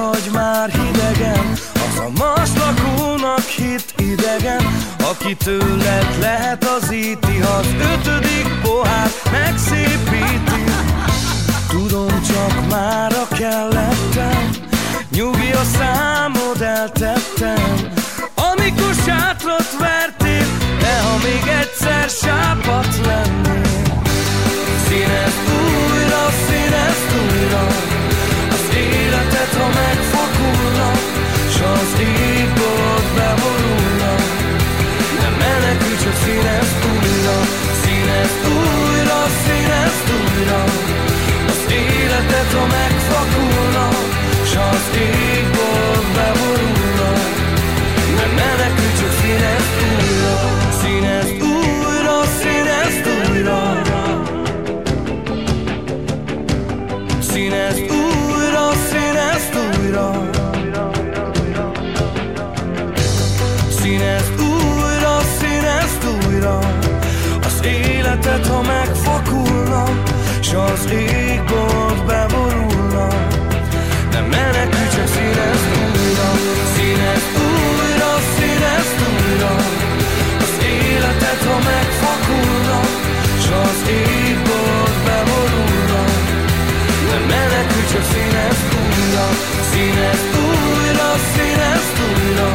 hagy már hidegen. Az a más lakónak hit idegen Aki tőled lehet az íti az ötödik pohár megszépíti. Tudom csak már a kellettem. Nyugi a számod eltettem. Amikor sátrat vertél De ha még egyszer sápat lennél. Színezd újra, színezd újra életet, ha megfakulna S az égbolt beborulna Nem menekülj, csak színezd újra Színezd újra, színezd újra. Az életet, ha megfakulna S az égbolt S az égbolt beborulna. Nem menekülj, csak színezd újra Színezd újra, színezd újra. Az életet, ha megfakulna S az égbolt beborulna. Nem menekülj, csak színezd újra Színezd újra, színezd újra.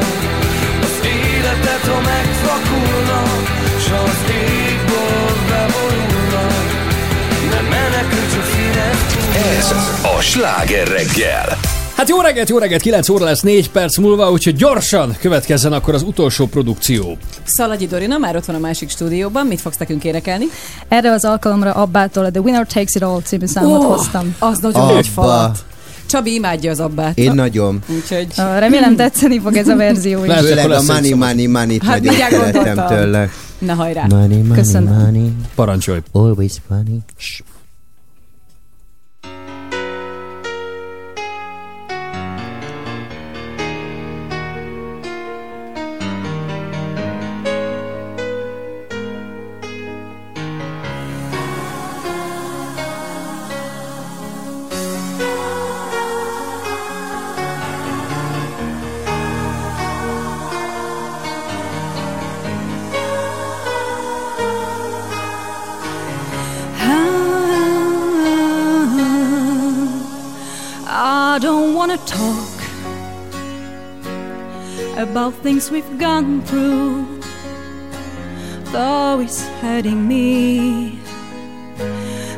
Az életet, ha megfakulna Ez a sláger reggel. Hát jó reggelt, jó reggelt, 9 óra lesz 4 perc múlva, úgyhogy gyorsan következzen akkor az utolsó produkció. Szalagyi Dorina már ott van a másik stúdióban, mit fogsz nekünk énekelni? Erre az alkalomra Abbától a The Winner Takes It All című számot Ó, hoztam. Az nagyon nagy falat. Csabi imádja az abbát. Én nagyon. Úgyhogy... Remélem tetszeni fog ez a verzió is. Főleg a money, money, money-t Hát nagyon szeretem tőle. Na hajrá. Money, money, Köszönöm. money. Parancsolj. Always funny. Things we've gone through. Though it's hurting me,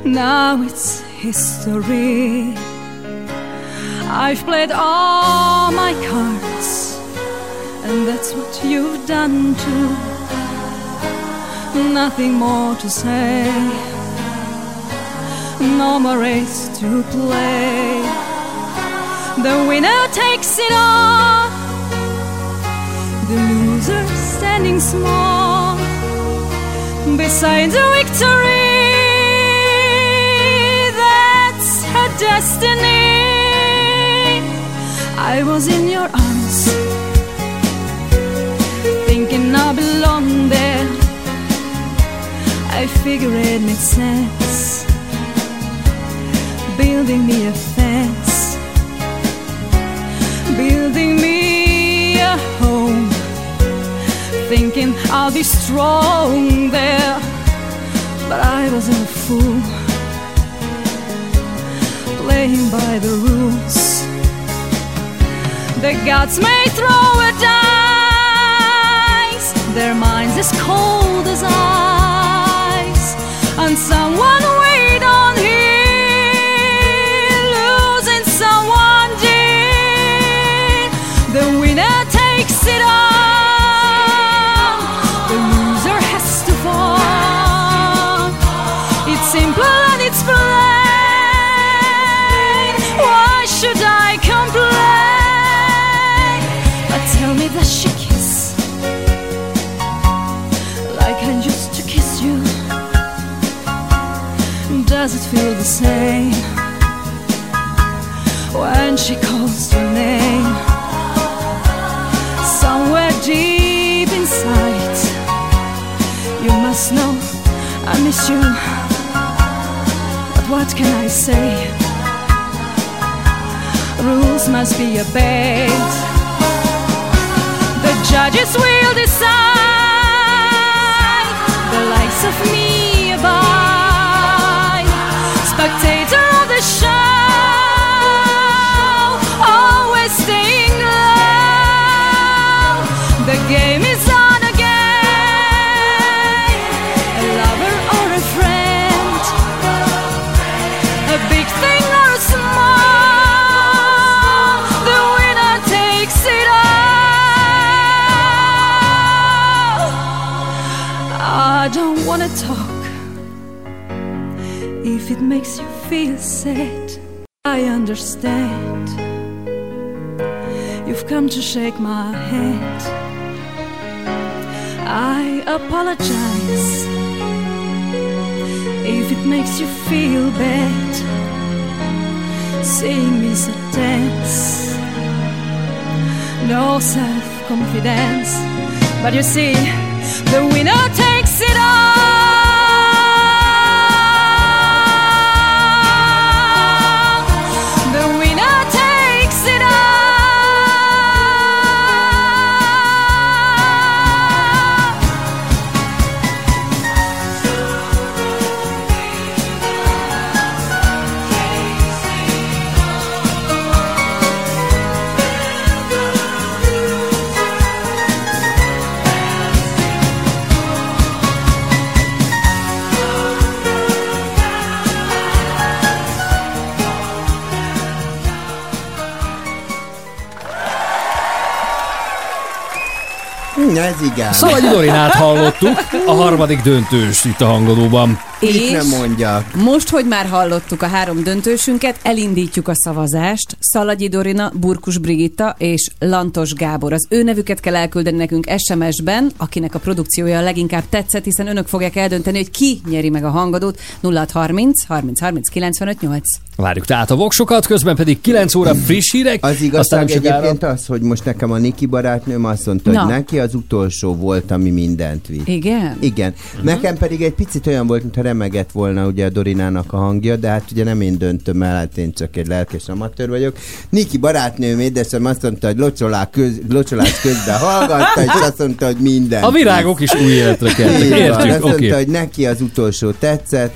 now it's history. I've played all my cards, and that's what you've done too. Nothing more to say. no more race to play. The winner takes it all, the loser standing small beside the victory. That's her destiny. I was in your arms, thinking I belong there. I figure it made sense, building me a fence, building me thinking I'll be strong there. But I wasn't a fool, playing by the rules. The gods may throw a dice, their minds as cold as ice, and someone we feel the same when she calls your name? Somewhere deep inside, you must know I miss you. But what can I say? Rules must be obeyed. The judges will decide the likes of me wanna talk if it makes you feel sad. I understand. You've come to shake my hand. I apologize if it makes you feel bad. Seeing me so tense, no self confidence. But you see, the winner takes it Hm, Ez igen. Szalagyi Dorinát hallottuk, a harmadik döntős itt a Mit nem mondjak? most, hogy már hallottuk a három döntősünket, elindítjuk a szavazást. Szalagyi Dorina, Burkus Brigitta és Lantos Gábor. Az ő nevüket kell elküldeni nekünk SMS-ben, akinek a produkciója a leginkább tetszett, hiszen önök fogják eldönteni, hogy ki nyeri meg a hangadót. 0630 30 30 95 8. Várjuk tehát a voksokat, közben pedig 9 óra friss hírek. Az igazság aztán egyébként az, hogy most nekem a Niki barátnőm azt mondta, Na. hogy neki az utolsó volt, ami mindent vitt. Igen? Igen. Uh-huh. Nekem pedig egy picit olyan volt, mintha remegett volna ugye a Dorinának a hangja, de hát ugye nem én döntöm el, hát én csak egy lelkes amatőr vagyok. Niki barátnőm édesem azt mondta, hogy locsolás, köz, locsolás közben hallgatta, és azt mondta, hogy minden. A virágok is új életre keltek. Értjük, Azt mondta, oké. hogy neki az utolsó tetszett,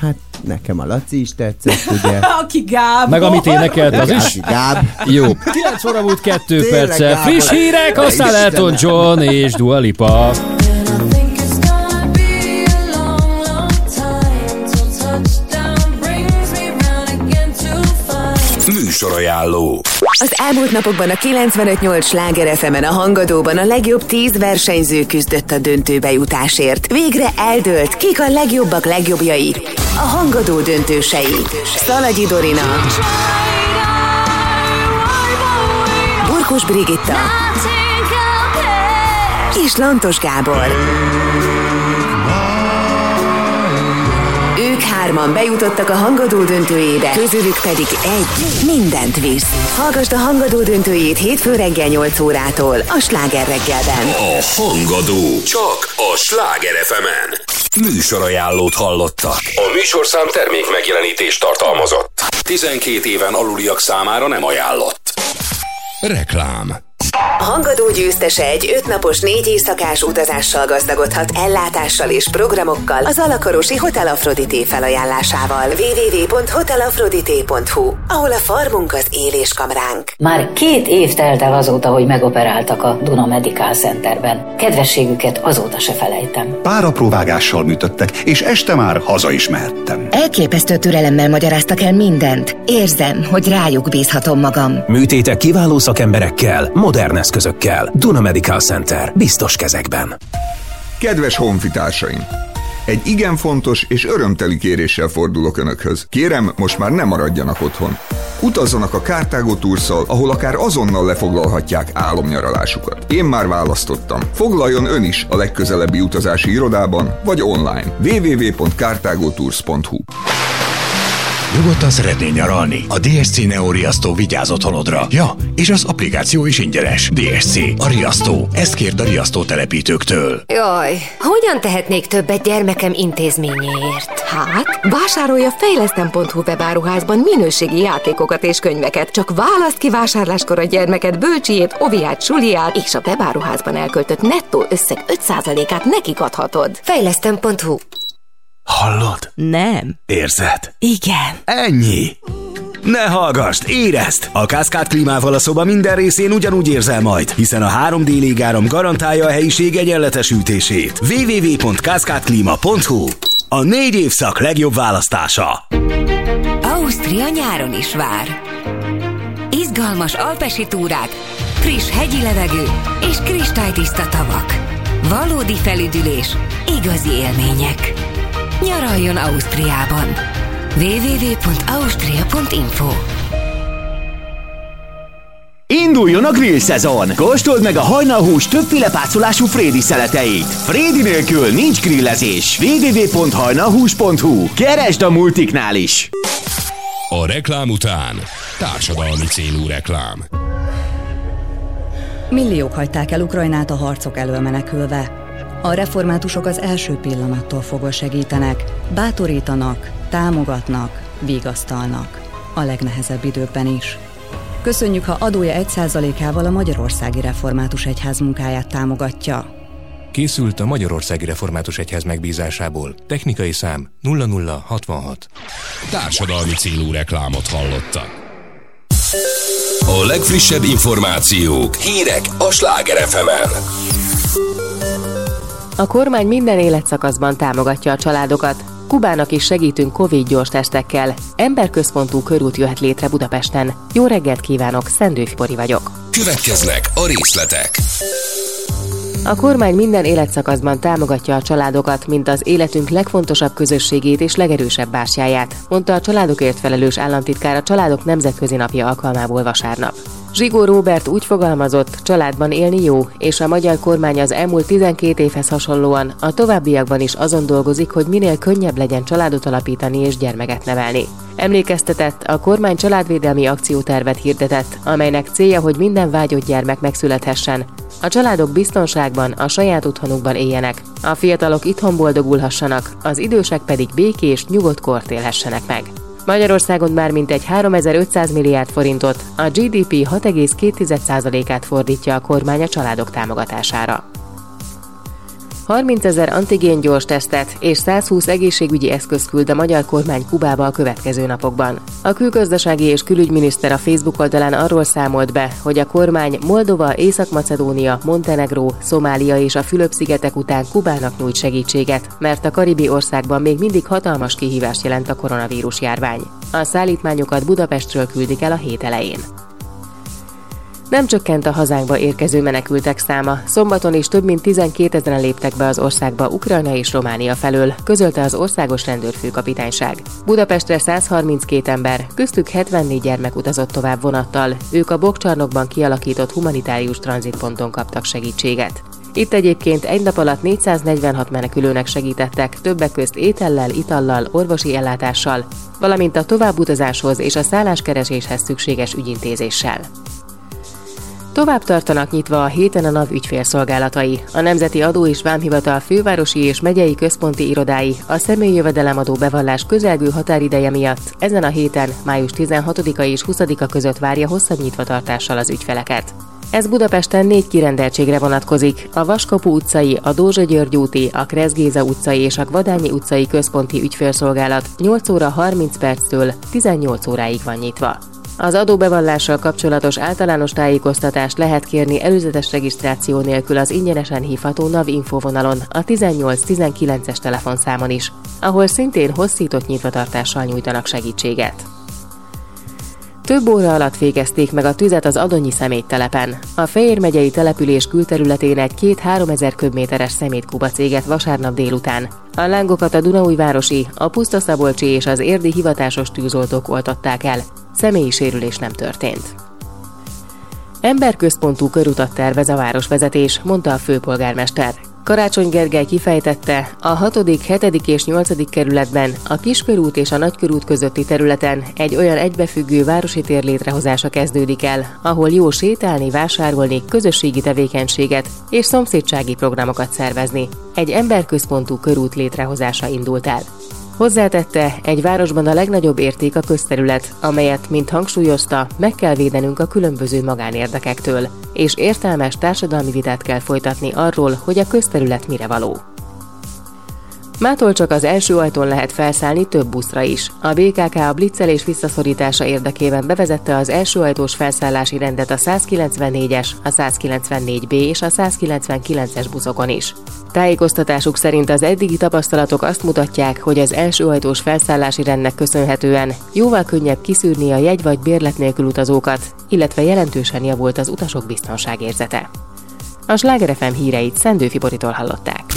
hát nekem a Laci is tetszett, ugye. Aki Gábor. Meg amit énekelt, az is? Gáb. Jó. 9 óra múlt 2 Tényleg, perccel. Friss hírek, aztán. Elton John és Dua Lipa. Műsorajánló. Az elmúlt napokban a 95.8 Sláger fm a Hangadóban a legjobb 10 versenyző küzdött a döntőbe jutásért. Végre eldőlt, kik a legjobbak legjobbjai. A Hangadó döntősei. Szalagyi Dorina. Burkos Brigitta. És Lantos Gábor. Hárman bejutottak a Hangadó döntőjébe, közülük pedig egy mindent visz. Hallgasd a Hangadó döntőjét hétfő reggel 8 órától a Sláger reggelben. A Hangadó. Csak a Sláger fm Műsorajánlót hallottak. A műsorszám termék megjelenítést tartalmazott. 12 éven aluliak számára nem ajánlott. Reklám. Hangadó győztese egy ötnapos négy éjszakás utazással gazdagodhat ellátással és programokkal az Alakarosi Hotel Afrodité felajánlásával www.hotelafrodité.hu, ahol a farmunk az éléskamránk. Már két év telt el azóta, hogy megoperáltak a Duna Medical Centerben. Kedvességüket azóta se felejtem. Párapróvágással műtöttek, és este már haza is mehettem. Elképesztő türelemmel magyaráztak el mindent. Érzem, hogy rájuk bízhatom magam. Műtétek kiváló szakemberekkel, modern eszközökkel. Duna Medical Center. Biztos kezekben. Kedves honfitársaim! Egy igen fontos és örömteli kéréssel fordulok Önökhöz. Kérem, most már ne maradjanak otthon. Utazzanak a Kártágó Tourszal, ahol akár azonnal lefoglalhatják álomnyaralásukat. Én már választottam. Foglaljon Ön is a legközelebbi utazási irodában, vagy online. www.cartagotours.hu Nyugodtan szeretnél nyaralni? A DSC Neo Riasztó vigyáz otthonodra. Ja, és az applikáció is ingyenes. DSC, a riasztó. Ezt kérd a riasztó telepítőktől. Jaj, hogyan tehetnék többet gyermekem intézményéért? Hát, vásárolja fejlesztem.hu webáruházban minőségi játékokat és könyveket. Csak választ ki vásárláskor a gyermeked bölcsiét, oviát, suliát, és a webáruházban elköltött nettó összeg 5%-át nekik adhatod. Fejlesztem.hu Hallod? Nem. Érzed? Igen. Ennyi. Ne hallgassd, érezd! A Cascade klímával a szoba minden részén ugyanúgy érzel majd, hiszen a 3D légáram garantálja a helyiség egyenletes ütését. www.cascadeklima.hu A négy évszak legjobb választása. Ausztria nyáron is vár. Izgalmas alpesi túrák, friss hegyi levegő és kristálytiszta tavak. Valódi felüdülés, igazi élmények. Nyaraljon Ausztriában. www.austria.info Induljon a grill szezon! Kóstold meg a hajnalhús többféle pácolású Frédi szeleteit. Frédi nélkül nincs grillezés. www.hajnalhús.hu Keresd a multiknál is! A reklám után társadalmi célú reklám. Milliók hagyták el Ukrajnát a harcok elől menekülve. A reformátusok az első pillanattól fogva segítenek, bátorítanak, támogatnak, vigasztalnak. A legnehezebb időkben is. Köszönjük, ha adója 1%-ával a Magyarországi Református Egyház munkáját támogatja. Készült a Magyarországi Református Egyház megbízásából. Technikai szám 0066. Társadalmi célú reklámot hallottak. A legfrissebb információk, hírek a Sláger fm A kormány minden életszakaszban támogatja a családokat. Kubának is segítünk Covid gyors tesztekkel. Emberközpontú körút jöhet létre Budapesten. Jó reggelt kívánok, Szendőfi Bori vagyok. Következnek a részletek. A kormány minden életszakaszban támogatja a családokat, mint az életünk legfontosabb közösségét és legerősebb bástyáját, mondta a családokért felelős államtitkár a Családok Nemzetközi Napja alkalmából vasárnap. Zsigó Róbert úgy fogalmazott, családban élni jó, és a magyar kormány az elmúlt 12 évhez hasonlóan a továbbiakban is azon dolgozik, hogy minél könnyebb legyen családot alapítani és gyermeket nevelni. Emlékeztetett, a kormány családvédelmi akciótervet hirdetett, amelynek célja, hogy minden vágyott gyermek megszülethessen. A családok biztonságban, a saját otthonukban éljenek, a fiatalok itthon boldogulhassanak, az idősek pedig békés, nyugodt kort élhessenek meg. Magyarországon már mintegy 3500 milliárd forintot, a GDP 6,2%-át fordítja a kormány a családok támogatására. 30 ezer antigén gyors tesztet és 120 egészségügyi eszköz küld a magyar kormány Kubába a következő napokban. A külgazdasági és külügyminiszter a Facebook oldalán arról számolt be, hogy a kormány Moldova, Észak-Macedónia, Montenegró, Szomália és a Fülöp-szigetek után Kubának nyújt segítséget, mert a karibi országban még mindig hatalmas kihívást jelent a koronavírus járvány. A szállítmányokat Budapestről küldik el a hét elején. Nem csökkent a hazánkba érkező menekültek száma. Szombaton is több mint 12 ezeren léptek be az országba Ukrajna és Románia felől, közölte az országos rendőrfőkapitányság. Budapestre 132 ember, köztük 74 gyermek utazott tovább vonattal. Ők a Bokcsarnokban kialakított humanitárius tranzitponton kaptak segítséget. Itt egyébként egy nap alatt 446 menekülőnek segítettek, többek közt étellel, itallal, orvosi ellátással, valamint a továbbutazáshoz és a szálláskereséshez szükséges ügyintézéssel. Tovább tartanak nyitva a héten a NAV ügyfélszolgálatai. A Nemzeti Adó és Vámhivatal fővárosi és megyei központi irodái a személyi jövedelemadó bevallás közelgő határideje miatt ezen a héten, május 16-a és 20-a között várja hosszabb nyitvatartással az ügyfeleket. Ez Budapesten négy kirendeltségre vonatkozik. A Vaskapu utcai, a Dózsa György úti, a Kreszgéza utcai és a Gvadányi utcai központi ügyfélszolgálat 8 óra 30 perctől 18 óráig van nyitva. Az adóbevallással kapcsolatos általános tájékoztatást lehet kérni előzetes regisztráció nélkül az ingyenesen hívható NAV infovonalon a 18-19-es telefonszámon is, ahol szintén hosszított nyitvatartással nyújtanak segítséget. Több óra alatt végezték meg a tüzet az Adonyi szeméttelepen. A Fejér megyei település külterületén egy két-három ezer köbméteres szemétkuba céget vasárnap délután. A lángokat a Dunaújvárosi, a Pusztaszabolcsi és az érdi hivatásos tűzoltók oltották el. Személyi sérülés nem történt. Emberközpontú körutat tervez a városvezetés, mondta a főpolgármester. Karácsony Gergely kifejtette, a 6., 7. és 8. kerületben, a Kiskörút és a Nagykörút közötti területen egy olyan egybefüggő városi tér létrehozása kezdődik el, ahol jó sétálni, vásárolni, közösségi tevékenységet és szomszédsági programokat szervezni. Egy emberközpontú körút létrehozása indult el. Hozzátette, egy városban a legnagyobb érték a közterület, amelyet, mint hangsúlyozta, meg kell védenünk a különböző magánérdekektől, és értelmes társadalmi vitát kell folytatni arról, hogy a közterület mire való. Mától csak az első ajtón lehet felszállni több buszra is. A BKK a blitzelés visszaszorítása érdekében bevezette az első ajtós felszállási rendet a 194-es, a 194B és a 199-es buszokon is. Tájékoztatásuk szerint az eddigi tapasztalatok azt mutatják, hogy az első ajtós felszállási rendnek köszönhetően jóval könnyebb kiszűrni a jegy vagy bérlet nélkül utazókat, illetve jelentősen javult az utasok biztonságérzete. A Sláger FM híreit Szendőfi Boritól hallották.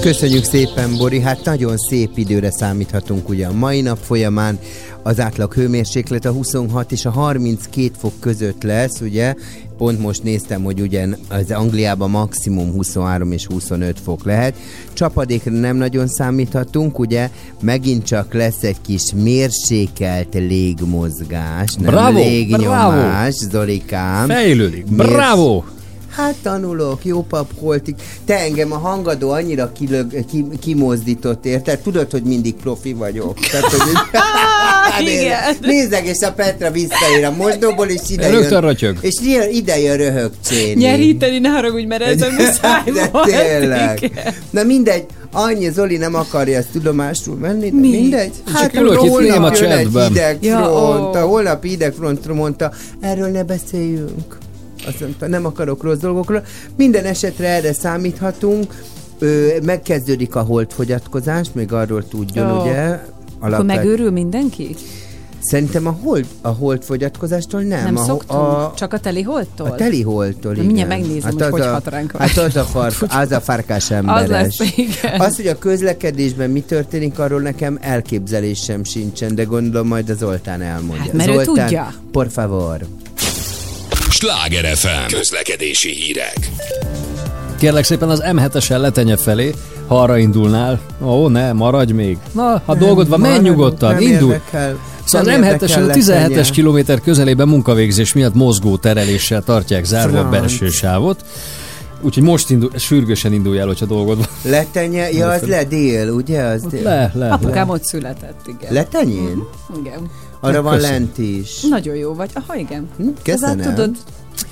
Köszönjük szépen, Bori. Hát nagyon szép időre számíthatunk ugye a mai nap folyamán. Az átlag hőmérséklet a 26 és a 32 fok között lesz, ugye? Pont most néztem, hogy ugyan az Angliában maximum 23 és 25 fok lehet. Csapadékra nem nagyon számíthatunk, ugye? Megint csak lesz egy kis mérsékelt légmozgás, nem Bravo, légnyomás, Zolikám. Fejlődik. Bravo! Hát tanulok, jó pap holtig. Te engem a hangadó annyira kilög, ki, kimozdított, érted? Tudod, hogy mindig profi vagyok. Tehát, hogy Igen. Nézzek, és a Petra visszaér a mosdóból, és ide Rögtön jön. rötyög. És ide, jön röhögcséni. Nyeríteni, ne haragudj, mert ez a muszáj De volt. tényleg. Igen. Na mindegy, annyi Zoli nem akarja ezt tudomásul venni, de Mi? mindegy. Csak ülök itt holnap egy csendben. hideg Ja, front, ó. a holnapi hideg front mondta, erről ne beszéljünk. Azt mondta, nem akarok rossz dolgokról. Minden esetre erre számíthatunk. Ö, megkezdődik a holdfogyatkozás, még arról tudjon, Ó. ugye? Akkor Alapvet- megőrül mindenki? Szerintem a hold, a holdfogyatkozástól nem. Nem a, szoktunk? A, Csak a teli holttól? a teli holdtól, Na, igen. mindjárt megnézem, hogy az hogy a, hat ránk. Hát az a, far, az a farkás emberes. Az lesz, igen. Az, hogy a közlekedésben mi történik, arról nekem elképzelésem sincsen, de gondolom majd a Zoltán elmondja. Hát, mert ő Zoltán, tudja. por favor. Sláger FM. Közlekedési hírek. Kérlek szépen az M7-esen letenye felé, ha arra indulnál. Ó, ne, maradj még. Na, ha dolgod van, menj nyugodtan, nem indulj. Érdekel, Szóval nem az M7-esen érdekel a 17-es letenye. kilométer közelében munkavégzés miatt mozgó tereléssel tartják zárva a Franc. belső sávot. Úgyhogy most indul, sürgősen indulj el, hogyha dolgod van. Letenye, ja, az le dél, ugye? Az dél. Le, le, Apukám le. ott született, igen. Letenyén? Igen. Arra van lent is. Nagyon jó vagy. Aha, igen. köszönöm. Az tudod,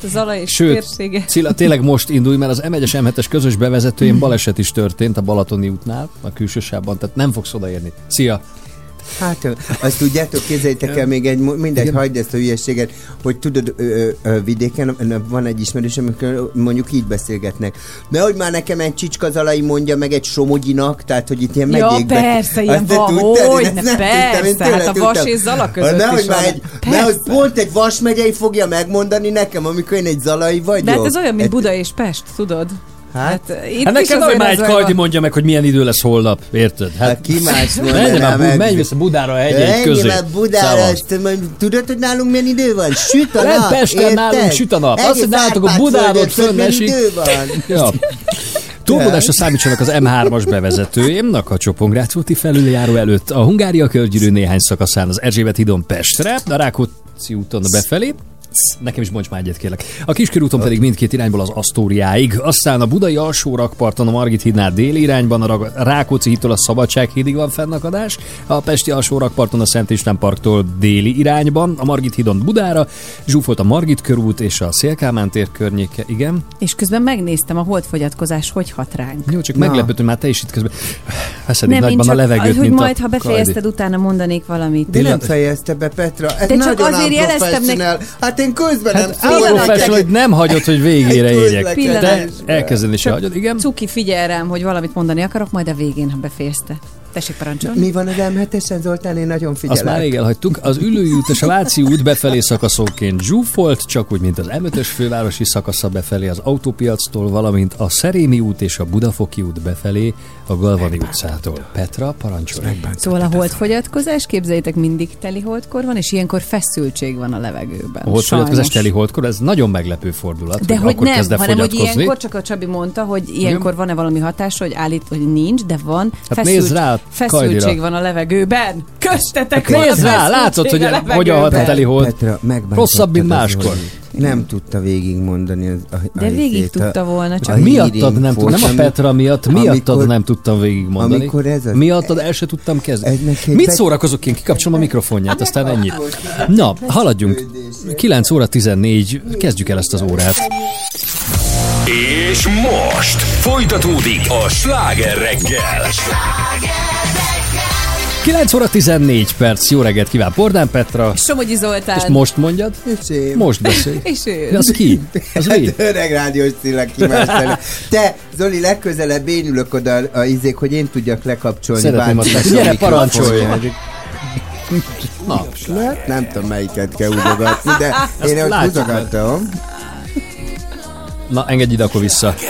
az Zala és Sőt, térsége. Cilla, tényleg most indulj, mert az M1-es M7-es közös bevezetőjén baleset is történt a Balatoni útnál, a külső sávban, tehát nem fogsz odaérni. Szia! Hát, azt tudjátok, képzeljétek el még egy, mindegy, hagyd ezt a hülyeséget, hogy tudod, ö, ö, vidéken van egy ismerős, amikor mondjuk így beszélgetnek. Nehogy már nekem egy csicskazalai mondja meg egy somogyinak, tehát, hogy itt ilyen Ja, megyékbe. persze, ilyen Azt van, ezt nem persze, tudtam, én hát a vas és Zala között nehogy is már van. egy, nehogy pont egy vas megyei fogja megmondani nekem, amikor én egy zalai vagyok. De hát ez olyan, mint Egy- Buda és Pest, tudod? Hát, itt Hát is nekem azért már egy olyan- Kajdi mondja meg, hogy milyen idő lesz holnap, érted? Hát ki más mondaná Menj meg? Menj vissza Budára egy Menjél közé. már Budára, azt tudod, hogy nálunk milyen idő van? Süt a Nem, nap, Pesten érted? nálunk süt a nap. Azt, Egész hogy nálatok a Árpád-földön Budán ott tudod, fönn milyen esik. idő van. Ja. Túlmodásra számítsanak az M3-as bevezetőjén, a Csopongrácz úti felüljáró előtt, a Hungária körgyűrű néhány szakaszán, az Erzsébet hídon Pestre, a Rákóczi úton befelé, Nekem is mondj már egyet, kérlek. A Kiskörúton pedig mindkét irányból az Asztóriáig, aztán a budai alsó rakparton a Margit hídnál déli irányban, a Rákóczi hídtól a Szabadság hídig van fennakadás, a Pesti alsó rakparton a Szent István parktól déli irányban, a Margit hídon Budára, zsúfolt a Margit körút és a Szélkámán tér környéke, igen. És közben megnéztem a holdfogyatkozás, hogy hat ránk. Jó, csak meglepett, hogy már te is itt közben veszed Nem, nagyban csak, a levegőt, hogy mint majd, a ha befejezted, Kajdi. utána mondanék valamit. De nem fejezte be, Petra. Ez De csak azért jeleztem unprofessional. Hát én közben Hát nem professional, hogy nem hagyod, hogy végére érjek. De elkezdeni se hagyod, igen. Cuki, figyelj rám, hogy valamit mondani akarok, majd a végén, ha befejezte. Tessék parancsolni. Mi van az M7-esen, Zoltán? Én nagyon Azt figyelek. már rég elhagytuk. Az Ülői út és a Váci út befelé szakaszonként zsúfolt, csak úgy, mint az M5-ös fővárosi szakasza befelé az autópiactól, valamint a Szerémi út és a Budafoki út befelé a Galvani utcától. Petra, parancsolj. Szóval a holdfogyatkozás, képzeljétek, mindig teli holdkor van, és ilyenkor feszültség van a levegőben. A holdfogyatkozás Sajnos. teli holdkor, ez nagyon meglepő fordulat. De hogy akkor nem, kezd hanem hogy ilyenkor, csak a Csabi mondta, hogy ilyenkor van-e valami hatás, hogy állít, hogy nincs, de van. Hát nézd rá feszültség Kajdira. van a levegőben. Köztetek Hát van nézd rá, feszültség látod, hogy a hogyan hat a teli hold. Petra, Rosszabb, mint máskor. Nem tudta végigmondani az, a, a De végig izét, a- tudta volna, csak- a Miattad nem tudtam, nem a Petra miatt, miattad amikor- nem tudtam végigmondani. amikor ez az- Miattad el se tudtam kezdeni. Mit bet- szórakozok én? Kikapcsolom a mikrofonját, aztán ennyit. Na, haladjunk. 9 óra 14, kezdjük el ezt az órát. És most folytatódik a sláger reggel. 9 óra 14 perc, jó reggelt kíván Bordán Petra. Somogyi Zoltán. És most mondjad? És én. Most beszélj. És ő. De az ki? Az Hát mi? öreg rádiós szillag. Te, Zoli, legközelebb én ülök oda a izék, hogy én tudjak lekapcsolni. Szeretném azt, a gyere, parancsolj. Na, Hát nem tudom melyiket kell húzogatni, de Ezt én ott húzogatom. na engedj ide akkor vissza. When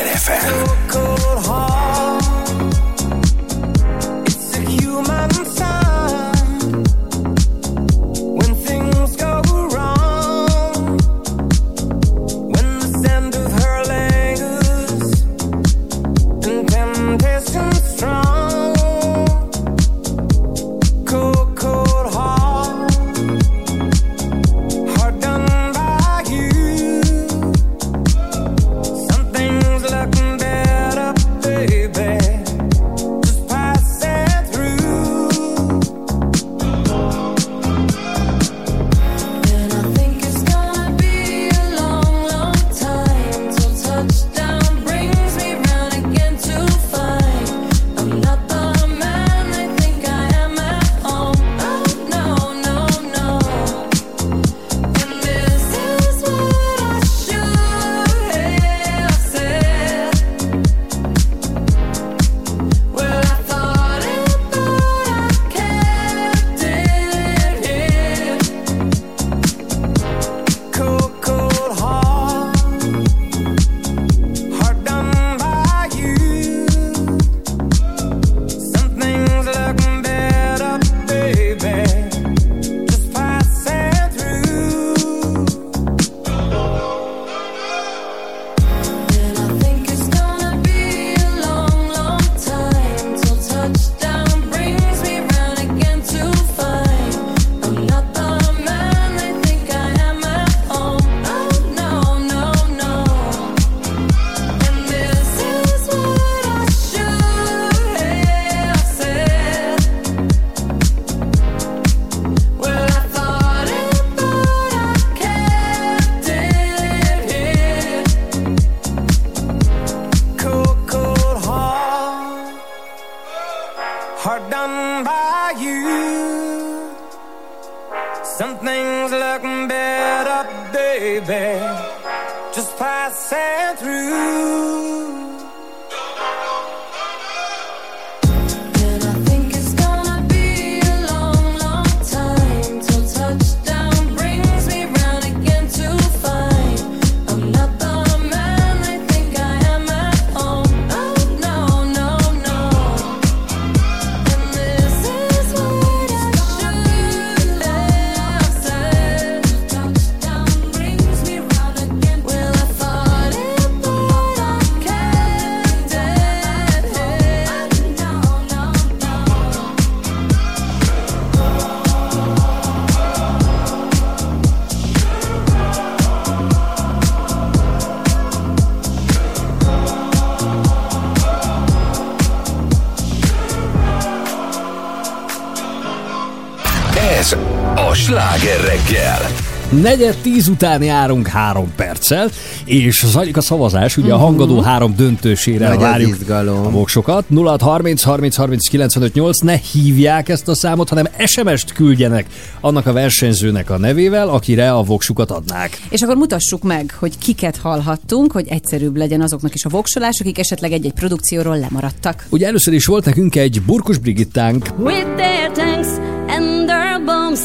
Negyed tíz után járunk három perccel, és zajlik a szavazás, ugye a Mhm. hangadó három döntősére Nagy várjuk izgalom. a voksokat. 0 30 30 30 95 8, ne hívják ezt a számot, hanem SMS-t küldjenek annak a versenyzőnek a nevével, akire a voksukat adnák. És akkor mutassuk meg, hogy kiket hallhattunk, hogy egyszerűbb legyen azoknak is a voksolás, akik esetleg egy-egy produkcióról lemaradtak. Ugye először is volt nekünk egy Burkus Brigittánk, With their tanks and their bombs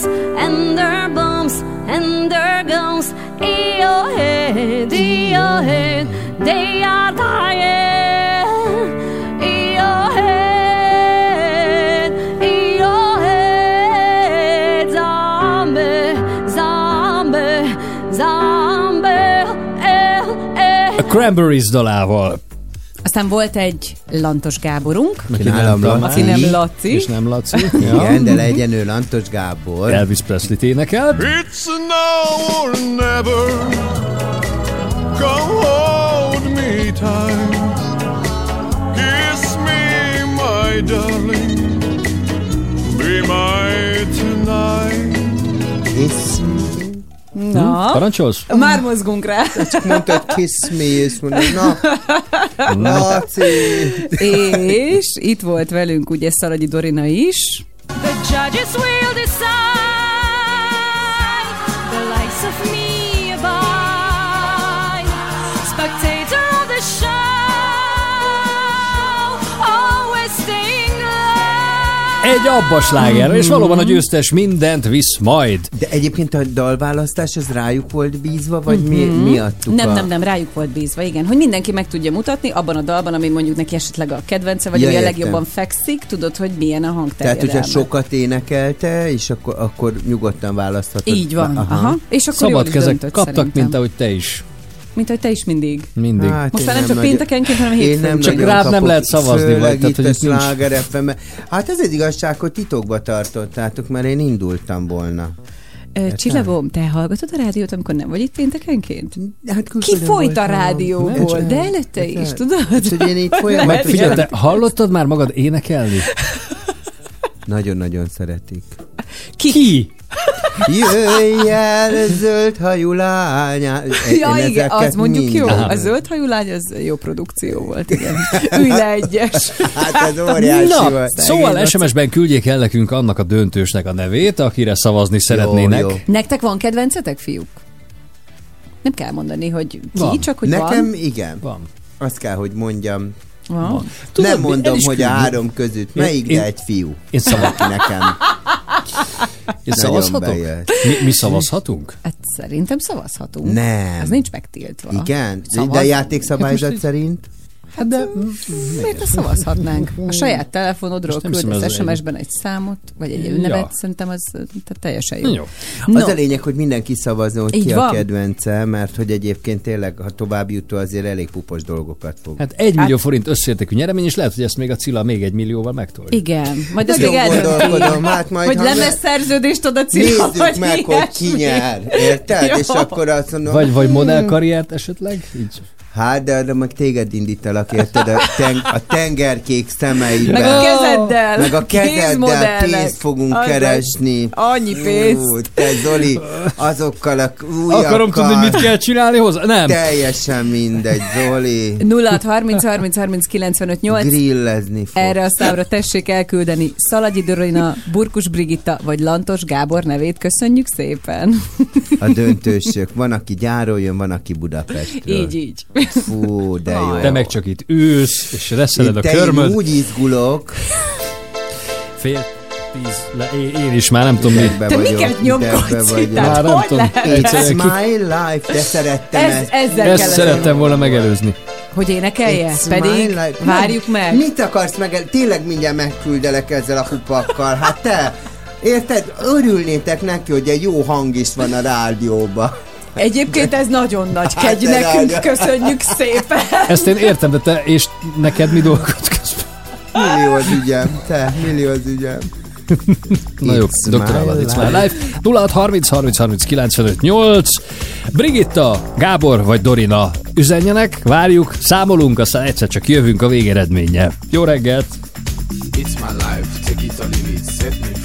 and their bombs and their guns, your head, your head, they are dying. Zombie, zombie, zombie, eh, eh. a Cranberries dalával. Aztán volt egy Lantos Gáborunk, Aki nálam nem Laci. aki nem Laci. És nem Laci. Igen, de legyen ő Lantos Gábor. Elvis Presley-t énekelt. It's now or never. Come hold me tight. Kiss me, my darling. Be my tonight. Kiss Na, Parancsolsz? már mozgunk rá. Csak mondtad kiss me, és mondod, na, Laci. És itt volt velünk ugye Szalagyi Dorina is. The judges will decide Egy abba sláger, és valóban a győztes mindent visz majd. De egyébként a dalválasztás az rájuk volt bízva, vagy mi, Mhm. mi adtuk Nem, a... nem, nem, rájuk volt bízva, igen. Hogy mindenki meg tudja mutatni abban a dalban, ami mondjuk neki esetleg a kedvence, vagy Ja, ami a legjobban fekszik, tudod, hogy milyen a Tehát, hangterjedelme. hogyha sokat énekelte, és akkor, akkor nyugodtan választhatod. Így van, aha. És akkor Szabad kezek kaptak, szerintem. mint ahogy te is. Mint hogy te is mindig. Mindig. Hát Most már nem csak péntekenként, hanem Én hétfőn. nem Csak rád nem lehet szavazni, vagy, tehát, itt hogy itt nincs- Sláger FM. Hát ez az igazság, hogy titokba tartottátok, mert én indultam volna. Csillagom, te hallgatod a rádiót, amikor nem vagy itt péntekenként? Hát Ki folyt a rádióból, de előtte is, tudod? Úgyhogy én itt folyamatosan- Figyelj, te hallottad már magad énekelni? Nagyon-nagyon szeretik. Ki? Ki? Jöjj el, zöld hajú lányá. Ja, Én igen, ezeket az mondjuk jó. mind- A zöld hajú lány, az jó produkció volt, igen. Ülj le egyes. Hát ez óriási Na, volt. szóval SMS-ben küldjék el nekünk annak a döntősnek a nevét, akire szavazni szeretnének. jó. Nektek van kedvencetek, fiúk? Nem kell mondani, hogy ki, Van. csak hogy Nekem van. igen. Van. Azt kell, hogy mondjam. Tudod, nem mondom, hogy a három között melyik, Én- de egy fiú. Én szava- Aki nekem. Én szavazhatok? Mi, mi szavazhatunk? Hát szerintem szavazhatunk. Nem. Az nincs megtiltva. Igen? Szavaz- De játékszabályzat Hát szerint? Hát de miért ne szavazhatnánk? A saját telefonodról küldesz SMS-ben egy számot, vagy egy Ja. nevet, szerintem az tehát teljesen jó. Jó. No. Az a lényeg, hogy mindenki szavazzon, hogy Így ki van. a kedvence, mert hogy egyébként tényleg, ha tovább jutó, azért elég pupos dolgokat fog. Hát egy millió forint összértékű nyeremény, és lehet, hogy ezt még a Cilla még egy millióval megtolja. Igen, majd ez Nagyon még hát majd, hogy ha nem ne- lesz szerződést oda Cilla, Nézzük vagy meg, hogy ki nyer, érted? Jó. És akkor azt mondom, Vagy, vagy hmm, modellkarriert esetleg? Így. Hát, de arra meg téged indítalak, érted? A, ten, a tengerkék szemeiben. Meg a kezeddel. Meg a kezeddel pénzt fogunk Azaz. keresni. Annyi pénzt. Ú, te Zoli, azokkal a újakkal. Akarom tudni, mit kell csinálni hozzá? Nem. Teljesen mindegy, Zoli. 0 30 30 30 95 8 Grillezni fog. Erre a számra tessék elküldeni Szalagyi Dorina, Burkus Brigitta vagy Lantos Gábor nevét. Köszönjük szépen. A döntősök. Van, aki gyáról jön, van, aki Budapestről. Így, így. Fú, de jó. Te meg csak itt ülsz, és reszeled a Te én körmöd. úgy izgulok. Fél tíz, le, én, én is már nem tudom mi. Te vagyok, miket nyomkodsz itt? Már nem hogy tudom. It's my life, de szerettem Ez, ezt. ezzel Ezt szerettem volna megelőzni. Hogy énekelje? It's Pedig life. várjuk meg. Mit akarsz meg? Tényleg mindjárt megküldelek ezzel a kupakkal. Hát te, érted? Örülnétek neki, hogy egy jó hang is van a rádióban. Egyébként ez nagyon nagy Hát kegy de nekünk, köszönjük szépen. Ezt én értem, de te, és neked mi dolgod közben? Millió az ügyem, te, millió az ügyem. Na jó, Dr. my Avad, it's my life. life. 06 30 30 30 95 8. Brigitta, Gábor vagy Dorina üzenjenek, várjuk, számolunk, aztán egyszer csak jövünk a végeredménnyel. Jó reggelt! It's my life, take it or leave it, set me free.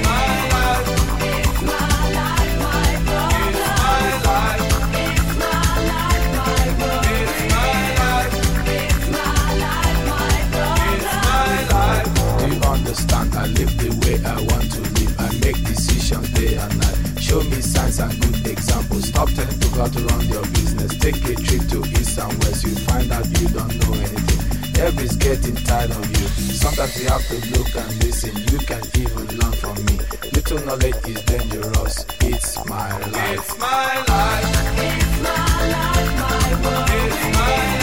Understand? I live the way I want to live. I make decisions day and night. Show me signs and good examples. Stop telling people how to run your business. Take a trip to east and west. You find out you don't know anything. Everybody's getting tired of you. Sometimes you have to look and listen. You can even learn from me. Little knowledge is dangerous. It's my life. It's my life. It's my life, my world. It's my life.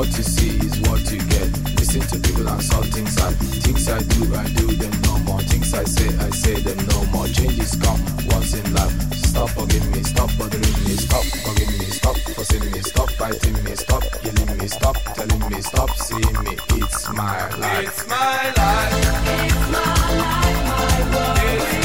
What you see is what you get. Listen to people and saw things I things I do, I do them no more. Things I say, I say them no more. Changes come once in life. Stop bugging me, stop bothering me, stop bugging me, stop fussing me, stop fighting me, stop yelling me, stop telling me, stop seeing me. It's my life. It's my life. It's my life, my world.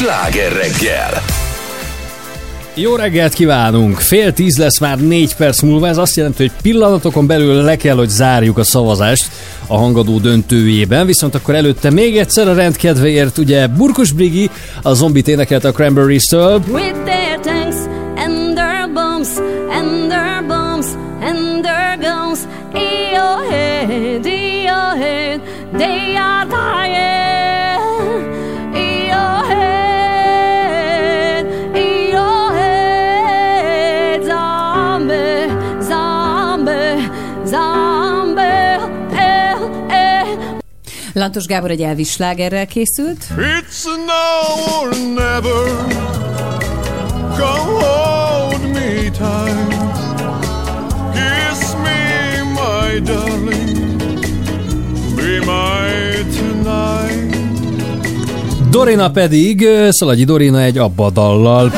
Sláger reggel. Jó reggelt kívánunk! Fél tíz lesz már négy perc múlva, ez azt jelenti, hogy pillanatokon belül le kell, hogy zárjuk a szavazást a hangadó döntőjében, viszont akkor előtte még egyszer a rendkedvéért, ugye Burkus Brigi a zombit énekelte a Cranberries-től, With Lantos Gábor egy Elvis slágerrel készült. It's now or never. Come hold me tight. Kiss me, my darling. Be my tonight. Dorina pedig, Szalagyi Dorina egy abba dallal.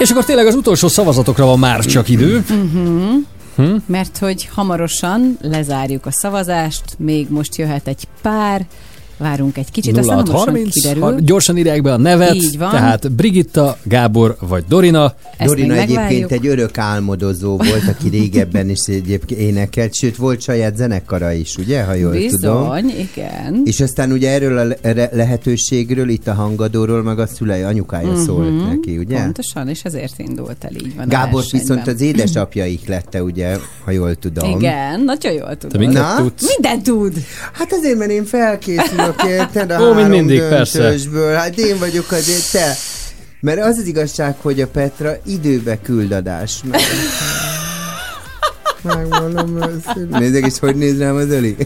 És akkor tényleg az utolsó szavazatokra van már csak idő. Uh-huh. Hm? Mert hogy hamarosan lezárjuk a szavazást, még most jöhet egy pár, várunk egy kicsit, aztán hamarosan 0630, kiderül. ha- gyorsan írják be a nevet, Így van. tehát Brigitta, Gábor vagy Dorina. Dorina egyébként egy örök álmodozó volt, aki régebben is egyébként énekelt, sőt volt saját zenekara is, ugye, ha jól tudom. Bizony, igen. És aztán ugye erről a le- lehetőségről, itt a hangadóról, meg a szülei anyukája Mhm. szólt neki, ugye? Pontosan, és ezért indult el így van. Gábor viszont az édesapja ihlette, ugye, ha jól tudom. Igen, nagyon jól tudom. mindent tudsz? Minden tud. Hát azért, mert én felkészülök, érted? A Ó, mint mindig, persze. döntősből. Hát én vagyok azért te. Mert az az igazság, hogy a Petra időbe küld adás. Meg... Megmondom őszintén. Nézzek is, hogy néz rám az Öli?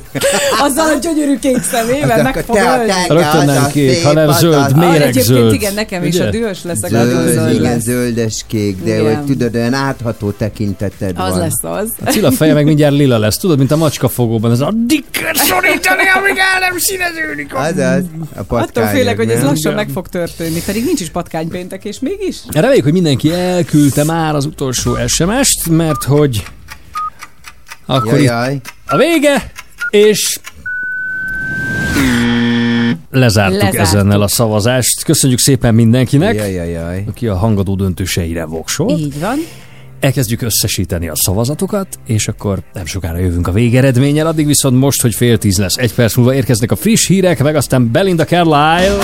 Azzal a gyönyörű kék szemével Az meg a fog te- ölni. te- Rögtön nem az a kék, hanem az a- zöld, Ah, méreg Egyébként zöld. igen, nekem is a dühös leszek, a Zöld, igen, zöldes kék, de hogy tudod, olyan átható tekinteted Az van. lesz az. A Cilla feje meg mindjárt lila lesz, tudod, mint a macska fogóban, ez a dikket szorítani, amíg el nem színeződik. Azaz, a Attól patkány. félek, hogy ez lassan meg fog történni, pedig nincs is patkánypéntek, és mégis. Reméljük, hogy mindenki elküldte már az utolsó SMS-t, mert hogy akkor Jajjaj. a vége, és lezártuk, Lezártuk. ezennel a szavazást. Köszönjük szépen mindenkinek, Jajjajaj. aki a hangadó döntéseire voksol. Így van. Elkezdjük összesíteni a szavazatokat, és akkor nem sokára jövünk a végeredménnyel. Addig viszont most, hogy fél tíz lesz, egy perc múlva érkeznek a friss hírek, meg aztán Belinda Carlisle.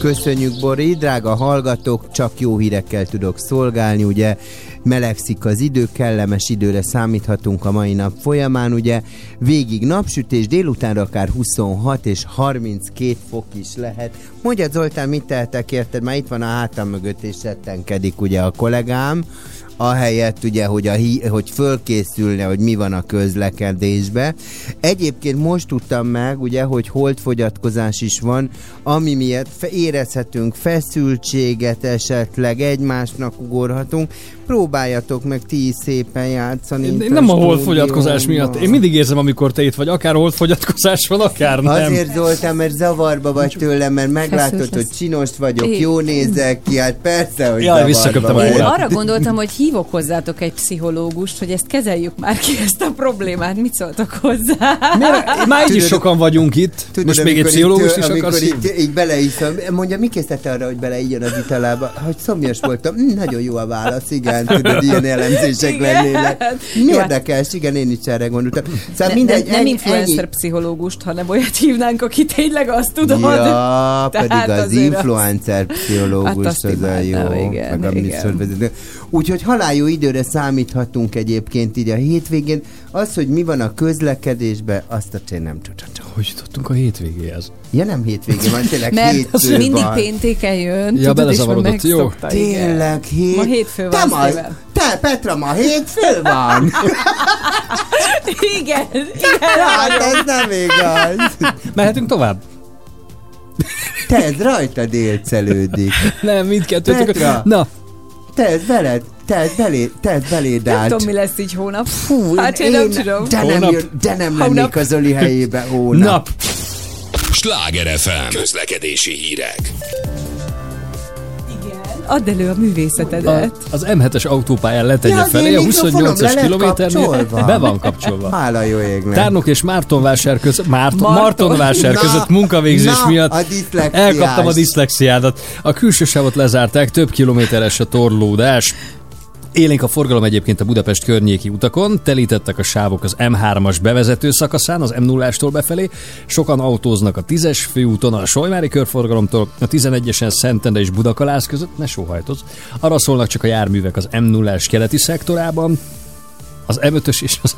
Köszönjük, Bori, drága hallgatók, csak jó hírekkel tudok szolgálni, ugye melegszik az idő, kellemes időre számíthatunk a mai nap folyamán, ugye végig napsütés, délutánra akár 26 és 32 fok is lehet. Mondja Zoltán, mit tehetek érted? Már itt van a hátam mögött és settenkedik ugye a kollégám, ahelyett ugye, hogy, a hí- hogy fölkészülne, hogy mi van a közlekedésbe. Egyébként most tudtam meg, ugye, hogy holdfogyatkozás is van, ami miatt érezhetünk feszültséget esetleg, egymásnak ugorhatunk. Próbáljatok meg ti is szépen játszani. Én, én nem a holdfogyatkozás miatt. Én mindig érzem, amikor te itt vagy, akár holdfogyatkozás van, akár nem. Azért Zoltán, mert zavarba vagy tőlem, mert meglátod, hogy csinos vagyok, jó nézek ki, hát persze, hogy Jaj, visszaköptem a. Én arra gondoltam, hogy hívok hozzátok egy pszichológust, hogy ezt kezeljük már ki, ezt a problémát. Mit szóltok hozzá? Miért? Már így is sokan vagyunk itt. Tudod, Most még egy pszichológus itt, is amikor akarsz itt, hívni? így beleiszom, mondja, mi készítette arra, hogy beleigyon az italába? Hogy szomjas voltam. Hm, nagyon jó a válasz, igen, tudod, ilyen elemzések Igen. lennének. Hát- érdekes, igen, én is erre gondoltam. Szóval Ne, mindegy, nem, nem influencer ennyi- pszichológust, hanem olyat hívnánk, aki tényleg azt tudod. Ja, pedig az influencer pszichológus Hát az a jó, meg a igen. Úgyhogy halálljó időre számíthatunk egyébként így a hétvégén. Az, hogy mi van a közlekedésben, azt a én nem tudom. Hogy jutottunk a hétvégéhez? Ja, nem hétvégén van, tényleg Mert mindig van. pénteken jön. Ja, belezavarodott, jó. Tényleg hét. Ma hétfő te van, ma, Steven. te, Petra, ma hétfő van. Igen, igen. hát ez nem igaz. Mehetünk tovább? Te, ez rajtad élcelődik. Nem, mindkettőtök. Petra. Na, Te, ez veled, te, ez belé, te, ez beléd Nem tudom, mi lesz így hónap. Fú, hát én, nem tudom. De nem, Hónap. jön, de nem Hónap. lennék az Oli helyébe hónap. nap. Sláger FM. Közlekedési hírek. Add elő a művészetedet. A, az M7-es autópályán letegye Ja, felé, én a mikrofonom 28-as le lett kilométernél be van kapcsolva. Hála jó égnek. Tárnok és Mártonvásár között, Márton, Marton. Martonvásár Na, között munkavégzés na, miatt a elkaptam a diszlexiádat. A külső sávot lezárták, több kilométeres a torlódás. Élénk a forgalom egyébként a Budapest környéki utakon, telítettek a sávok az M3-as bevezető szakaszán, az M0-ástól befelé, sokan autóznak a 10-es főúton, a Solymári körforgalomtól, a 11-esen Szentende és Budakalász között, ne sóhajtoz. Arra szólnak csak a járművek az M0-ás keleti szektorában, az M5-ös és az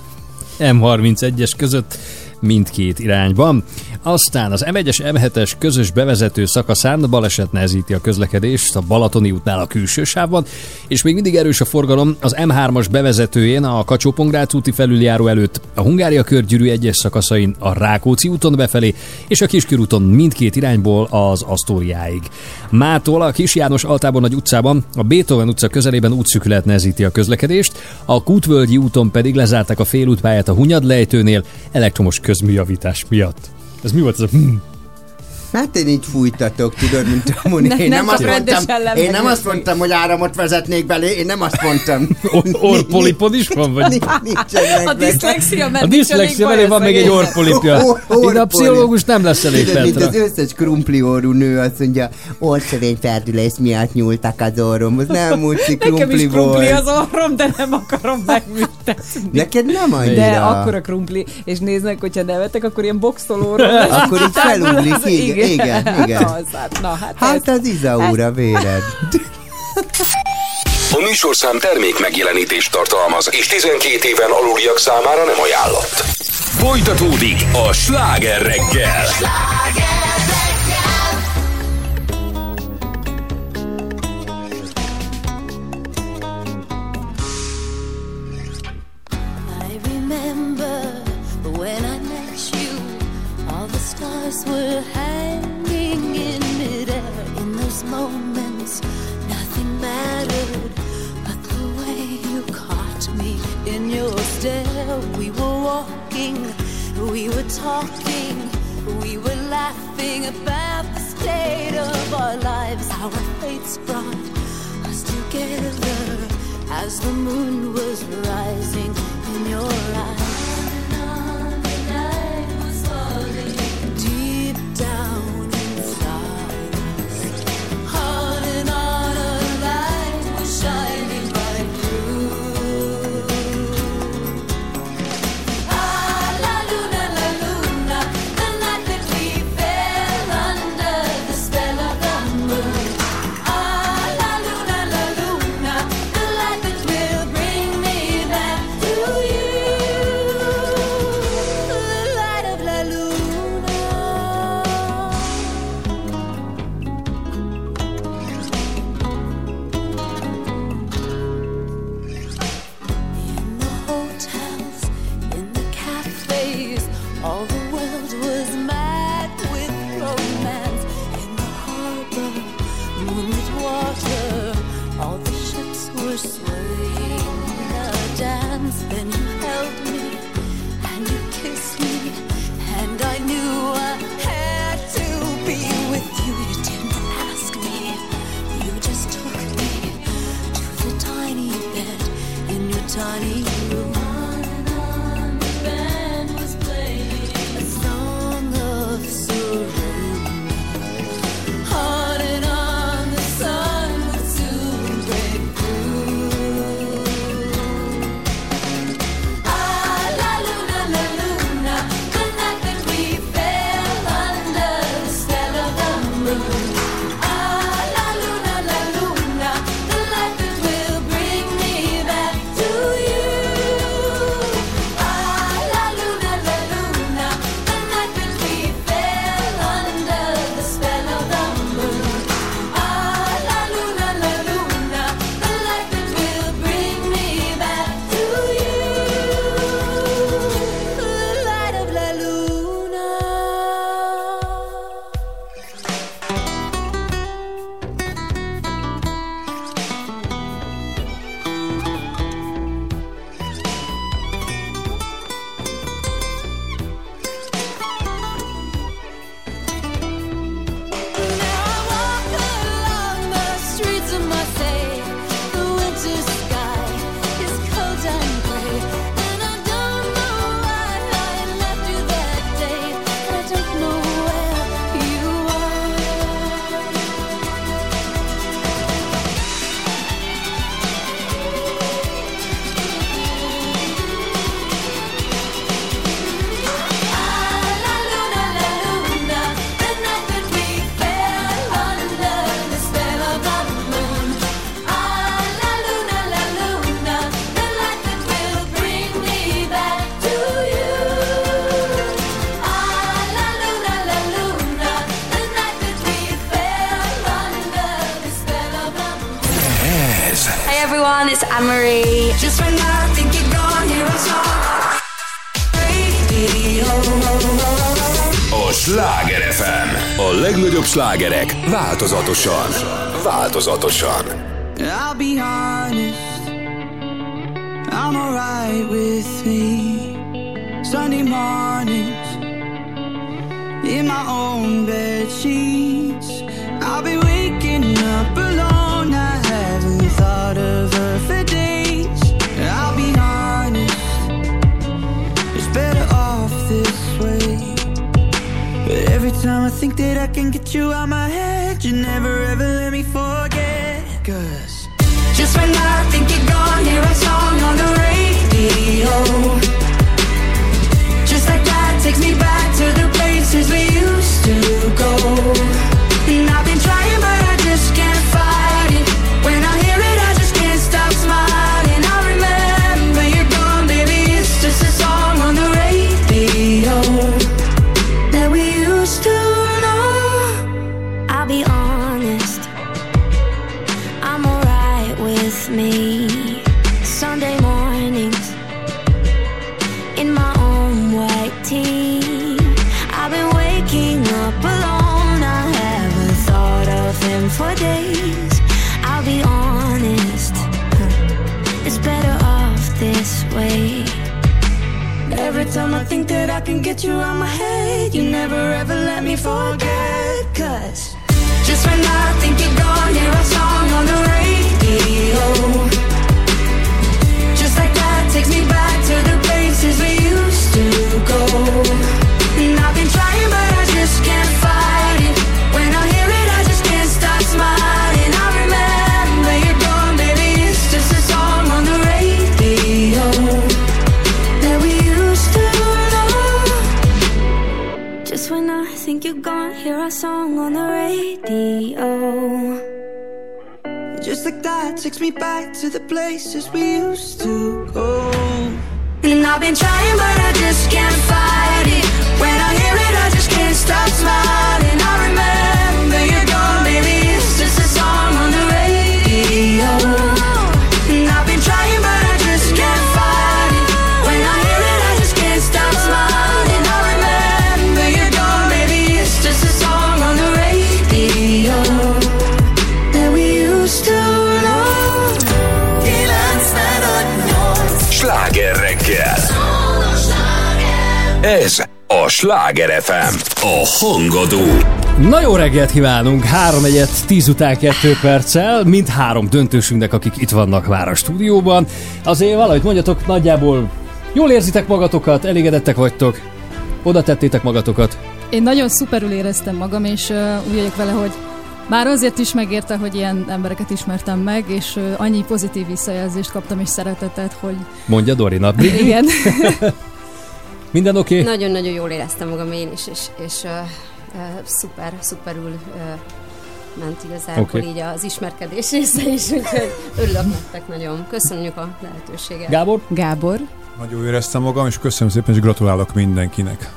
M31-es között mindkét irányban. Aztán az M1-es M7-es közös bevezető szakaszán baleset nehezíti a közlekedést a Balatoni útnál a külső sávban, és még mindig erős a forgalom az M3-as bevezetőjén a kacsó úti felüljáró előtt, a Hungária körgyűrű egyes szakaszain a Rákóczi úton befelé, és a Kiskörúton mindkét irányból az Asztóriáig. Mától a Kis János Altábor nagy utcában, a Beethoven utca közelében útszükület nehezíti a közlekedést, a Kútvölgyi úton pedig lezárták a félútpályát a Hunyad lejtőnél elektromos közműjavítás miatt. Ez mi volt ez a hmm. Hát én így fújtatok, tudod, mint a Muni. Ne- én, nem nem azt mondtam, én nem azt mondtam, hogy áramot vezetnék belé, én nem azt mondtam. Orpolipod is van, vagy? A diszlexia, mert A diszlexia mellé van még egy orpolipja. Itt a pszichológus nem lesz elég mint az összes krumpli orrú nő azt mondja, orcsövény ferdülés miatt nyúltak az orrom. Az nem múlci Nekem krumpli is krumpli volt. az orrom, de nem akarom megműtetni. Neked nem annyira. De akkor a krumpli, és néznek, hogyha nevetek, akkor ilyen boxolóról. Akkor így felugrik, az- igen, igen, igen. Az, hát, na, hát, Hát az Izaura véred. A műsorszám termék megjelenítést tartalmaz, és 12 éven aluliak számára nem ajánlott. Folytatódik a sláger reggel. I remember when walking, we were talking, we were laughing about the state of our lives. Our fates brought us together as the moon was rising in your eyes. Slágerek változatosan. Változatosan. I'll be honest, I'm alright with me. Sunday mornings, in my own bed sheets. Can get you out my head, you never Sláger FM. A hangadó. Na jó reggelt kívánunk! 3 egyet 10 után 2 perccel, mind három döntősünknek, akik itt vannak már a stúdióban. Azért valahogy mondjatok, nagyjából jól érzitek magatokat, elégedettek vagytok, oda tettétek magatokat. Én nagyon szuperül éreztem magam, és uh, úgy vagyok vele, hogy már azért is megérte, hogy ilyen embereket ismertem meg, és uh, annyi pozitív visszajelzést kaptam és szeretetet, hogy Mondja Dorina. igen. Minden oké? Okay? Nagyon-nagyon jól éreztem magam én is, és, és uh, uh, szuper, szuperül uh, ment igazából okay. így az ismerkedés része is, úgyhogy örülök nektek nagyon. Köszönjük a lehetőséget. Gábor? Gábor. Nagyon éreztem magam, és köszönöm szépen, és gratulálok mindenkinek.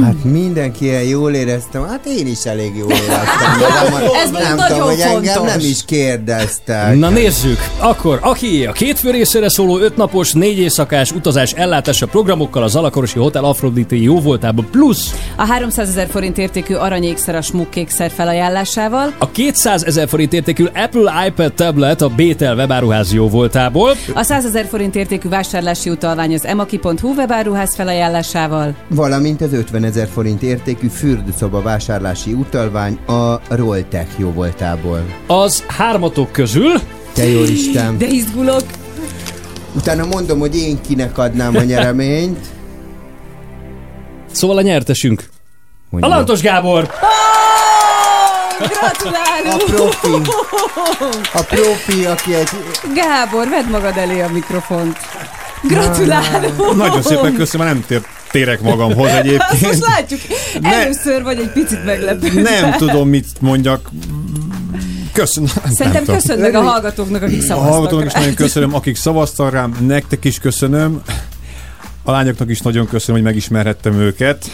Hát mindenki ilyen jól éreztem, hát én is elég jól éreztem. Ez nem nagyon tudom, hogy engem fontos. nem is kérdeztek. Na nézzük! Akkor aki a két fő részére szóló ötnapos, négy éjszakás utazás ellátása programokkal az Alakorosi Hotel Afroditi jóvoltában plusz A 300 ezer forint értékű aranyékszer a smukkékszer felajánlásával, a 200 ezer forint értékű Apple iPad tablet a Bétel webáruház jóvoltából, a 100 ezer forint értékű vásárlási utalvány az emaki.hu webáruház felajánlásával, Valamint az 50 ezer forint értékű fürdőszoba vásárlási utalvány a Rolltech jó voltából. az hármatok közül Te jó Isten! de izgulok, Utána mondom, hogy én kinek adnám a nyereményt. Szóval a nyertesünk. Mondja. A Lantos Gábor! Gratulálunk! A profi. A profi, aki egy... Gábor, vedd magad elé a mikrofont. Gratulálunk! Nagyon szépen köszönöm, nem tér, térek magamhoz Azt egyébként. most látjuk, először vagy egy picit meglepő. Nem tudom, mit mondjak. Köszönöm. Szerintem köszönd meg a hallgatóknak, akik A szavaztak hallgatóknak is nagyon köszönöm, akik szavaztak rám, nektek is köszönöm. A lányoknak is nagyon köszönöm, hogy megismerhettem őket.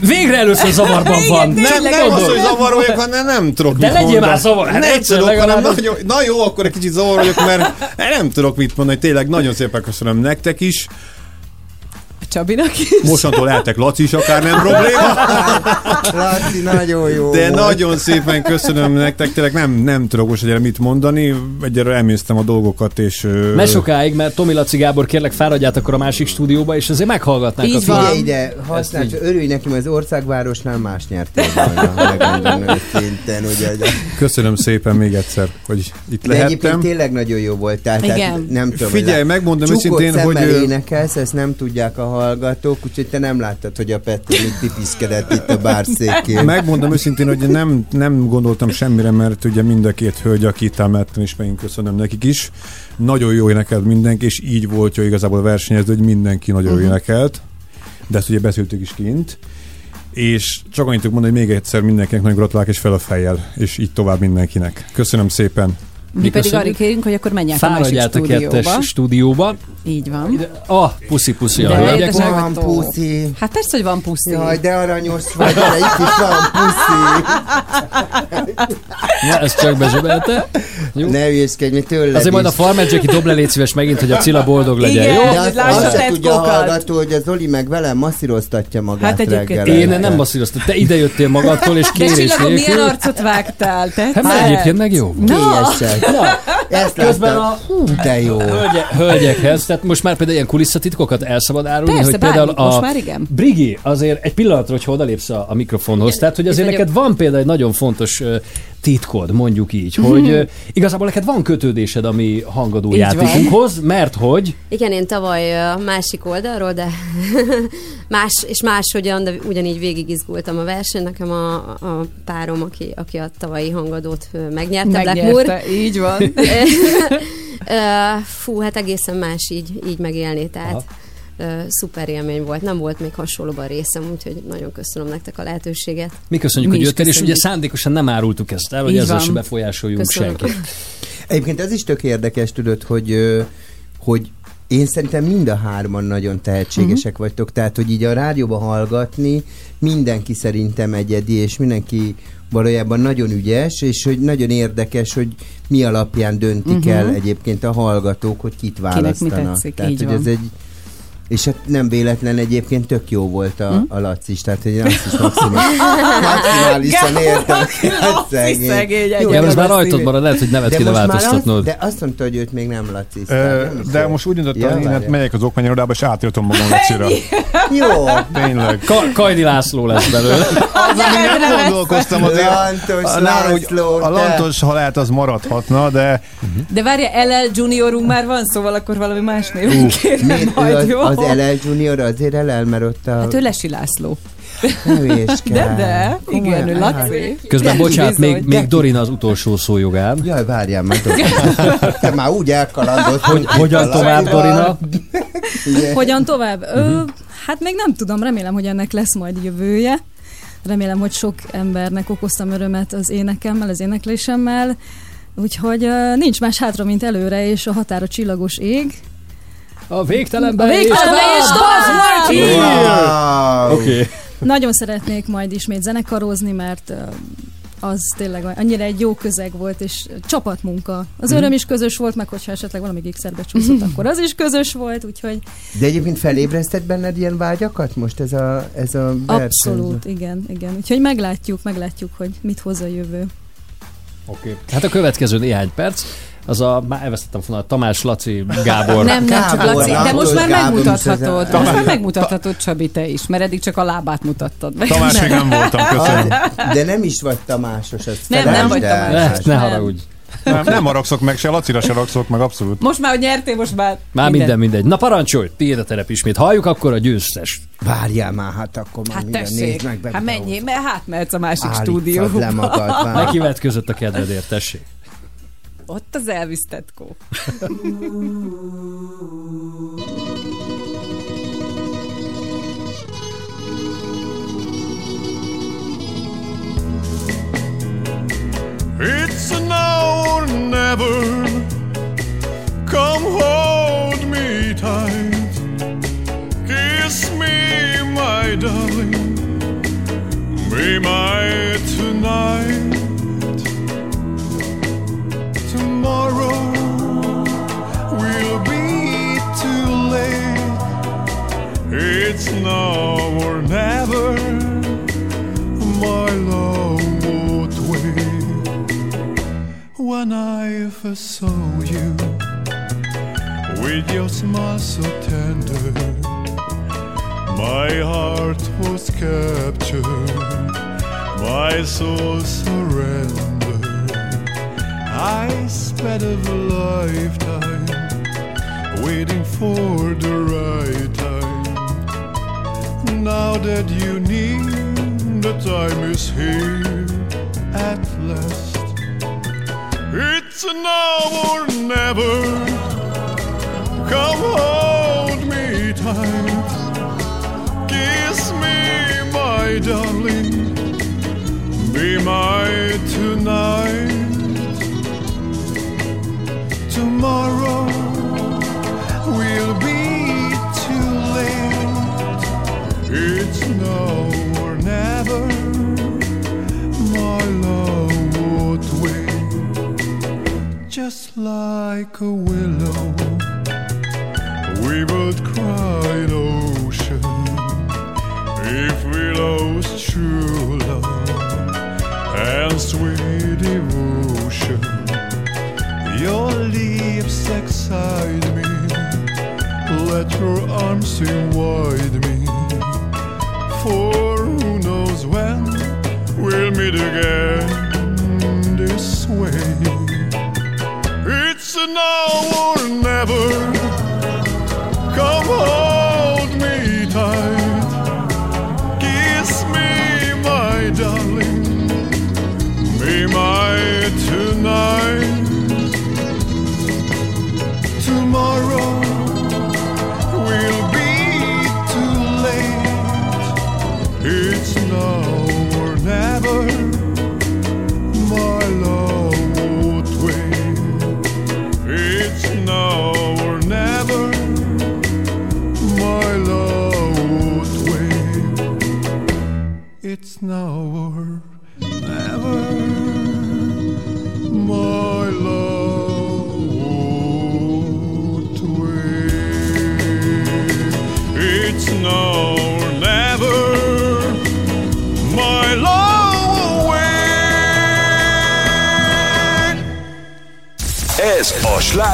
Végre először zavarban van. Nem, nem az, hogy zavar vagyok, hanem nem tudok De mit legyél mondani. már zavar- hát Nem egyszer tudok, hanem nagyon, na jó, akkor egy kicsit zavar vagyok, mert nem tudok mit mondani. Tényleg nagyon szépen köszönöm nektek is. Csabinak is. Mostantól lehetek Laci is, akár nem probléma. Laci, nagyon jó De volt. nagyon szépen köszönöm nektek, tényleg nem, nem tudok most egyre mit mondani, egyre elmésztem a dolgokat, és... Ne sokáig, mert Tomi Laci Gábor kérlek fáradját akkor a másik stúdióba, és azért meghallgatnánk a Figyelj ide, Ezt használd, így. örülj nekem, az országvárosnál más nyertél volna, őszintén, ugye. De, Köszönöm szépen még egyszer, hogy itt de egyébként lehettem. tényleg nagyon jó volt. Tehát, Igen. tehát nem tudom, Figyelj, megmondom őszintén, hogy, énekelsz, ezt nem tudják a hallgatók, úgyhogy te nem láttad, hogy a Pető mit tipiszkedett itt a bárszékén. Megmondom őszintén, hogy nem, nem gondoltam semmire, mert ugye mind a két hölgy, aki itt mellettem, és megint köszönöm nekik is. Nagyon jó énekelt mindenki, és így volt jó igazából versenyezni, hogy mindenki nagyon Mhm. jó énekelt. De ezt ugye beszéltük is kint. És csak annyit tudok mondani, hogy még egyszer mindenkinek nagyon gratulálok, és fel a fejjel, és így tovább mindenkinek. Köszönöm szépen. Mi pedig arra kérünk, hogy akkor menjek a másik a stúdióba. kettes stúdióba. Így van. Ah, puszi puszi a De hölgyek. édes Van puszi. Hát persze, hogy van puszi. Jaj, de aranyos vagy, de itt is van puszi. Na, ezt csak bezsebelte. Jó. Ne hülyéskedj, mi tőled Azért majd a is. Farmer Jackie dob le, légy szíves megint, hogy a Cilla boldog legyen, Igen. jó? De azt, azt a se tudja a hallgató, hogy a Zoli meg velem masszíroztatja magát Hát egyébként reggel. Én nem masszíroztam, te ide jöttél magadtól, és De kérés csillagom, milyen nélkül. arcot vágtál? Tetszett? Hát egyébként meg jó. Kélyesek. Ezt Közben a- Hú, de jó. Hölgye, hölgyekhez, tehát most már például ilyen kulisszatitkokat el szabad árulni, Persze, hogy például bármit, a most már igen. Brigi azért egy pillanatra, hogy odalépsz a, a mikrofonhoz, tehát hogy azért neked van például egy nagyon fontos titkod, mondjuk így, hogy ö, igazából neked van kötődésed a mi hangadó Így van. játékunkhoz, mert hogy Igen, én tavaly a másik oldalról, de más és máshogyan, de ugyanígy végig izgultam a verseny. Nekem a, a párom, aki, aki a tavalyi hangadót megnyerte. Megnyerte, így van. Fú, hát egészen más így, így megélni, tehát ö, szuper élmény volt. Nem volt még hasonlóban részem, úgyhogy nagyon köszönöm nektek a lehetőséget. mi köszönjük, Mi hogy jöttél, és ugye szándékosan nem árultuk ezt el, hogy Így ezzel van. se befolyásoljunk Köszönöm. senkit. Egyébként ez is tök érdekes, tudod, hogy, hogy én szerintem mind a hárman nagyon tehetségesek uh-huh. vagytok, tehát hogy így a rádióba hallgatni mindenki szerintem egyedi, és mindenki valójában nagyon ügyes, és hogy nagyon érdekes, hogy mi alapján döntik uh-huh. el egyébként a hallgatók, hogy kit mi választanak. tetszik, tehát, így hogy van. ez egy és hát nem véletlen egyébként tök jó volt a, Hm? a Laci is, tehát hogy azt is maximál, maximálisan értem. Hát szegény. szegény, Jó, Ja, ez már rajtod marad, lehet, hogy nevet de kéne most már változtatnod. De azt mondta, hogy őt még nem Laci. Ö, de most úgy döntöttem, Ja, hogy én hát megyek az okmányirodába, és átírtam magam Lacira. Jó. Tényleg. Ka- Kajdi László lesz belőle. Azon nem gondolkoztam azért. Lantos László, a lantos halált az maradhatna, de De várja, LL Juniorunk már van, szóval akkor valami más néven ő majd, az, jó? Az LL Junior azért elel, mert ott a... Hát ő Lesi László. De, de, igen, ő Hát. Laci. Közben Nem, bocsánat, bizony. még, még Dorina az utolsó szó jogán. Jaj, várjál már, Dorina. Te már úgy elkalandott, Hogy, hogyan tovább, Dorina? Igen. Hogyan tovább? Ö, Mhm. hát még nem tudom, remélem, hogy ennek lesz majd jövője. Remélem, hogy sok embernek okoztam örömet az énekemmel, az éneklésemmel. Úgyhogy nincs más hátra, mint előre, és a határa csillagos ég. A végtelenben A végtelenben és és tovább! tovább! Wow. Oké. Okay. Nagyon szeretnék majd ismét zenekarozni, mert az tényleg annyira egy jó közeg volt, és csapatmunka. Az öröm is közös volt, meg hogyha esetleg valami gigszer csúszott, akkor az is közös volt, úgyhogy De egyébként felébresztett benned ilyen vágyakat most ez a, ez a verseny? abszolút, igen, igen. Úgyhogy meglátjuk, meglátjuk, hogy mit hoz a jövő. Okay. Hát a következő néhány perc, az a, már elvesztettem volna, Tamás, Laci, Gábor. Nem, nem csak Gábor, Laci, de most már Gábor megmutathatod. Most már megmutathatod, Csabi, te is, mert eddig csak a lábát mutattad meg. Tamás még nem voltam, köszönöm. De nem is vagy Tamásos, ez Nem, nem vagy. Tamásos. Ne, ne Nem. haragudj. Nem, nem haragszok meg se, Lacira se haragszok meg, abszolút. Most már, hogy nyertél, most már Már minden, mindegy. Na parancsolj, tiéd a terep ismét. Halljuk akkor a győztes. Várjál már, hát akkor már Hát minden tessék, nézd meg be. hát menjél, mert hát mehetsz a másik Állítsad stúdióba. le magad, várj. Neki vetközött a kedvedért, tessék. Ott az Elvis tetkó. It's now or never. Come hold me tight. Kiss me, my darling. Be my tonight. Tomorrow will be too late. It's now or never. My love won't. When I first saw you with your smile so tender, my heart was captured, my soul surrendered. I spent a lifetime waiting for the right time. Now that you need, the time is here at last. It's now or never. Come hold me tight. Kiss me, my darling. Be my tonight. Tomorrow will be too late. It's now or never. My love would wait. Just like a willow, we would cry an ocean if we lost true love and sweet devotion. Your lips excite me. Let your arms invite me. For who knows when we'll meet again this way. It's now or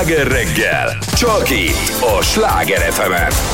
sláger reggel. Csak itt a Sláger fm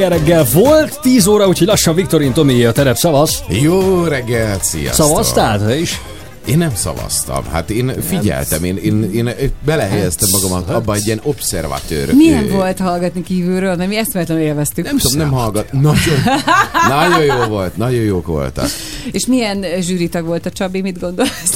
sláger reggel volt, 10 óra, úgyhogy lassan Viktorin Tomi a terep, szavasz. Jó reggelt, sziasztok! Szavaztál te is? Én nem szavaztam, hát én figyeltem, én, én, én belehelyeztem magamat abba egy ilyen obszervatőr. Milyen ö, volt hallgatni kívülről? Mert mi eszméletlenül élveztük. Nem tudom, nem hallgat. Nagyon, nagyon jó volt, nagyon jók voltak. És milyen zsűritag volt a Csabi, mit gondolsz?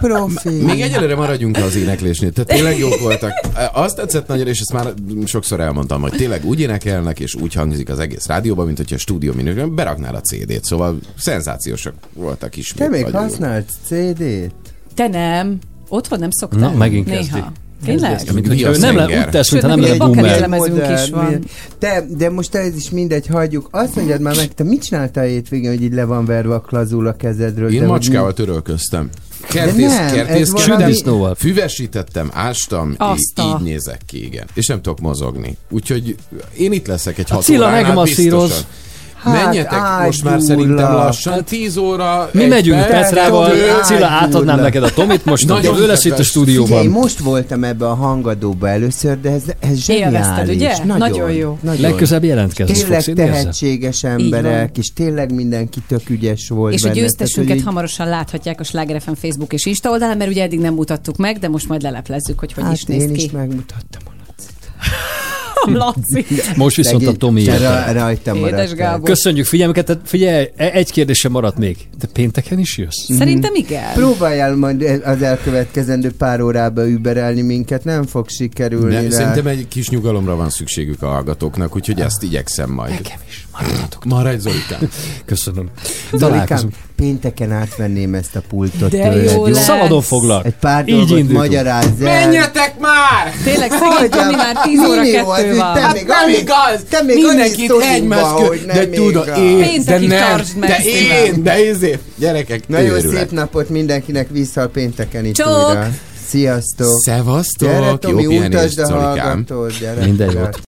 Profi. Még egyelőre maradjunk az éneklésnél. Tehát tényleg jók voltak. Azt tetszett nagyon, és ezt már sokszor elmondtam, hogy tényleg úgy énekelnek, és úgy hangzik az egész rádióban, mint hogyha a stúdió minőségben beraknál a CD-t. Szóval szenzációsak voltak ismét. Te még használsz CD-t? Te nem. Otthon nem szoktál? Na, megint Néha. kezdi. Tényleg? Nem le, úgy tesz, mintha nem lenne boomer. is van. Te, de most ez is mindegy, hagyjuk. Azt mondjad már meg, te mit csináltál hétvégén, hogy így le van verve a klazul a kezedről? Én macskával törölköztem. Kertész, nem, ez kertészkedtem, valami- füvesítettem, ástam, í- így nézek ki, igen. És nem tudok mozogni. Úgyhogy én itt leszek egy A hat Cilla óránál megmasszíroz. biztosan. Hát, Menjetek most már szerintem lassan, 10 óra. Mi egy megyünk Petrával. Cilla, átadnám neked a Tomit, most Nagyon ő lesz itt a kedves. Figyelj, stúdióban. most voltam ebbe a hangadóba először, de ez, ez zseniális. Ugye? Nagyon, Nagyon jó. Nagyon. Legközelebb jelentkezni Tényleg fogsz, én tehetséges emberek, és tényleg mindenki tök ügyes volt És a benne. győztesünket Tehát, hogy így- hamarosan láthatják a Sláger FM Facebook és Insta oldalán, mert ugye eddig nem mutattuk meg, de most majd leleplezzük, hogy hogy Hát is néz én ki. is megmutattam. Laci. Most viszont a Szegény- Tomi jött el. ra- rajtam Édes. Gábor. Köszönjük figyelmüket, tehát figyelj, e- egy kérdésem maradt még. Te pénteken is jössz? Szerintem igen. Próbáljál majd az elkövetkezendő pár órába überelni minket, nem fog sikerülni. Ne, rá. szerintem egy kis nyugalomra van szükségük a hallgatóknak, úgyhogy ezt igyekszem majd. Nekem is. Maradj Zolikám. Köszönöm. Zolikám, pénteken átvenném ezt a pultot De tőled, jó lesz. Szabadon foglak. Egy pár Így dolgot magyarázz el. Menjetek már! Tényleg szegény Tomi már 10 óra mi jó az, 2 hogy van. te Hát még nem annyi- igaz! te még Mindenkit egymás nem de tudod, én, de nem, tartsd meg de én, de izé, gyerekek, Nagyon szép napot mindenkinek vissza a pénteken itt Csók! újra. Sziasztok! Szevasztok, Gyere, jó Tomi, utasd a hallgatót, gyere. Minden jót.